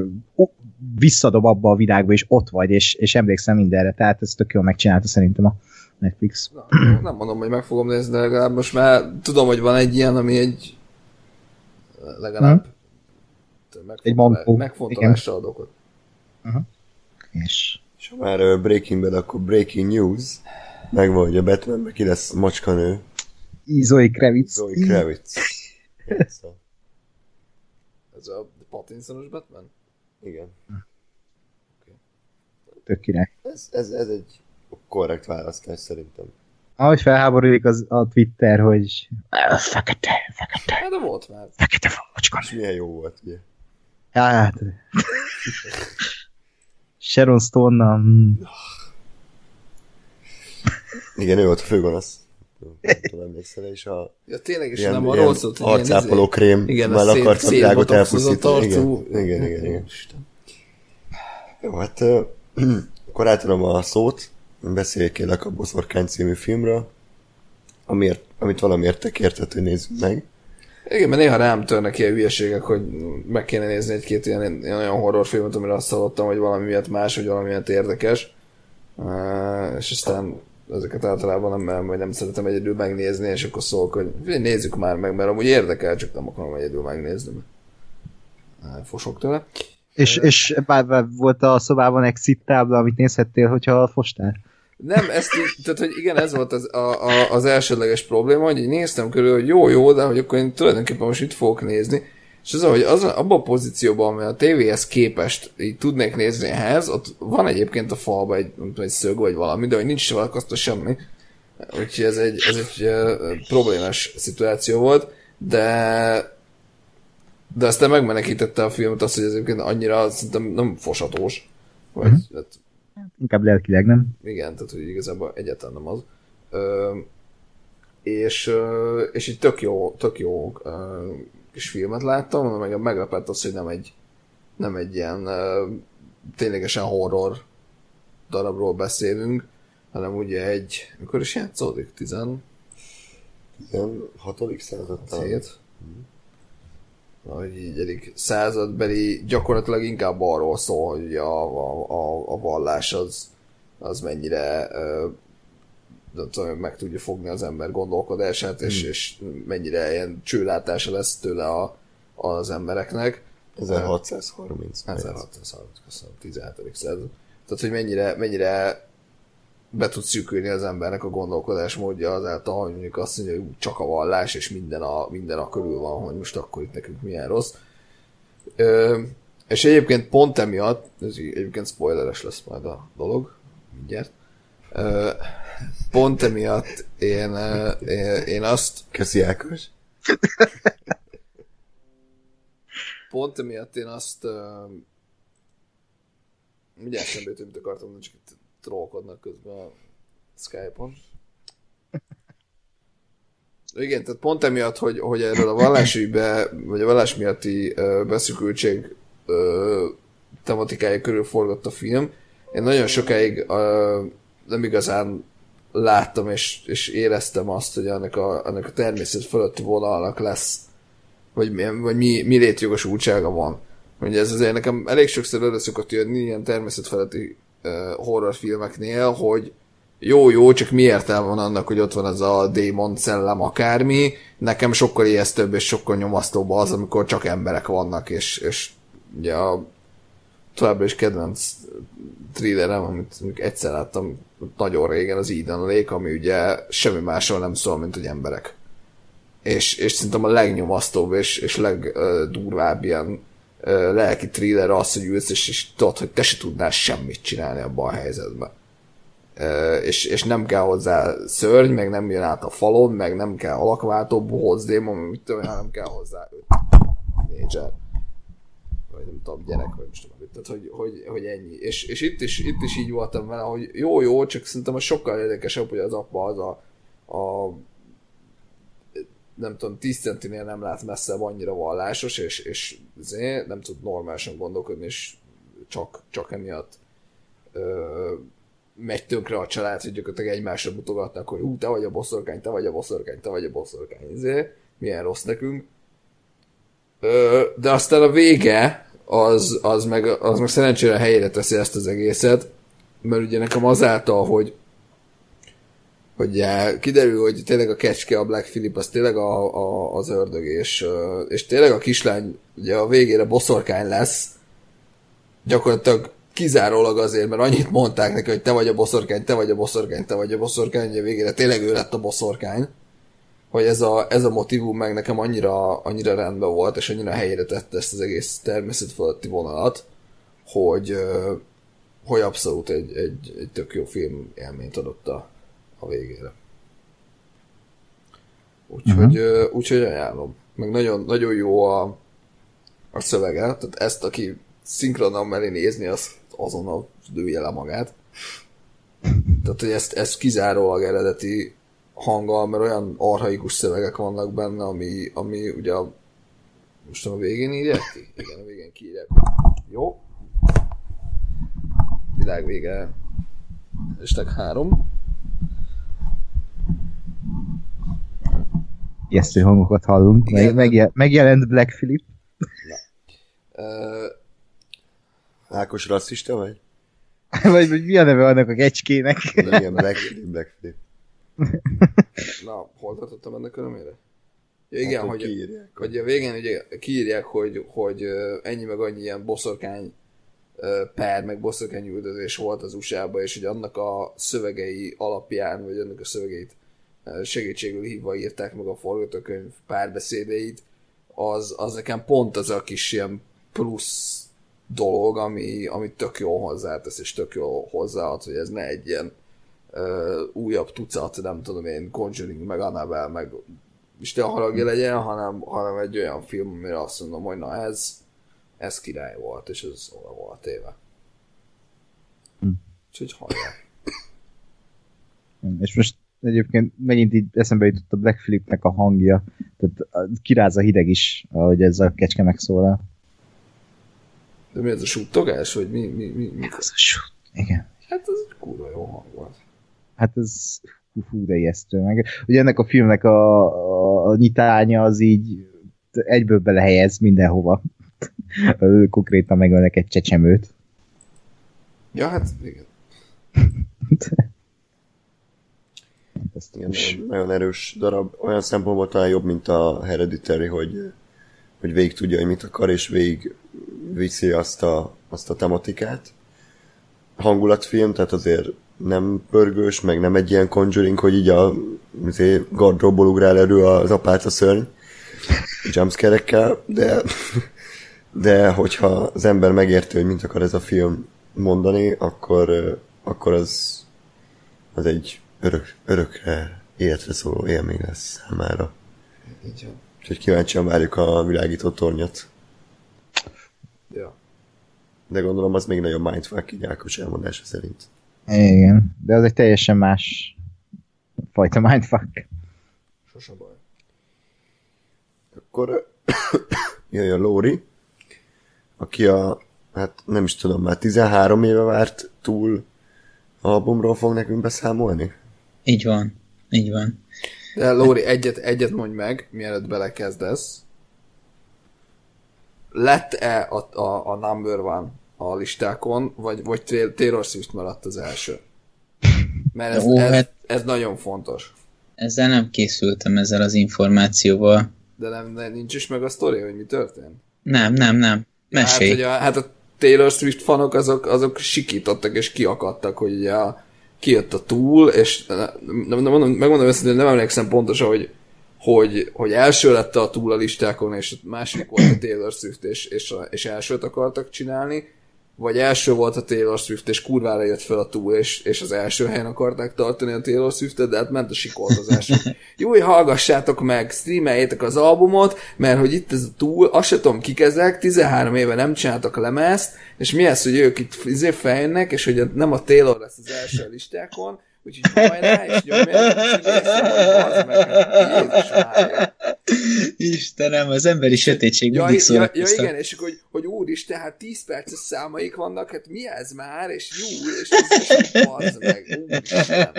visszadob abba a világba, és ott vagy, és, és emlékszem mindenre, tehát ez tök jól megcsinálta szerintem a Netflix. Na, nem mondom, hogy meg fogom nézni, de legalább most már tudom, hogy van egy ilyen, ami egy legalább hmm egy mankó. megfontolásra ad okot. Uh-huh. És... És ha már uh, Breaking Bad, akkor Breaking News. Megvan, hogy a Batmanben ki lesz macskanő. Zoe Kravitz. Zoe Kravitz. Ez a Pattinsonos Batman? Igen. Okay. Tök király. Ez, ez, ez egy korrekt választás szerintem. Ahogy felháborodik az a Twitter, hogy fekete, fekete. Hát de volt már. Fekete macska. És milyen jó volt, ugye? Hát. Sharon Stone-nal. Mm. Igen, ő volt a főgonosz. Nem emlékszel, és a... Ja, tényleg, és nem arról szólt, hogy arcápoló krém, igen, már akart a világot elpusztítani. Igen, igen, igen, igen. Jó, hát akkor átadom a szót, beszéljék kérlek a Boszorkány című filmről, amiért, amit valamiért te kérted, hogy nézzük meg. Igen, mert néha rám törnek ilyen hülyeségek, hogy meg kéne nézni egy-két ilyen, ilyen olyan horrorfilmet, amire azt hallottam, hogy valami miatt más, vagy valami miatt érdekes. Uh, és aztán ezeket általában nem merem, nem szeretem egyedül megnézni, és akkor szólok, hogy nézzük már meg, mert amúgy érdekel, csak nem akarom egyedül megnézni. Mert fosok tőle. És, és bár volt a szobában exit tábla, amit nézhettél, hogyha fostál? Nem, ezt így, tehát, hogy igen, ez volt az, a, a, az elsődleges probléma, hogy így néztem körül, hogy jó, jó, de hogy akkor én tulajdonképpen most itt fogok nézni, és az, hogy az, abban a pozícióban, ami a tévéhez képest így tudnék nézni ehhez, ott van egyébként a falba egy, egy szög vagy valami, de hogy nincs se valakasztó semmi. Úgyhogy ez egy, ez egy uh, problémás szituáció volt, de de aztán megmenekítette a filmet azt, hogy ez egyébként annyira szerintem nem fosatós. Vagy, uh-huh. hát, Inkább lelkileg, nem? Igen, tehát hogy igazából egyáltalán nem az. Ö, és, ö, és így tök jó, tök jó ö, kis filmet láttam, meg meglepett az, hogy nem egy, nem egy ilyen ö, ténylegesen horror darabról beszélünk, hanem ugye egy, mikor is játszódik? 10 16. század hogy így egyik századbeli gyakorlatilag inkább arról szól, hogy a, a, a vallás az, az mennyire nem tudom, meg tudja fogni az ember gondolkodását, és, hmm. és mennyire ilyen csőlátása lesz tőle a, az embereknek. 1630. 1630, köszönöm, 17. század. Tehát, hogy mennyire, mennyire be tud szűkülni az embernek a gondolkodás módja azáltal, hogy mondjuk azt mondja, hogy csak a vallás, és minden a, minden a körül van, hogy most akkor itt nekünk milyen rossz. Ö, és egyébként pont emiatt, ez egyébként spoileres lesz majd a dolog, mindjárt, Ö, pont emiatt én, én, én azt Köszi Ákos. pont emiatt én azt uh, ugye eszembe jutott, mit akartam csak itt trollkodnak közben a Skype-on. Igen, tehát pont emiatt, hogy, hogy erről a vallásügybe, vagy a vallás miatti beszűkültség uh, tematikája körül forgott a film, én nagyon sokáig uh, nem igazán láttam és, és éreztem azt, hogy ennek a, ennek a természet fölötti vonalnak lesz vagy, vagy mi, mi létjogosultsága van. Ugye ez azért nekem elég sokszor előre szokott jönni ilyen természetfeletti horrorfilmeknél, hogy jó-jó, csak mi értelme van annak, hogy ott van ez a démon szellem akármi, nekem sokkal ijesztőbb és sokkal nyomasztóbb az, amikor csak emberek vannak, és, és ugye a továbbra is kedvenc thrillerem, amit egyszer láttam nagyon régen, az Eden Lake, ami ugye semmi másról nem szól, mint hogy emberek. És, és szerintem a legnyomasztóbb és, és legdurvább ilyen lelki thriller az, hogy ülsz, és, és tudod, hogy te se tudnál semmit csinálni abban a helyzetben. És, és nem kell hozzá szörny, meg nem jön át a falon, meg nem kell alakváltó, bohóc, démon, mit tudom, nem kell hozzá öt négyzser. Vagy nem tudom, gyerek, vagy most tudom, tehát hogy, hogy, hogy ennyi. És, és itt, is, itt is így voltam vele, hogy jó, jó, csak szerintem az sokkal érdekesebb, hogy az apa az a, a nem tudom, 10 centinél nem lát messze annyira vallásos, és, és azért nem tud normálisan gondolkodni, és csak, csak emiatt ö, megy tönkre a család, hogy gyakorlatilag egymásra mutogatnak, hogy hú, te vagy a boszorkány, te vagy a boszorkány, te vagy a boszorkány, ezért milyen rossz nekünk. Ö, de aztán a vége, az, az, meg, az meg szerencsére helyére teszi ezt az egészet, mert ugye nekem azáltal, hogy hogy já, kiderül, hogy tényleg a kecske, a Black Philip, az tényleg a, a, az ördög, és, ö, és tényleg a kislány ugye a végére boszorkány lesz, gyakorlatilag kizárólag azért, mert annyit mondták neki, hogy te vagy a boszorkány, te vagy a boszorkány, te vagy a boszorkány, ugye végére tényleg ő lett a boszorkány, hogy ez a, ez a motivum meg nekem annyira, annyira rendben volt, és annyira helyére tette ezt az egész természet fölötti vonalat, hogy, ö, hogy abszolút egy, egy, egy tök jó film élményt adott a, a végére. Úgyhogy, uh-huh. úgyhogy ajánlom. Meg nagyon, nagyon jó a, a szövege, tehát ezt, aki szinkronan mellé nézni, az azonnal lője le magát. Tehát, hogy ezt, ezt kizárólag eredeti hanggal, mert olyan arhaikus szövegek vannak benne, ami, ami ugye a, most a végén írják ki? Igen, a végén kiírják. Jó. Világ vége. Estek három. Ijesztő hangokat hallunk. Igen. Meg, megjel, megjelent Black Philip. Uh, Ákos rasszista vagy? vagy, vagy mi a neve annak a kecskének? De milyen Black Philip, Black Philip. na, hol tartottam ennek örömére? Ja, igen, Hát, hogy, kiírják. hogy a végén ugye kiírják, hogy, hogy ennyi meg annyi ilyen boszorkány per, meg boszorkány üldözés volt az USA-ba, és hogy annak a szövegei alapján, vagy annak a szövegeit segítségül hívva írták meg a forgatókönyv párbeszédeit, az, az nekem pont az a kis ilyen plusz dolog, ami, ami tök jó hozzátesz, és tök jó hozzáad, hogy ez ne egy ilyen ö, újabb tucat, nem tudom én, Conjuring, meg Annabelle, meg Isten haragja legyen, hanem, hanem egy olyan film, amire azt mondom, hogy na ez, ez király volt, és ez oda volt téve. Hm. Úgyhogy hallják. És most egyébként megint így eszembe jutott a Black Philipnek a hangja, tehát kiráz a hideg is, ahogy ez a kecske megszólal. De mi ez a suttogás, vagy mi, mi, mi, mi? Az a sut. Igen. Hát ez egy kurva jó hang volt. Hát ez hú, de ijesztő meg. Ugye ennek a filmnek a, a, a nyitánya az így egyből belehelyez mindenhova. Konkrétan megölnek egy csecsemőt. Ja, hát igen. Igen, nagyon erős darab. Olyan szempontból talán jobb, mint a Hereditary, hogy, hogy végig tudja, hogy mit akar, és végig viszi azt a, azt a tematikát. Hangulatfilm, tehát azért nem pörgős, meg nem egy ilyen conjuring, hogy így a azért gardróból ugrál elő az apáca szörny jumpscare-ekkel, de, de hogyha az ember megérti, hogy mit akar ez a film mondani, akkor, akkor az, az egy örök, örökre életre szóló élmény lesz számára. Így van. Úgyhogy kíváncsian várjuk a világító tornyot. Ja. De gondolom az még nagyobb mindfuck így Ákos elmondása szerint. Igen, de az egy teljesen más fajta mindfuck. Sose baj. Akkor jöjjön Lóri, aki a, hát nem is tudom, már 13 éve várt túl albumról fog nekünk beszámolni? Így van. Így van. De Lóri, egyet, egyet mondj meg, mielőtt belekezdesz. Lett-e a, a, a number one a listákon, vagy, vagy Taylor Swift maradt az első? Mert ez, Ó, ez, hát- ez nagyon fontos. Ezzel nem készültem ezzel az információval. De nem, nem nincs is meg a sztori, hogy mi történt? Nem, nem, nem. Hát, Mesélj. hogy a, hát a Taylor Swift fanok azok, azok sikítottak és kiakadtak, hogy ugye a, kijött a túl, és nem, nem, nem, megmondom őszintén, nem emlékszem pontosan, hogy, hogy, hogy első lett a túl a listákon, és a másik volt a Taylor Swift, és, és, és elsőt akartak csinálni, vagy első volt a Taylor Swift, és kurvára jött fel a túl, és, és az első helyen akarták tartani a Taylor Swiftet, de hát ment a sikoltozás. Jó, hallgassátok meg, streameljétek az albumot, mert hogy itt ez a túl, azt se tudom kik ezek, 13 éve nem csináltak lemezt, és mi ez, hogy ők itt izé feljönnek, és hogy nem a Taylor lesz az első listákon, úgyhogy hajrá, és nyomjátok, és meg, hát Jézus Mária. Istenem, az emberi sötétség Ja, mindig ja, ja, igen, és akkor, hogy, hogy úristen, hát 10 perces számaik vannak, hát mi ez már, és jó, és ez is bazd meg, úristen.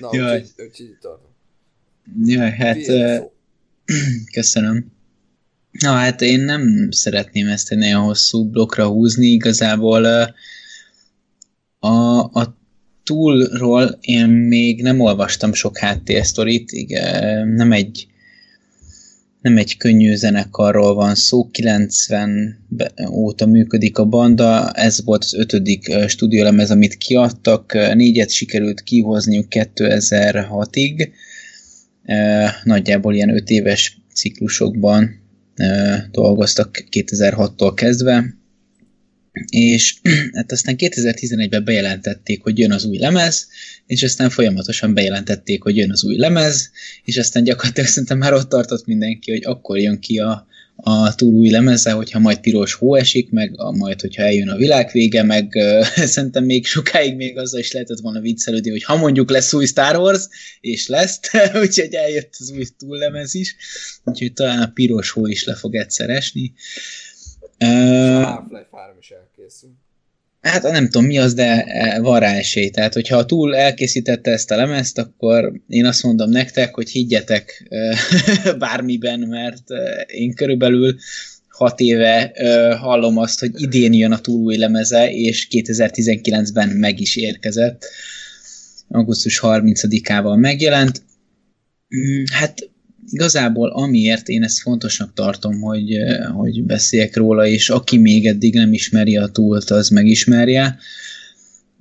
Na, Jaj. úgyhogy, úgyhogy tartom. Jaj, hát köszönöm. Na hát én nem szeretném ezt egy nagyon hosszú blokkra húzni, igazából ö, a, a túlról én még nem olvastam sok háttérsztorit, igen, nem egy nem egy könnyű zenekarról van szó, 90 be- óta működik a banda, ez volt az ötödik stúdiólemez, amit kiadtak, négyet sikerült kihozniuk 2006-ig, Ö, nagyjából ilyen öt éves ciklusokban dolgoztak 2006-tól kezdve, és hát aztán 2011-ben bejelentették, hogy jön az új lemez, és aztán folyamatosan bejelentették, hogy jön az új lemez, és aztán gyakorlatilag szerintem már ott tartott mindenki, hogy akkor jön ki a, a túl új lemeze, hogyha majd piros hó esik, meg a, majd, hogyha eljön a világ vége, meg ö, szerintem még sokáig még azzal is lehetett volna viccelődni, hogy ha mondjuk lesz új Star Wars, és lesz, úgyhogy eljött az új túllemez is, úgyhogy talán a piros hó is le fog egyszer esni. A Ö, Half-Life 3 is elkészül. Hát nem tudom mi az, de eh, van rá esély. Tehát, hogyha a túl elkészítette ezt a lemezt, akkor én azt mondom nektek, hogy higgyetek bármiben, mert én körülbelül hat éve hallom azt, hogy idén jön a túl új lemeze, és 2019-ben meg is érkezett. Augusztus 30-ával megjelent. Mm, Hát igazából amiért én ezt fontosnak tartom, hogy, eh, hogy beszéljek róla, és aki még eddig nem ismeri a túlt, az megismerje,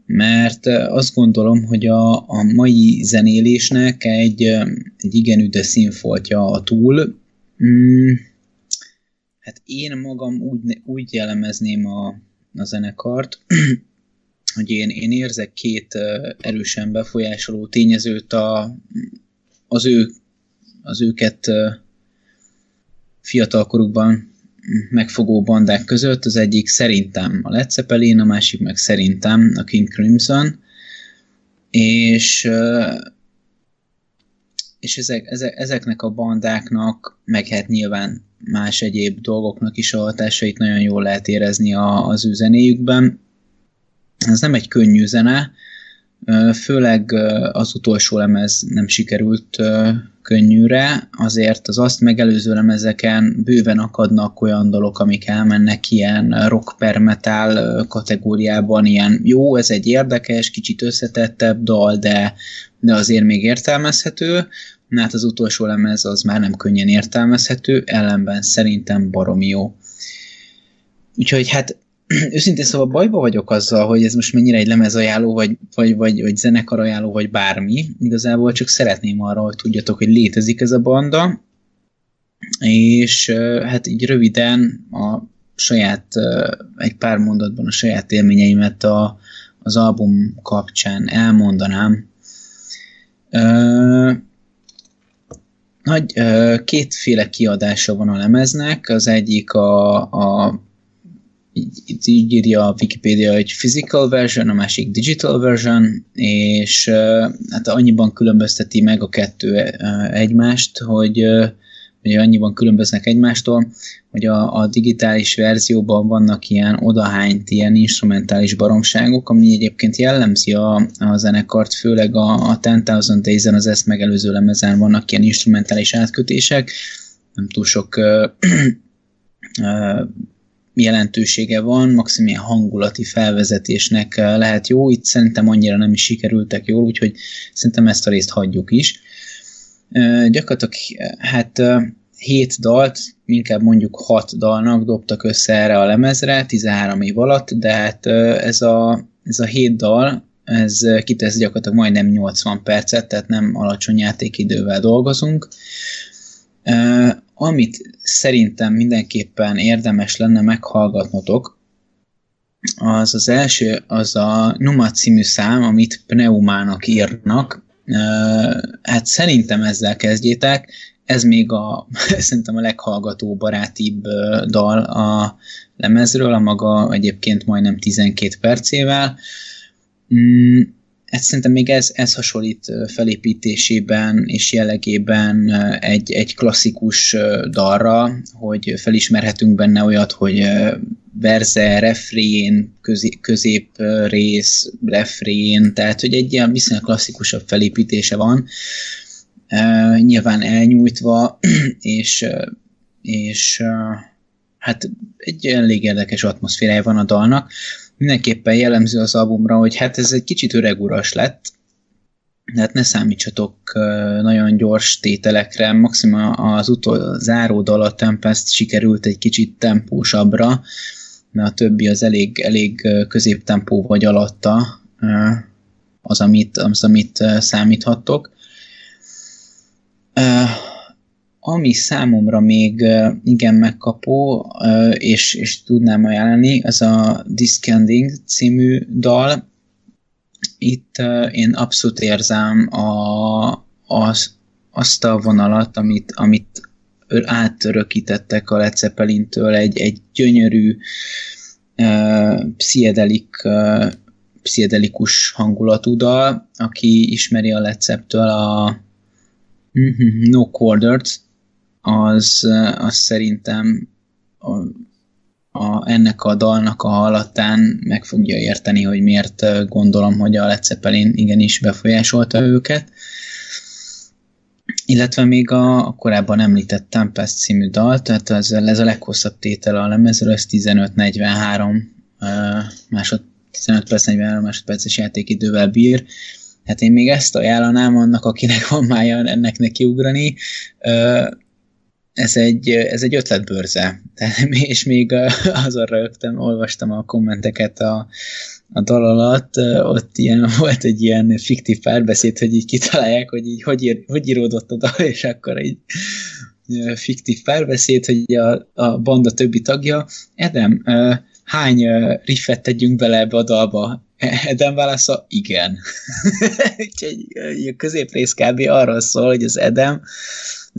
mert eh, azt gondolom, hogy a, a mai zenélésnek egy, eh, egy igen üde színfoltja a túl. Mm, hát én magam úgy, úgy jellemezném a, a zenekart, hogy én, én érzek két erősen befolyásoló tényezőt a, az ő az őket fiatalkorukban megfogó bandák között. Az egyik szerintem a Led Zeppelin, a másik meg szerintem a King Crimson. És, és ezek, ezek, ezeknek a bandáknak, meg hát nyilván más egyéb dolgoknak is a hatásait nagyon jól lehet érezni a, az ő zenéjükben. Ez nem egy könnyű zene, főleg az utolsó lemez nem sikerült könnyűre, azért az azt megelőző lemezeken bőven akadnak olyan dalok, amik elmennek ilyen rock per metal kategóriában, ilyen jó, ez egy érdekes, kicsit összetettebb dal, de, de azért még értelmezhető, Na az utolsó lemez az már nem könnyen értelmezhető, ellenben szerintem baromi jó. Úgyhogy hát őszintén szóval bajba vagyok azzal, hogy ez most mennyire egy lemezajánló, vagy, vagy, vagy, vagy zenekarajánló, vagy bármi. Igazából csak szeretném arra, hogy tudjatok, hogy létezik ez a banda. és hát így röviden a saját, egy pár mondatban a saját élményeimet a, az album kapcsán elmondanám. Nagy, kétféle kiadása van a lemeznek, az egyik a, a itt így írja a Wikipedia, hogy physical version, a másik digital version, és hát annyiban különbözteti meg a kettő egymást, hogy hogy annyiban különböznek egymástól, hogy a, a digitális verzióban vannak ilyen odahányt, ilyen instrumentális baromságok, ami egyébként jellemzi a, a zenekart, főleg a, a 10,000 Days-en, az ezt megelőző lemezen vannak ilyen instrumentális átkötések, nem túl sok jelentősége van, maximum ilyen hangulati felvezetésnek lehet jó, itt szerintem annyira nem is sikerültek jól, úgyhogy szerintem ezt a részt hagyjuk is gyakorlatilag hát hét dalt, inkább mondjuk hat dalnak dobtak össze erre a lemezre 13 év alatt, de hát ez a, ez a hét dal, ez kitesz gyakorlatilag majdnem 80 percet, tehát nem alacsony játékidővel dolgozunk. Amit szerintem mindenképpen érdemes lenne meghallgatnotok, az az első, az a Numa című szám, amit Pneumának írnak, hát szerintem ezzel kezdjétek, ez még a, szerintem a leghallgató barátibb dal a lemezről, a maga egyébként majdnem 12 percével. Ez szerintem még ez, ez hasonlít felépítésében és jellegében egy, egy klasszikus dalra, hogy felismerhetünk benne olyat, hogy verze, refrén, közé, közép rész, refrén, tehát hogy egy ilyen viszonylag klasszikusabb felépítése van, nyilván elnyújtva, és, és hát egy elég érdekes atmoszférája van a dalnak, mindenképpen jellemző az albumra, hogy hát ez egy kicsit öreguras lett, hát ne számítsatok nagyon gyors tételekre, maximum az utol, záró dal a Tempest sikerült egy kicsit tempósabbra, mert a többi az elég, elég középtempó vagy alatta az, amit, az, amit számíthattok. Ami számomra még igen megkapó, és, és tudnám ajánlani, az a Discanding című dal. Itt én abszolút érzem a, az, azt a vonalat, amit, amit átörökítettek a Led Zeppelin-től egy, egy gyönyörű uh, pszichedelik, pszichedelikus hangulatú dal, aki ismeri a Led a No Quartert, az, az szerintem a, a, ennek a dalnak a hallattán meg fogja érteni, hogy miért gondolom, hogy a Led Zeppelin igenis befolyásolta őket. Illetve még a, a korábban említett Tempest című dal, tehát ez, ez a leghosszabb tétel a lemezről, ez 15-43 másod, 15 perc 43 másodperces játékidővel bír, Hát én még ezt ajánlanám annak, akinek van mája ennek nekiugrani. Ez egy, ez egy ötletbörze. És még azon rögtem, olvastam a kommenteket a, a dal alatt, ott ilyen, volt egy ilyen fiktív párbeszéd, hogy így kitalálják, hogy így hogy, ír, hogy íródott a dal, és akkor így fiktív párbeszéd, hogy a, a banda többi tagja, Edem, hány riffet tegyünk bele ebbe a dalba? Edem válasza, igen. Úgyhogy a középrész kb. arról szól, hogy az Edem,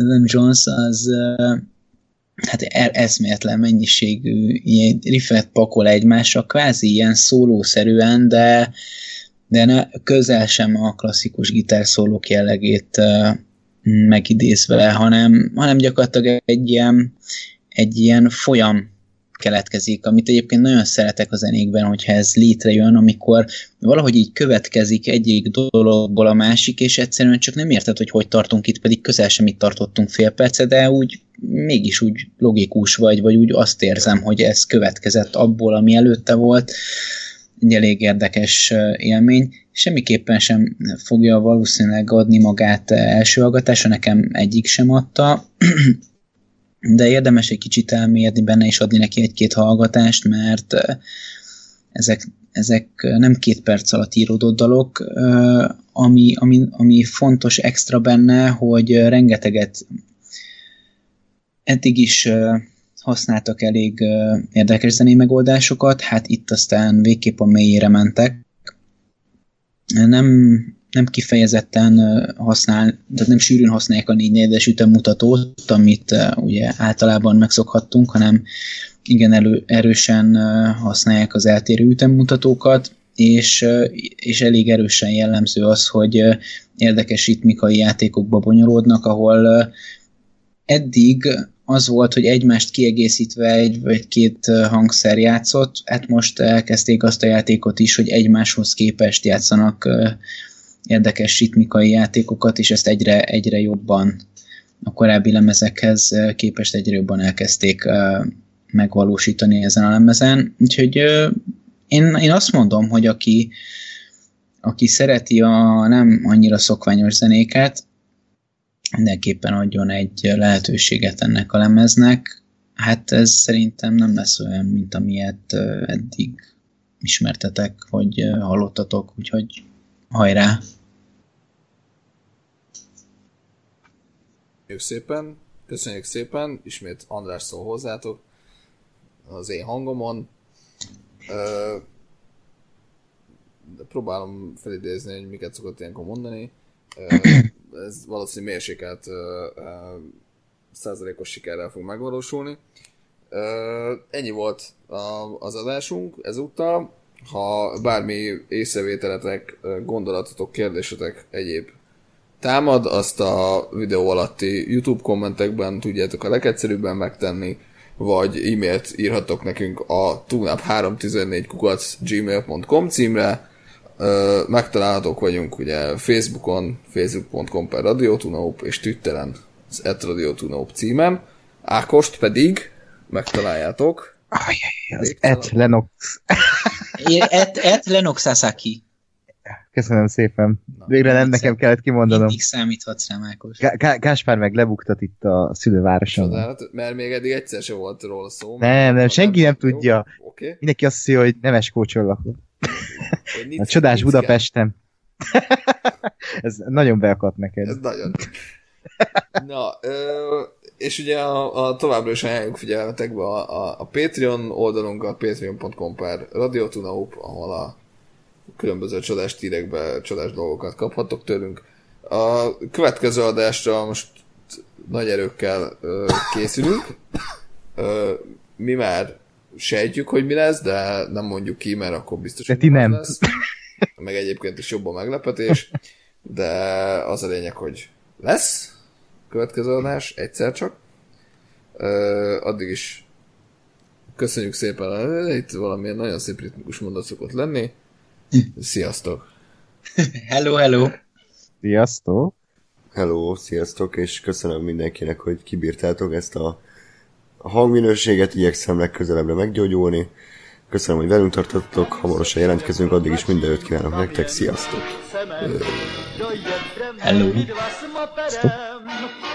Edem Jones az hát er, eszméletlen mennyiségű ilyen riffet pakol egymásra, kvázi ilyen szólószerűen, de, de ne, közel sem a klasszikus gitárszólók jellegét megidézve, hanem, hanem gyakorlatilag egy ilyen, egy ilyen folyam keletkezik, amit egyébként nagyon szeretek a zenékben, hogyha ez létrejön, amikor valahogy így következik egyik dologból a másik, és egyszerűen csak nem érted, hogy hogy tartunk itt, pedig közel sem itt tartottunk fél percet, de úgy mégis úgy logikus vagy, vagy úgy azt érzem, hogy ez következett abból, ami előtte volt. Egy elég érdekes élmény. Semmiképpen sem fogja valószínűleg adni magát első hallgatásra, nekem egyik sem adta de érdemes egy kicsit elmérni benne és adni neki egy-két hallgatást, mert ezek, ezek nem két perc alatt íródott dalok, ami, ami, ami fontos extra benne, hogy rengeteget eddig is használtak elég érdekes zenei megoldásokat, hát itt aztán végképp a mélyére mentek. Nem, nem kifejezetten használ, tehát nem sűrűn használják a 4 4 ütemmutatót, amit ugye általában megszokhattunk, hanem igen elő, erősen használják az eltérő ütemmutatókat, és, és elég erősen jellemző az, hogy érdekes ritmikai játékokba bonyolódnak, ahol eddig az volt, hogy egymást kiegészítve egy vagy két hangszer játszott, hát most elkezdték azt a játékot is, hogy egymáshoz képest játszanak érdekes ritmikai játékokat, és ezt egyre, egyre jobban a korábbi lemezekhez képest egyre jobban elkezdték megvalósítani ezen a lemezen. Úgyhogy én, én azt mondom, hogy aki, aki szereti a nem annyira szokványos zenéket, mindenképpen adjon egy lehetőséget ennek a lemeznek. Hát ez szerintem nem lesz olyan, mint amilyet eddig ismertetek, vagy hallottatok, úgyhogy hajrá! Köszönjük szépen, köszönjük szépen, ismét András szól hozzátok az én hangomon. De próbálom felidézni, hogy miket szokott ilyenkor mondani. Ez valószínűleg mérsékelt százalékos sikerrel fog megvalósulni. Ennyi volt az adásunk ezúttal. Ha bármi észrevételetek, gondolatotok, kérdésetek egyéb támad, azt a videó alatti YouTube kommentekben tudjátok a legegyszerűbben megtenni vagy e-mailt írhatok nekünk a tunap314 kukac gmail.com címre, megtalálhatók vagyunk ugye Facebookon, facebook.com per radiotunaup, és Twitteren az etradiotunaup címem. Ákost pedig megtaláljátok. Ajaj, az et Lenox. et, et Lenox Sasaki. Köszönöm szépen. Na, Végre nem nekem kellett kimondanom. Mindig számíthatsz rám, Ákos. Káspár meg lebuktat itt a szülővároson. mert még eddig egyszer sem volt róla szó. Nem, nem, senki nem, nem tudja. Okay. Mindenki azt hiszi, hogy nemes kócsol lakó. a csodás Budapesten. Ez nagyon beakadt neked. Ez nagyon. Na, ö, és ugye a, a továbbra is ajánljuk figyelmetekbe a, a, a Patreon oldalunkat, patreon.com per radiotunaup, ahol a különböző csodás tírekbe csodás dolgokat kaphatok tőlünk. A következő adásra most nagy erőkkel ö, készülünk. Ö, mi már sejtjük, hogy mi lesz, de nem mondjuk ki, mert akkor biztos, hogy nem. lesz. Meg egyébként is jobb a meglepetés, de az a lényeg, hogy lesz következő adás, egyszer csak. Ö, addig is köszönjük szépen, itt valamilyen nagyon szép ritmikus mondat szokott lenni. Sziasztok! hello, hello! Sziasztok! Hello, sziasztok, és köszönöm mindenkinek, hogy kibírtátok ezt a hangminőséget, igyekszem legközelebbre meggyógyulni. Köszönöm, hogy velünk tartottatok, hamarosan jelentkezünk, addig is minden jót kívánok nektek, sziasztok! Hello! Sziasztok.